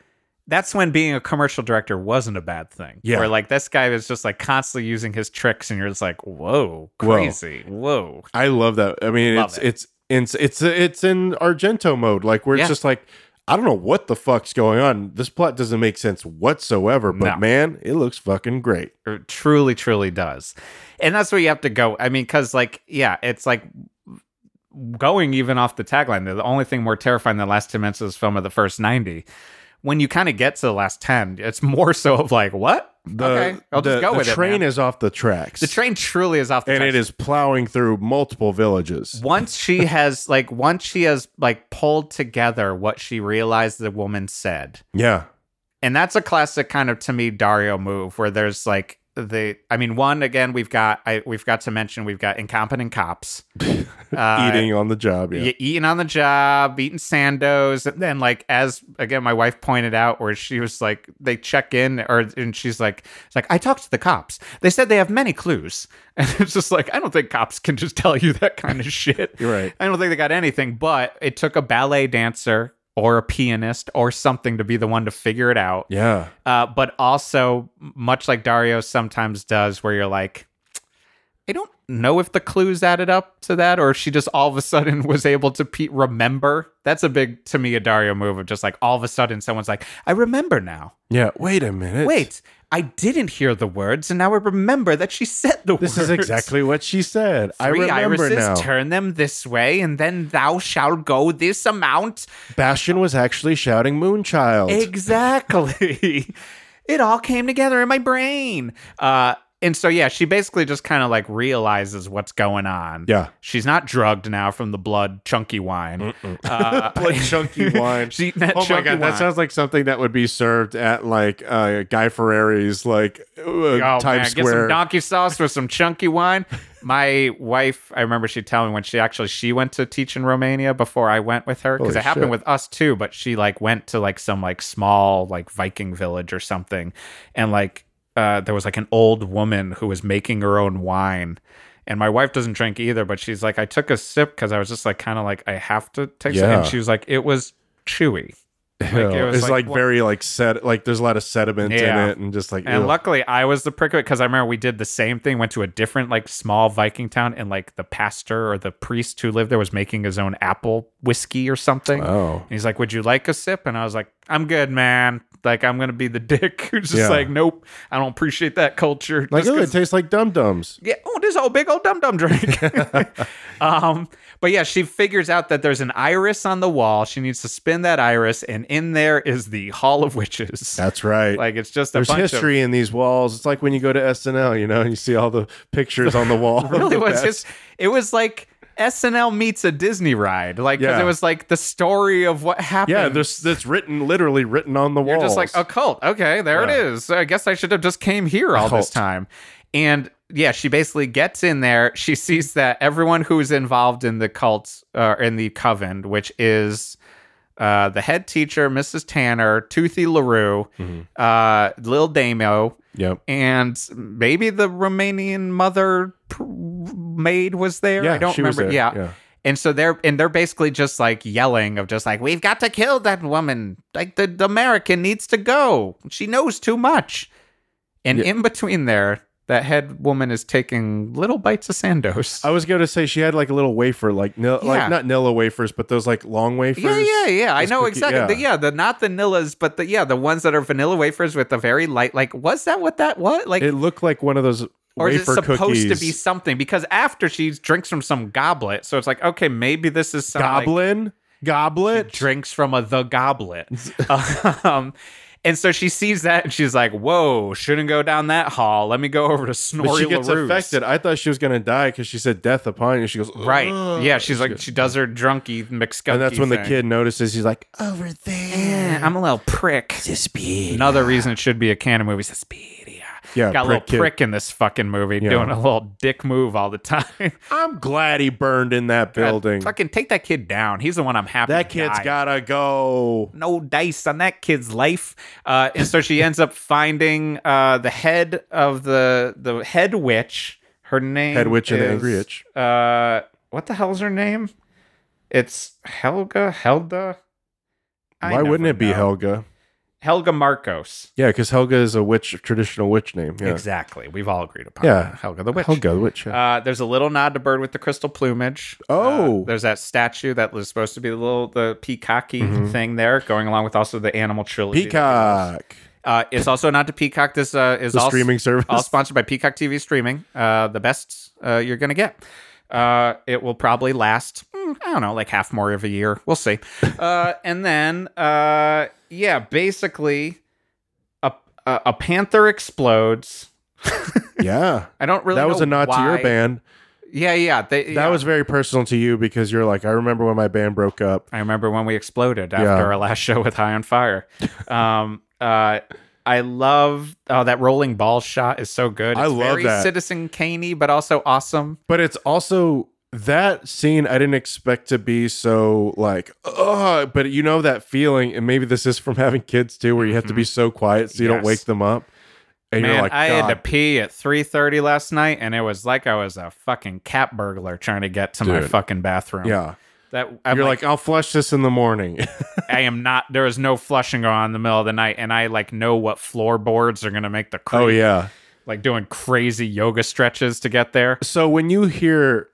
that's when being a commercial director wasn't a bad thing. Yeah. Where like this guy was just like constantly using his tricks, and you're just like, whoa, Whoa. crazy, whoa. I love that. I mean, Love it's it's it's it's it's in Argento mode, like where it's Yeah. just like I don't know what the fuck's going on. This plot doesn't make sense whatsoever. But No. man, it looks fucking great. It truly, truly does. And that's where you have to go. I mean, because like, yeah, it's like going even off the tagline. The only thing more terrifying than the last 10 minutes of this film are the first 90. When you kind of get to the last 10, it's more so of like, what? The, Okay, I'll just the- go the with it, train man. is off the tracks. The train truly is off the tracks. and tracks. it is plowing through multiple villages. once she has like once she has like pulled together what she realized the woman said Yeah. and that's a classic kind of to me dario move where there's like the i mean one again we've got I, we've got to mention we've got incompetent cops uh, Eating on the job. Yeah. eating on the job eating sandos and then like as again my wife pointed out where she was like they check in or and she's like it's like i talked to the cops they said they have many clues and it's just like i don't think cops can just tell you that kind of shit You're right. I don't think they got anything, but it took a ballet dancer or a pianist or something to be the one to figure it out. Yeah. Uh, but also, much like Dario sometimes does, where you're like, I don't know if the clues added up to that or if she just all of a sudden was able to pe- remember. That's a big, to me, a Dario move of just like all of a sudden someone's like, I remember now. Yeah. Wait a minute. Wait, I didn't hear the words and now I remember that she said the This words. This is exactly what she said. I Three remember irises, now. turn them this way, and then thou shalt go this amount. Bastian was actually shouting Moonchild. Exactly. it all came together in my brain. Uh, and so yeah, she basically just kind of like realizes what's going on. Yeah. She's not drugged now from the blood chunky wine. Uh, Blood chunky wine. she Oh my chunky god, that sounds like something that would be served at like uh, Guy Fieri's like uh, Oh, Times man, get some donkey sauce with some chunky wine. My wife, I remember she telling me when she actually she went to teach in Romania before I went with her because it happened shit. with us too. But she like went to like some like small like Viking village or something, and like uh, there was like an old woman who was making her own wine. And my wife doesn't drink either, but she's like, I took a sip because I was just like, kind of like, I have to it. Yeah. And she was like, it was chewy. Ew. it was it's like, like, very like set like there's a lot of sediment Yeah. in it and just like And ew. luckily, I was the prick of it because I remember we did the same thing. Went to a different, like, small Viking town, and like the pastor or the priest who lived there was making his own apple whiskey or something. oh And he's like, "Would you like a sip?" And I was like, "I'm good, man. Like, I'm gonna be the dick who's just Yeah. like, nope, I don't appreciate that culture. like Just oh, it tastes like dum dums. yeah, oh, this whole big old dum dum drink. um, but yeah, she figures out that there's an iris on the wall. She needs to spin that iris, and in there is the Hall of Witches. That's right. like it's just a there's bunch of history in these walls. It's like when you go to SNL, you know, and you see all the pictures on the wall. really was just it was like SNL meets a Disney ride, like 'cause Yeah. it was like the story of what happened. yeah. There's that's written literally written on the You're just like a cult. Okay, there it Yeah. is. So I guess I should have just came here all this time. And yeah, she basically gets in there. She sees that everyone who's involved in the cult, uh, in the coven, which is uh, the head teacher, Mrs. Tanner, Toothy Larue, Mm-hmm. uh, Lil Damo, Yep. and maybe the Romanian mother pr- maid was there. Yeah, I don't she was remember. there, Yeah. yeah. And so they're and they're basically just like yelling of just like we've got to kill that woman. Like the, the American needs to go. She knows too much. And in between there, that head woman is taking little bites of Sandos. I was going to say she had like a little wafer, like nil, Yeah. like not Nilla wafers, but those like long wafers. yeah, yeah, yeah. I know cookie- exactly. yeah. The, yeah, the not the Nillas, but the yeah, the ones that are vanilla wafers with the very light. Like, was that what that was? Like, It looked like one of those or is it supposed cookies. to be something? Because after she drinks from some goblet, so it's like, okay, maybe this is some like, goblin, goblet. drinks from a the goblet. um, and so she sees that and she's like, "Whoa, shouldn't go down that hall. Let me go over to Snorri But she gets LaRue's." affected. I thought she was going to die because she said death upon you. She goes, Right. Yeah, she's like she does her drunky McSkunky and that's when the kid notices. He's like, Over there. Yeah, I'm a little prick. Suspiria. Another reason it should be a canon movie. Suspiria. Yeah, got a little kid. prick in this fucking movie, Yeah. doing a little dick move all the time. I'm glad he burned in that building. Fucking take that kid down. He's the one I'm happy. that died. kid's gotta go. no dice on that kid's life. Uh, and so she ends up finding uh, the head of the the head witch. Her name Head witch and the angry witch. Uh, what the hell's her name? It's Helga. Helga. I Why wouldn't never it be know. Helga? Helga Markos. Yeah, because Helga is a witch, traditional witch name. Yeah, Exactly. We've all agreed upon Yeah. that. Helga the witch. Helga the witch. yeah. Uh, there's a little nod to Bird with the Crystal Plumage. Oh. Uh, there's that statue that was supposed to be the little the peacocky thing there, going along with also the animal trilogy. Mm-hmm. Peacock, Uh, it's also not to Peacock. This uh, is the all, streaming service. all sponsored by Peacock TV Streaming. Uh, the best uh, you're gonna get. Uh, it will probably last. mm, I don't know, like half more of a year. We'll see. uh, and then, uh, yeah, basically, a a, a panther explodes. Yeah. I don't really. that was know a nod to your band. Yeah, yeah. They, That yeah. was very personal to you because you're like, I remember when my band broke up. I remember when we exploded after Yeah. our last show with High on Fire. um, uh, I love oh that rolling ball shot is so good. It's I love very that. Citizen Caney, but also awesome. But it's also that scene I didn't expect to be so like, ugh. But you know that feeling, and maybe this is from having kids too, where you have to be mm-hmm. so quiet so you don't Yes. wake them up. And Man, you're like, I had to God, pee at three thirty last night, and it was like I was a fucking cat burglar trying to get to my Dude. fucking bathroom. yeah. that I'm you're like, like, I'll flush this in the morning. I am not. There is no flushing going on in the middle of the night, and I like know what floorboards are gonna make the creak. oh yeah. like doing crazy yoga stretches to get there. So when you hear,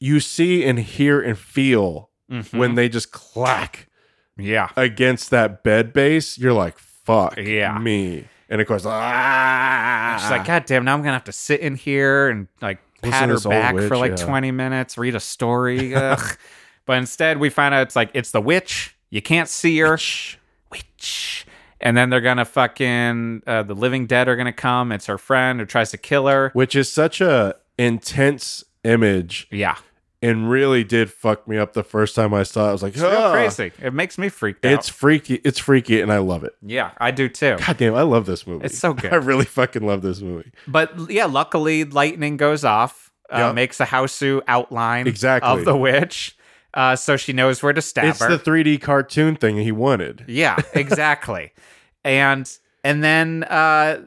you see and hear and feel Mhm. when they just clack yeah, against that bed base, you're like, fuck Yeah. me. And of course, ah, she's like, God damn, now I'm gonna have to sit in here and like pat her back witch, for like yeah. 20 minutes, read a story. But instead, we find out it's like it's the witch. You can't see her. Witch. And then they're gonna fucking uh, the living dead are gonna come. It's her friend who tries to kill her. which is such a intense image Yeah, and really did fuck me up the first time I saw it. I was like, it's real "Ah." crazy. It makes me freak out. It's freaky. It's freaky, and I love it. yeah, I do too. God damn, I love this movie. It's so good. I really fucking love this movie. But yeah, luckily lightning goes off, uh, makes a Hausu outline Exactly. of the witch, uh, so she knows where to stab It's her. the 3D cartoon thing he wanted. yeah, exactly. and and then uh,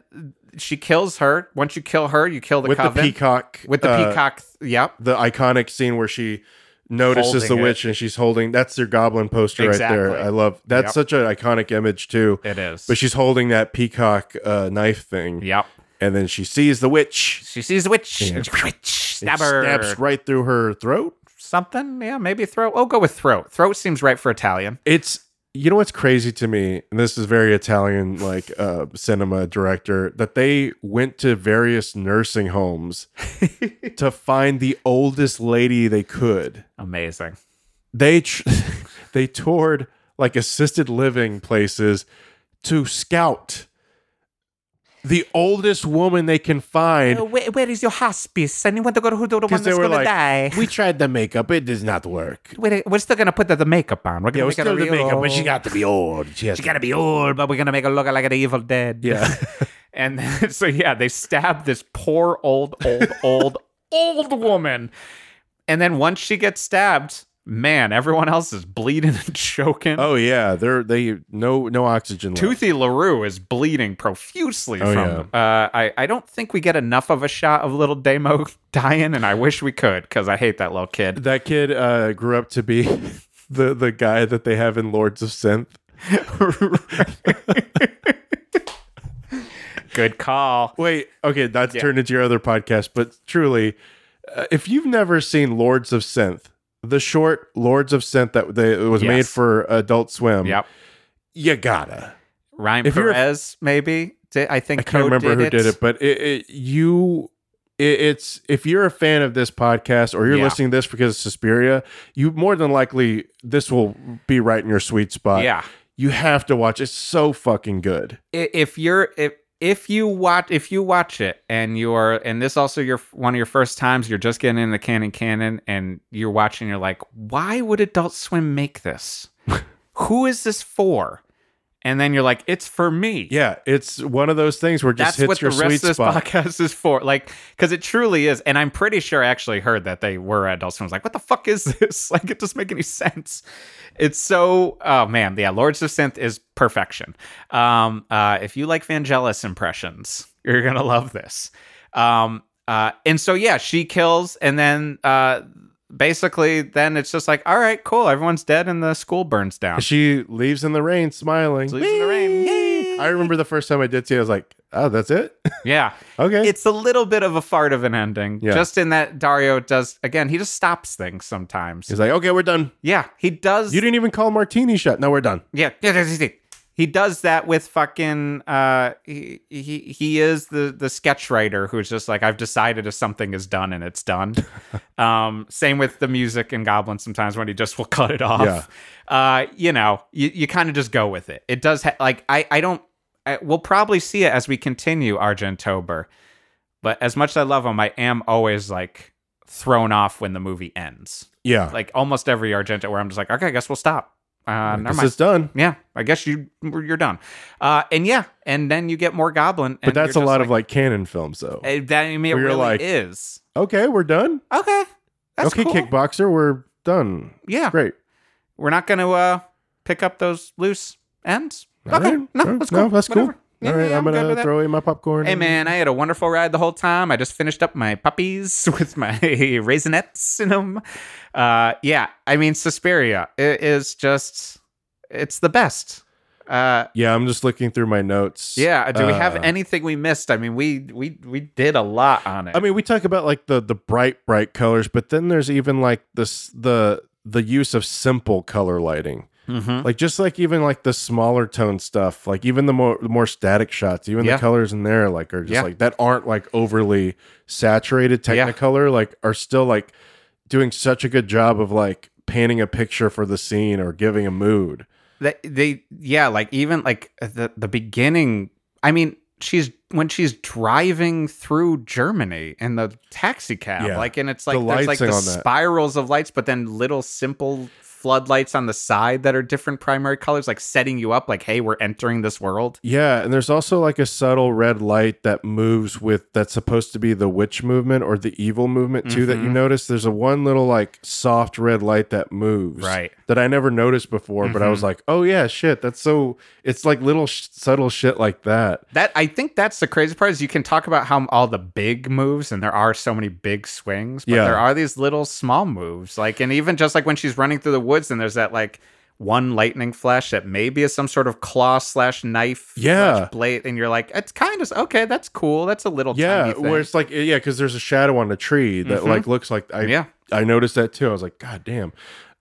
she kills her. Once you kill her, you kill the with coven the peacock. with the uh, peacock. Yep. The iconic scene where she notices Holding the it. witch and she's holding. That's their goblin poster right there. I love. That's Yep. such an iconic image too. It is. But she's holding that peacock uh, knife thing, yep. and then she sees the witch. She sees the witch. Yeah. and she- Witch, It stab her. stabs right through her throat. Something. Yeah, maybe throat. Oh, go with throat. Throat seems right for Italian. It's you know what's crazy to me, and this is very Italian like uh cinema director, that they went to various nursing homes to find the oldest lady they could. Amazing. They tr- they toured like assisted living places to scout the oldest woman they can find. Uh, where, where is your hospice? Anyone to go to who the one Because that's they were gonna like, die? we tried the makeup, it does not work. We're, we're still gonna put the, the makeup on. We're gonna Yeah, we make still her the makeup, but old. she got to be old. She, has She to- gotta be old, but we're gonna make her look like an evil dead. Yeah. and then, so yeah, they stab this poor old, old, old, old woman. And then once she gets stabbed, man, everyone else is bleeding and choking. Oh yeah, they're they no no oxygen. left. Toothy LaRue is bleeding profusely Oh, from. Uh, I I don't think we get enough of a shot of little Demo dying, and I wish we could because I hate that little kid. That kid uh, grew up to be the the guy that they have in Lords of Synth. Good call. Wait, okay, that's Yeah. turned into your other podcast, but truly, uh, if you've never seen Lords of Synth, the short Lords of Synth that they, it was made for Adult Swim, Yep. you gotta. Ryan If Perez, maybe. Did, I think I can't remember who did it, but it, it you. It, it's if you're a fan of this podcast or you're Yeah. listening to this because of Suspiria, you more than likely this will be right in your sweet spot. Yeah. you have to watch. It's so fucking good. If you're if if you watch if you watch it and you're and this also your one of your first times you're just getting in the Cannon Canon and you're watching you're like why would Adult Swim make this? Who is this for? And then you're like it's for me. Yeah, it's one of those things where it just That's what hits your the rest sweet of this spot. podcast is for. Like, because it truly is. And I'm pretty sure I actually heard that they were Adult Swim. I was like, what the fuck is this? Like, it doesn't make any sense. It's so, oh man, yeah, Lords of Synth is perfection. Um, uh, if you like Vangelis impressions, you're gonna love this. Um, uh, and so yeah, she kills, and then uh, basically, then it's just like, all right, cool, everyone's dead, and the school burns down. She leaves in the rain, smiling. Leaves in the rain. I remember the first time I did see, it, I was like, "Oh, that's it." Yeah. okay. it's a little bit of a fart of an ending. Yeah. Just in that Dario does again, he just stops things sometimes. He's like, "Okay, we're done." yeah, he does. You didn't even call martini shot. No, we're done. yeah, yeah, yeah, yeah, yeah. He does that with fucking. Uh, he he he is the the sketch writer who's just like I've decided if something is done and it's done. um, same with the music in Goblin. Sometimes when he just will cut it off. Yeah. Uh, you know, you, you kind of just go with it. It does ha- like I I don't. I, we'll probably see it as we continue Argentober. But as much as I love him, I am always like thrown off when the movie ends. Yeah. Like almost every Argento, where I'm just like, okay, I guess we'll stop. Uh, never This mind. is done. Yeah, I guess you you're done. Uh, and yeah, and then you get more Goblin. But that's a lot of like Cannon films, though. Eh, that I mean, it really like, is. Okay, we're done. Okay, that's okay, cool. Kickboxer, we're done. Yeah, Great. we're not going to uh pick up those loose ends. All okay, right. no, that's cool. No, that's cool. All right, I'm with gonna throw away my popcorn. Hey man, I had a wonderful ride the whole time. I just finished up my puppies with my raisinettes in them. Uh, yeah, I mean, Suspiria it is just it's the best. Uh, Yeah, I'm just looking through my notes. yeah. Do we have Uh, anything we missed? I mean, we we we did a lot on it. I mean, we talk about like the the bright bright colors, but then there's even like this the the use of simple color lighting. Mhm. Like just like even like the smaller tone stuff, like even the more the more static shots, even Yeah. the colors in there like are just Yeah. like that aren't like overly saturated Yeah. technicolor, like are still like doing such a good job of like painting a picture for the scene or giving a mood. they, they yeah like even like the the beginning i mean she's when she's driving through germany in the taxi cab Yeah. like and it's like The there's like the that. spirals of lights but then little simple floodlights on the side that are different primary colors like setting you up like hey we're entering this world Yeah, and there's also like a subtle red light that moves with that's supposed to be the witch movement or the evil movement too that you Mhm. notice. There's a one little like soft red light that moves. Right. That I never noticed before, but I was Mhm. like, "Oh yeah, shit, that's so it's like little sh- subtle shit like that." that i think that's the crazy part is you can talk about how all the big moves and there are so many big swings but Yeah. there are these little small moves like and even just like when she's running through the woods and there's that like one lightning flash that maybe is some sort of claw slash knife Yeah. slash blade and you're like it's kind of okay that's cool that's a little Yeah, where it's like yeah, cuz there's a shadow on the tree that Mhm. like looks like I yeah I noticed that too. I was like, "God damn."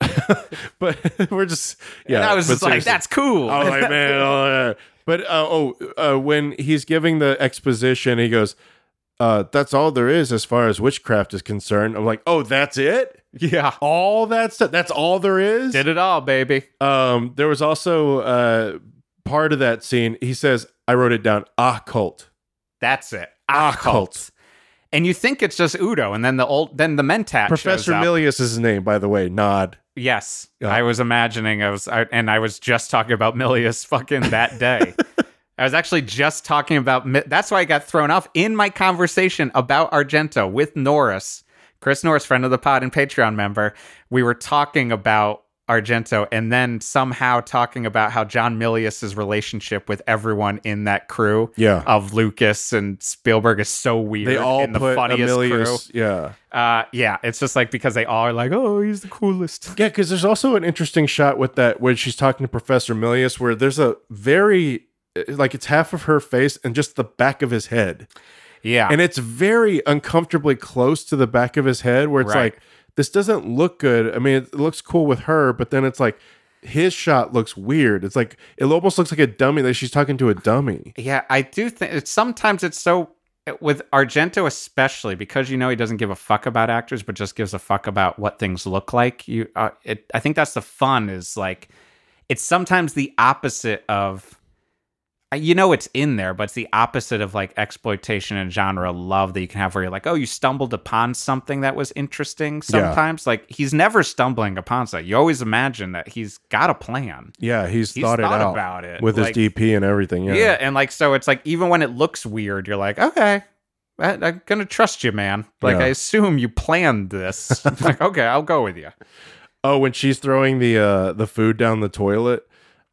but we're just yeah, and i was just like that's cool oh like, man, oh, yeah. But uh, oh, uh, when he's giving the exposition, he goes, uh, "That's all there is as far as witchcraft is concerned." I'm like, "Oh, that's it? yeah All that stuff? That's all there is?" did it all baby Um, there was also uh, part of that scene. He says, "I wrote it down." Occult. that's it Occult. and you think it's just udo and then the old then the mentat Professor shows up. Milius is his name, by the way. Nod. Yes, Yeah. I was imagining. I was, I, and I was just talking about Milius fucking that day. I was actually just talking about. That's why I got thrown off in my conversation about Argento with Norris, Chris Norris, friend of the pod and Patreon member. We were talking about Argento, and then somehow talking about how John Milius's relationship with everyone in that crew Yeah. of Lucas and Spielberg is so weird. They all in the put funniest crew. Yeah. Uh, yeah, it's just like because they all are like, oh, he's the coolest. Yeah, because there's also an interesting shot with that when she's talking to Professor Milius, where there's a very like it's half of her face and just the back of his head, Yeah, and it's very uncomfortably close to the back of his head, where it's Right. like this doesn't look good. I mean, it looks cool with her, but then it's like his shot looks weird. It's like it almost looks like a dummy that she's talking to a dummy. Yeah, I do think sometimes it's so with Argento especially because you know he doesn't give a fuck about actors but just gives a fuck about what things look like. You uh, it I think that's the fun is like it's sometimes the opposite of you know it's in there but it's the opposite of like exploitation and genre love that you can have where you're like oh you stumbled upon something that was interesting sometimes like he's never stumbling upon something you always imagine that he's got a plan Yeah, he's, he's thought, thought, it out about it with Like, his DP and everything. Yeah. yeah. and like so it's like even when it looks weird, you're like, okay, I, I'm gonna trust you, man. Like Yeah. I assume you planned this. like okay, I'll go with you. Oh, when she's throwing the uh the food down the toilet,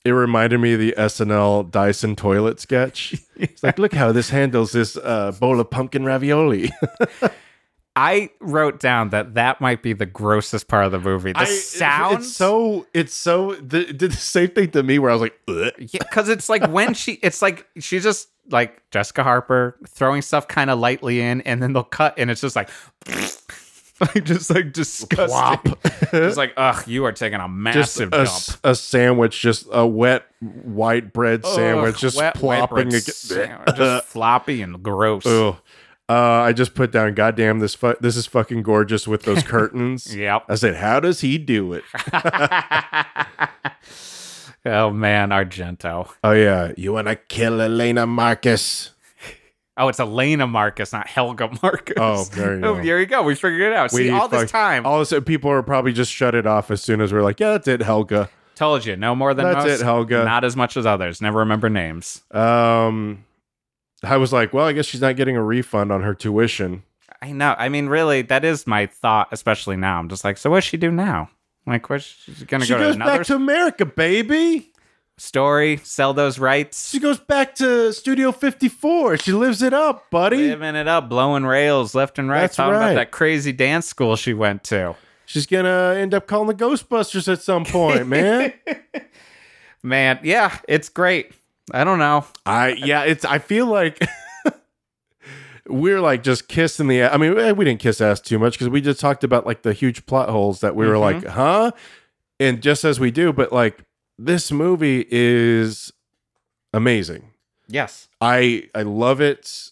it reminded me of the SNL Dyson toilet sketch. It's like, look how this handles this uh, bowl of pumpkin ravioli. I wrote down that that might be the grossest part of the movie. The I- sounds, It's so. It's so. The, did the same thing to me where I was like, Ugh. yeah, because it's like when she, it's like she's just like Jessica Harper throwing stuff kind of lightly in, and then they'll cut, and it's just like. Like just like disgusting. It's like, ugh, you are taking a massive a, dump. a sandwich, just a wet white bread sandwich, Ugh, just wet plopping. against- sandwich, just floppy and gross. Ugh. Uh, I just put down, goddamn, this fu- this is fucking gorgeous with those curtains. Yep. I said, how does he do it? Oh man, Argento. Oh yeah, you wanna kill Elena Markos? Oh, it's Elena Markos, not Helga Markos. Oh, there you go. there you go. We figured it out. See, We all this time, All this people are probably just shut it off as soon as we're like, yeah, that's it, Helga. told you, no more than That's most. it, Helga. Not as much as others. Never remember names. Um, I was like, well, I guess she's not getting a refund on her tuition. I know. I mean, really, that is my thought, especially now. I'm just like, so what's she do now? Like, what's she gonna She go to goes another back to America, baby. Story? Sell those rights? She goes back to Studio 54. She lives it up, buddy. Living it up, blowing rails left and right. That's talking right. about that crazy dance school she went to. She's gonna end up calling the Ghostbusters at some point, man. Man, yeah, it's great. I don't know. I yeah, it's. I feel like we're like just kissing the. I mean, we didn't kiss ass too much because we just talked about like the huge plot holes that we were Mhm. like, huh? And just as we do, but like this movie is amazing. Yes. I I love it.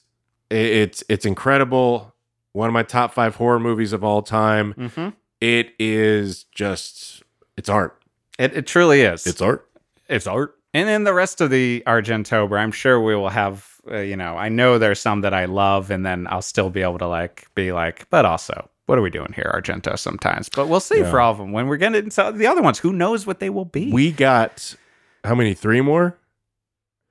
It's it's incredible. One of my top five horror movies of all time. Mm-hmm. It is just it's art. It, it truly is. It's art. it's art. And then the rest of the Argentober, I'm sure we will have. Uh, you know, I know there's some that I love, and then I'll still be able to like be like, but also, what are we doing here, Argento? Sometimes, but we'll see Yeah. for all of them when we're getting into the other ones. Who knows what they will be? We got how many? Three more?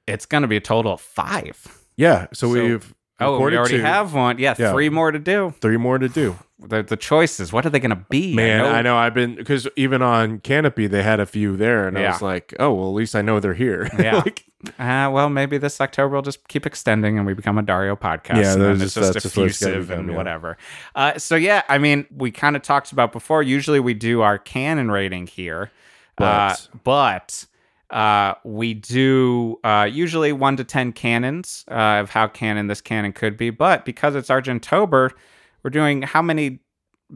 it's going to be a total of five. Yeah. So, So- we've Oh, we already two. have one. Yeah, Yeah. three more to do. three more to do. The, the choices. What are they going to be? Man, I know, I've been because even on Kanopy they had a few there, and I was like, oh well, at least I know they're here. Yeah. like, Uh, well, maybe this October will just keep extending and we become a Dario podcast. Yeah, and it's just- just that's just what it's gotta effusive become, and yeah. whatever. Uh, so yeah, I mean, we kind of talked about before. Usually we do our canon rating here, uh, But- but uh, we do uh, usually one to ten canons uh, of how canon this canon could be. But because it's Argentober, we're doing how many?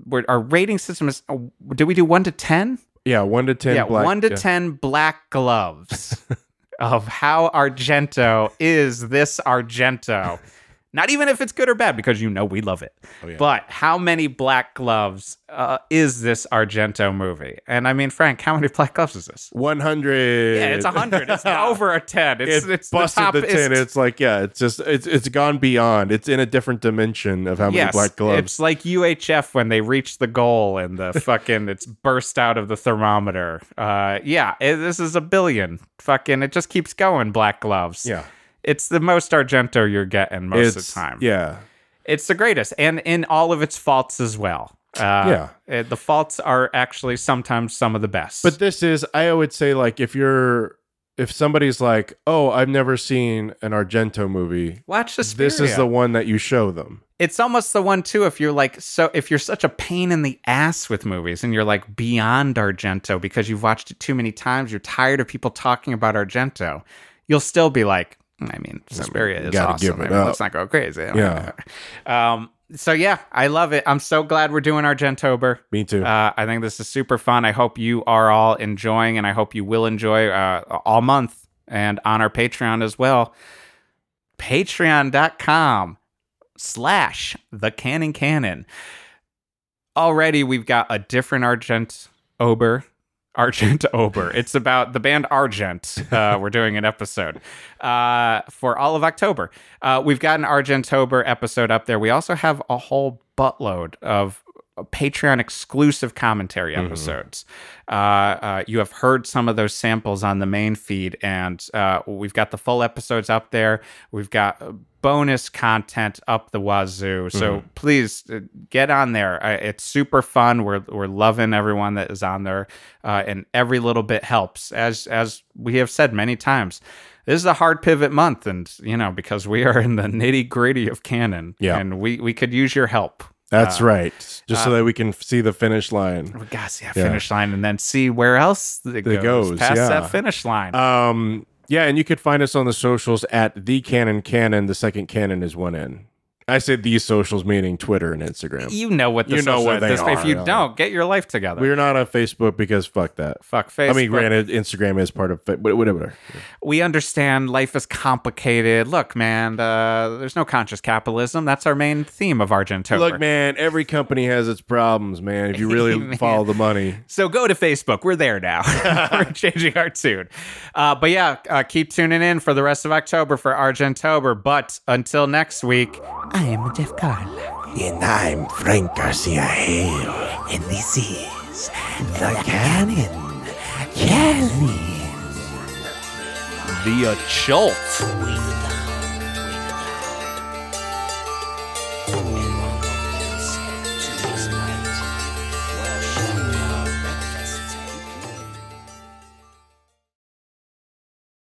We're, our rating system is. Uh, do we do one to ten? yeah, one to ten. yeah, black, one to yeah. ten black gloves of how Argento is this Argento. Not even if it's good or bad, because you know we love it. Oh, yeah. But how many black gloves uh, is this Argento movie? And I mean, Frank, how many black gloves is this? One hundred. Yeah, it's a hundred. It's over a ten. It's It it's the busted top. the, ten. It's, It's, like yeah, it's just it's it's gone beyond. It's in a different dimension of how many yes, black gloves. it's like UHF when they reach the goal and the fucking it's burst out of the thermometer. Uh, yeah, it, this is a billion. Fucking, it just keeps going. Black gloves. yeah, it's the most Argento you're getting most it's of the time. Yeah, It's the greatest, and in all of its faults as well. Uh, Yeah. the faults are actually sometimes some of the best. but this is I would say like if you're if somebody's like oh I've never seen an Argento movie. watch this. This is the one that you show them. It's almost the one too. If you're like so, if you're such a pain in the ass with movies, and you're like beyond Argento because you've watched it too many times, you're tired of people talking about Argento. You'll still be like, I mean, Suspiria is gotta awesome. give it I mean, up. Let's not go crazy. Yeah. Um. So yeah, I love it. I'm so glad we're doing Argentober. Me too. Uh, I think this is super fun. I hope you are all enjoying, and I hope you will enjoy uh, all month and on our Patreon as well. Patreon.com slash the Cannon Canon. Already, we've got a different Argent Ober. Argent Ober. It's about the band Argent. Uh, we're doing an episode uh, for all of October. Uh, we've got an Argentober episode up there. We also have a whole buttload of Patreon exclusive commentary episodes. Uh, uh, you have heard some of those samples on the main feed, and uh, we've got the full episodes up there. We've got uh, bonus content up the wazoo. So please uh, get on there. Uh, it's super fun. We're we're loving everyone that is on there, uh, and every little bit helps. As as we have said many times. This is a hard pivot month, and you know because we are in the nitty gritty of canon, Yeah. and we we could use your help. That's uh, right. Just so that we can see the finish line. We gotta see that Yeah. finish line and then see where else it goes, goes, past yeah. that finish line. Um, yeah, and you could find us on the socials at the Cannon Canon. The second Canon is one N. I say these socials meaning Twitter and Instagram. You know what the You know what they this- If you yeah. don't, get your life together. We're not on Facebook because fuck that. Fuck Facebook. I mean, granted, Instagram is part of but whatever. we understand life is complicated. Look, man, uh, there's no conscious capitalism. That's our main theme of Argentober. Look, man, every company has its problems, man. If you really follow the money. So go to Facebook. We're there now. We're changing our tune. Uh, but yeah, uh, keep tuning in for the rest of October for Argentober. But until next week, I am Jeff Carla. And I'm Frank Garcia Hale. And this is The Cannon. Cannon. The Chult.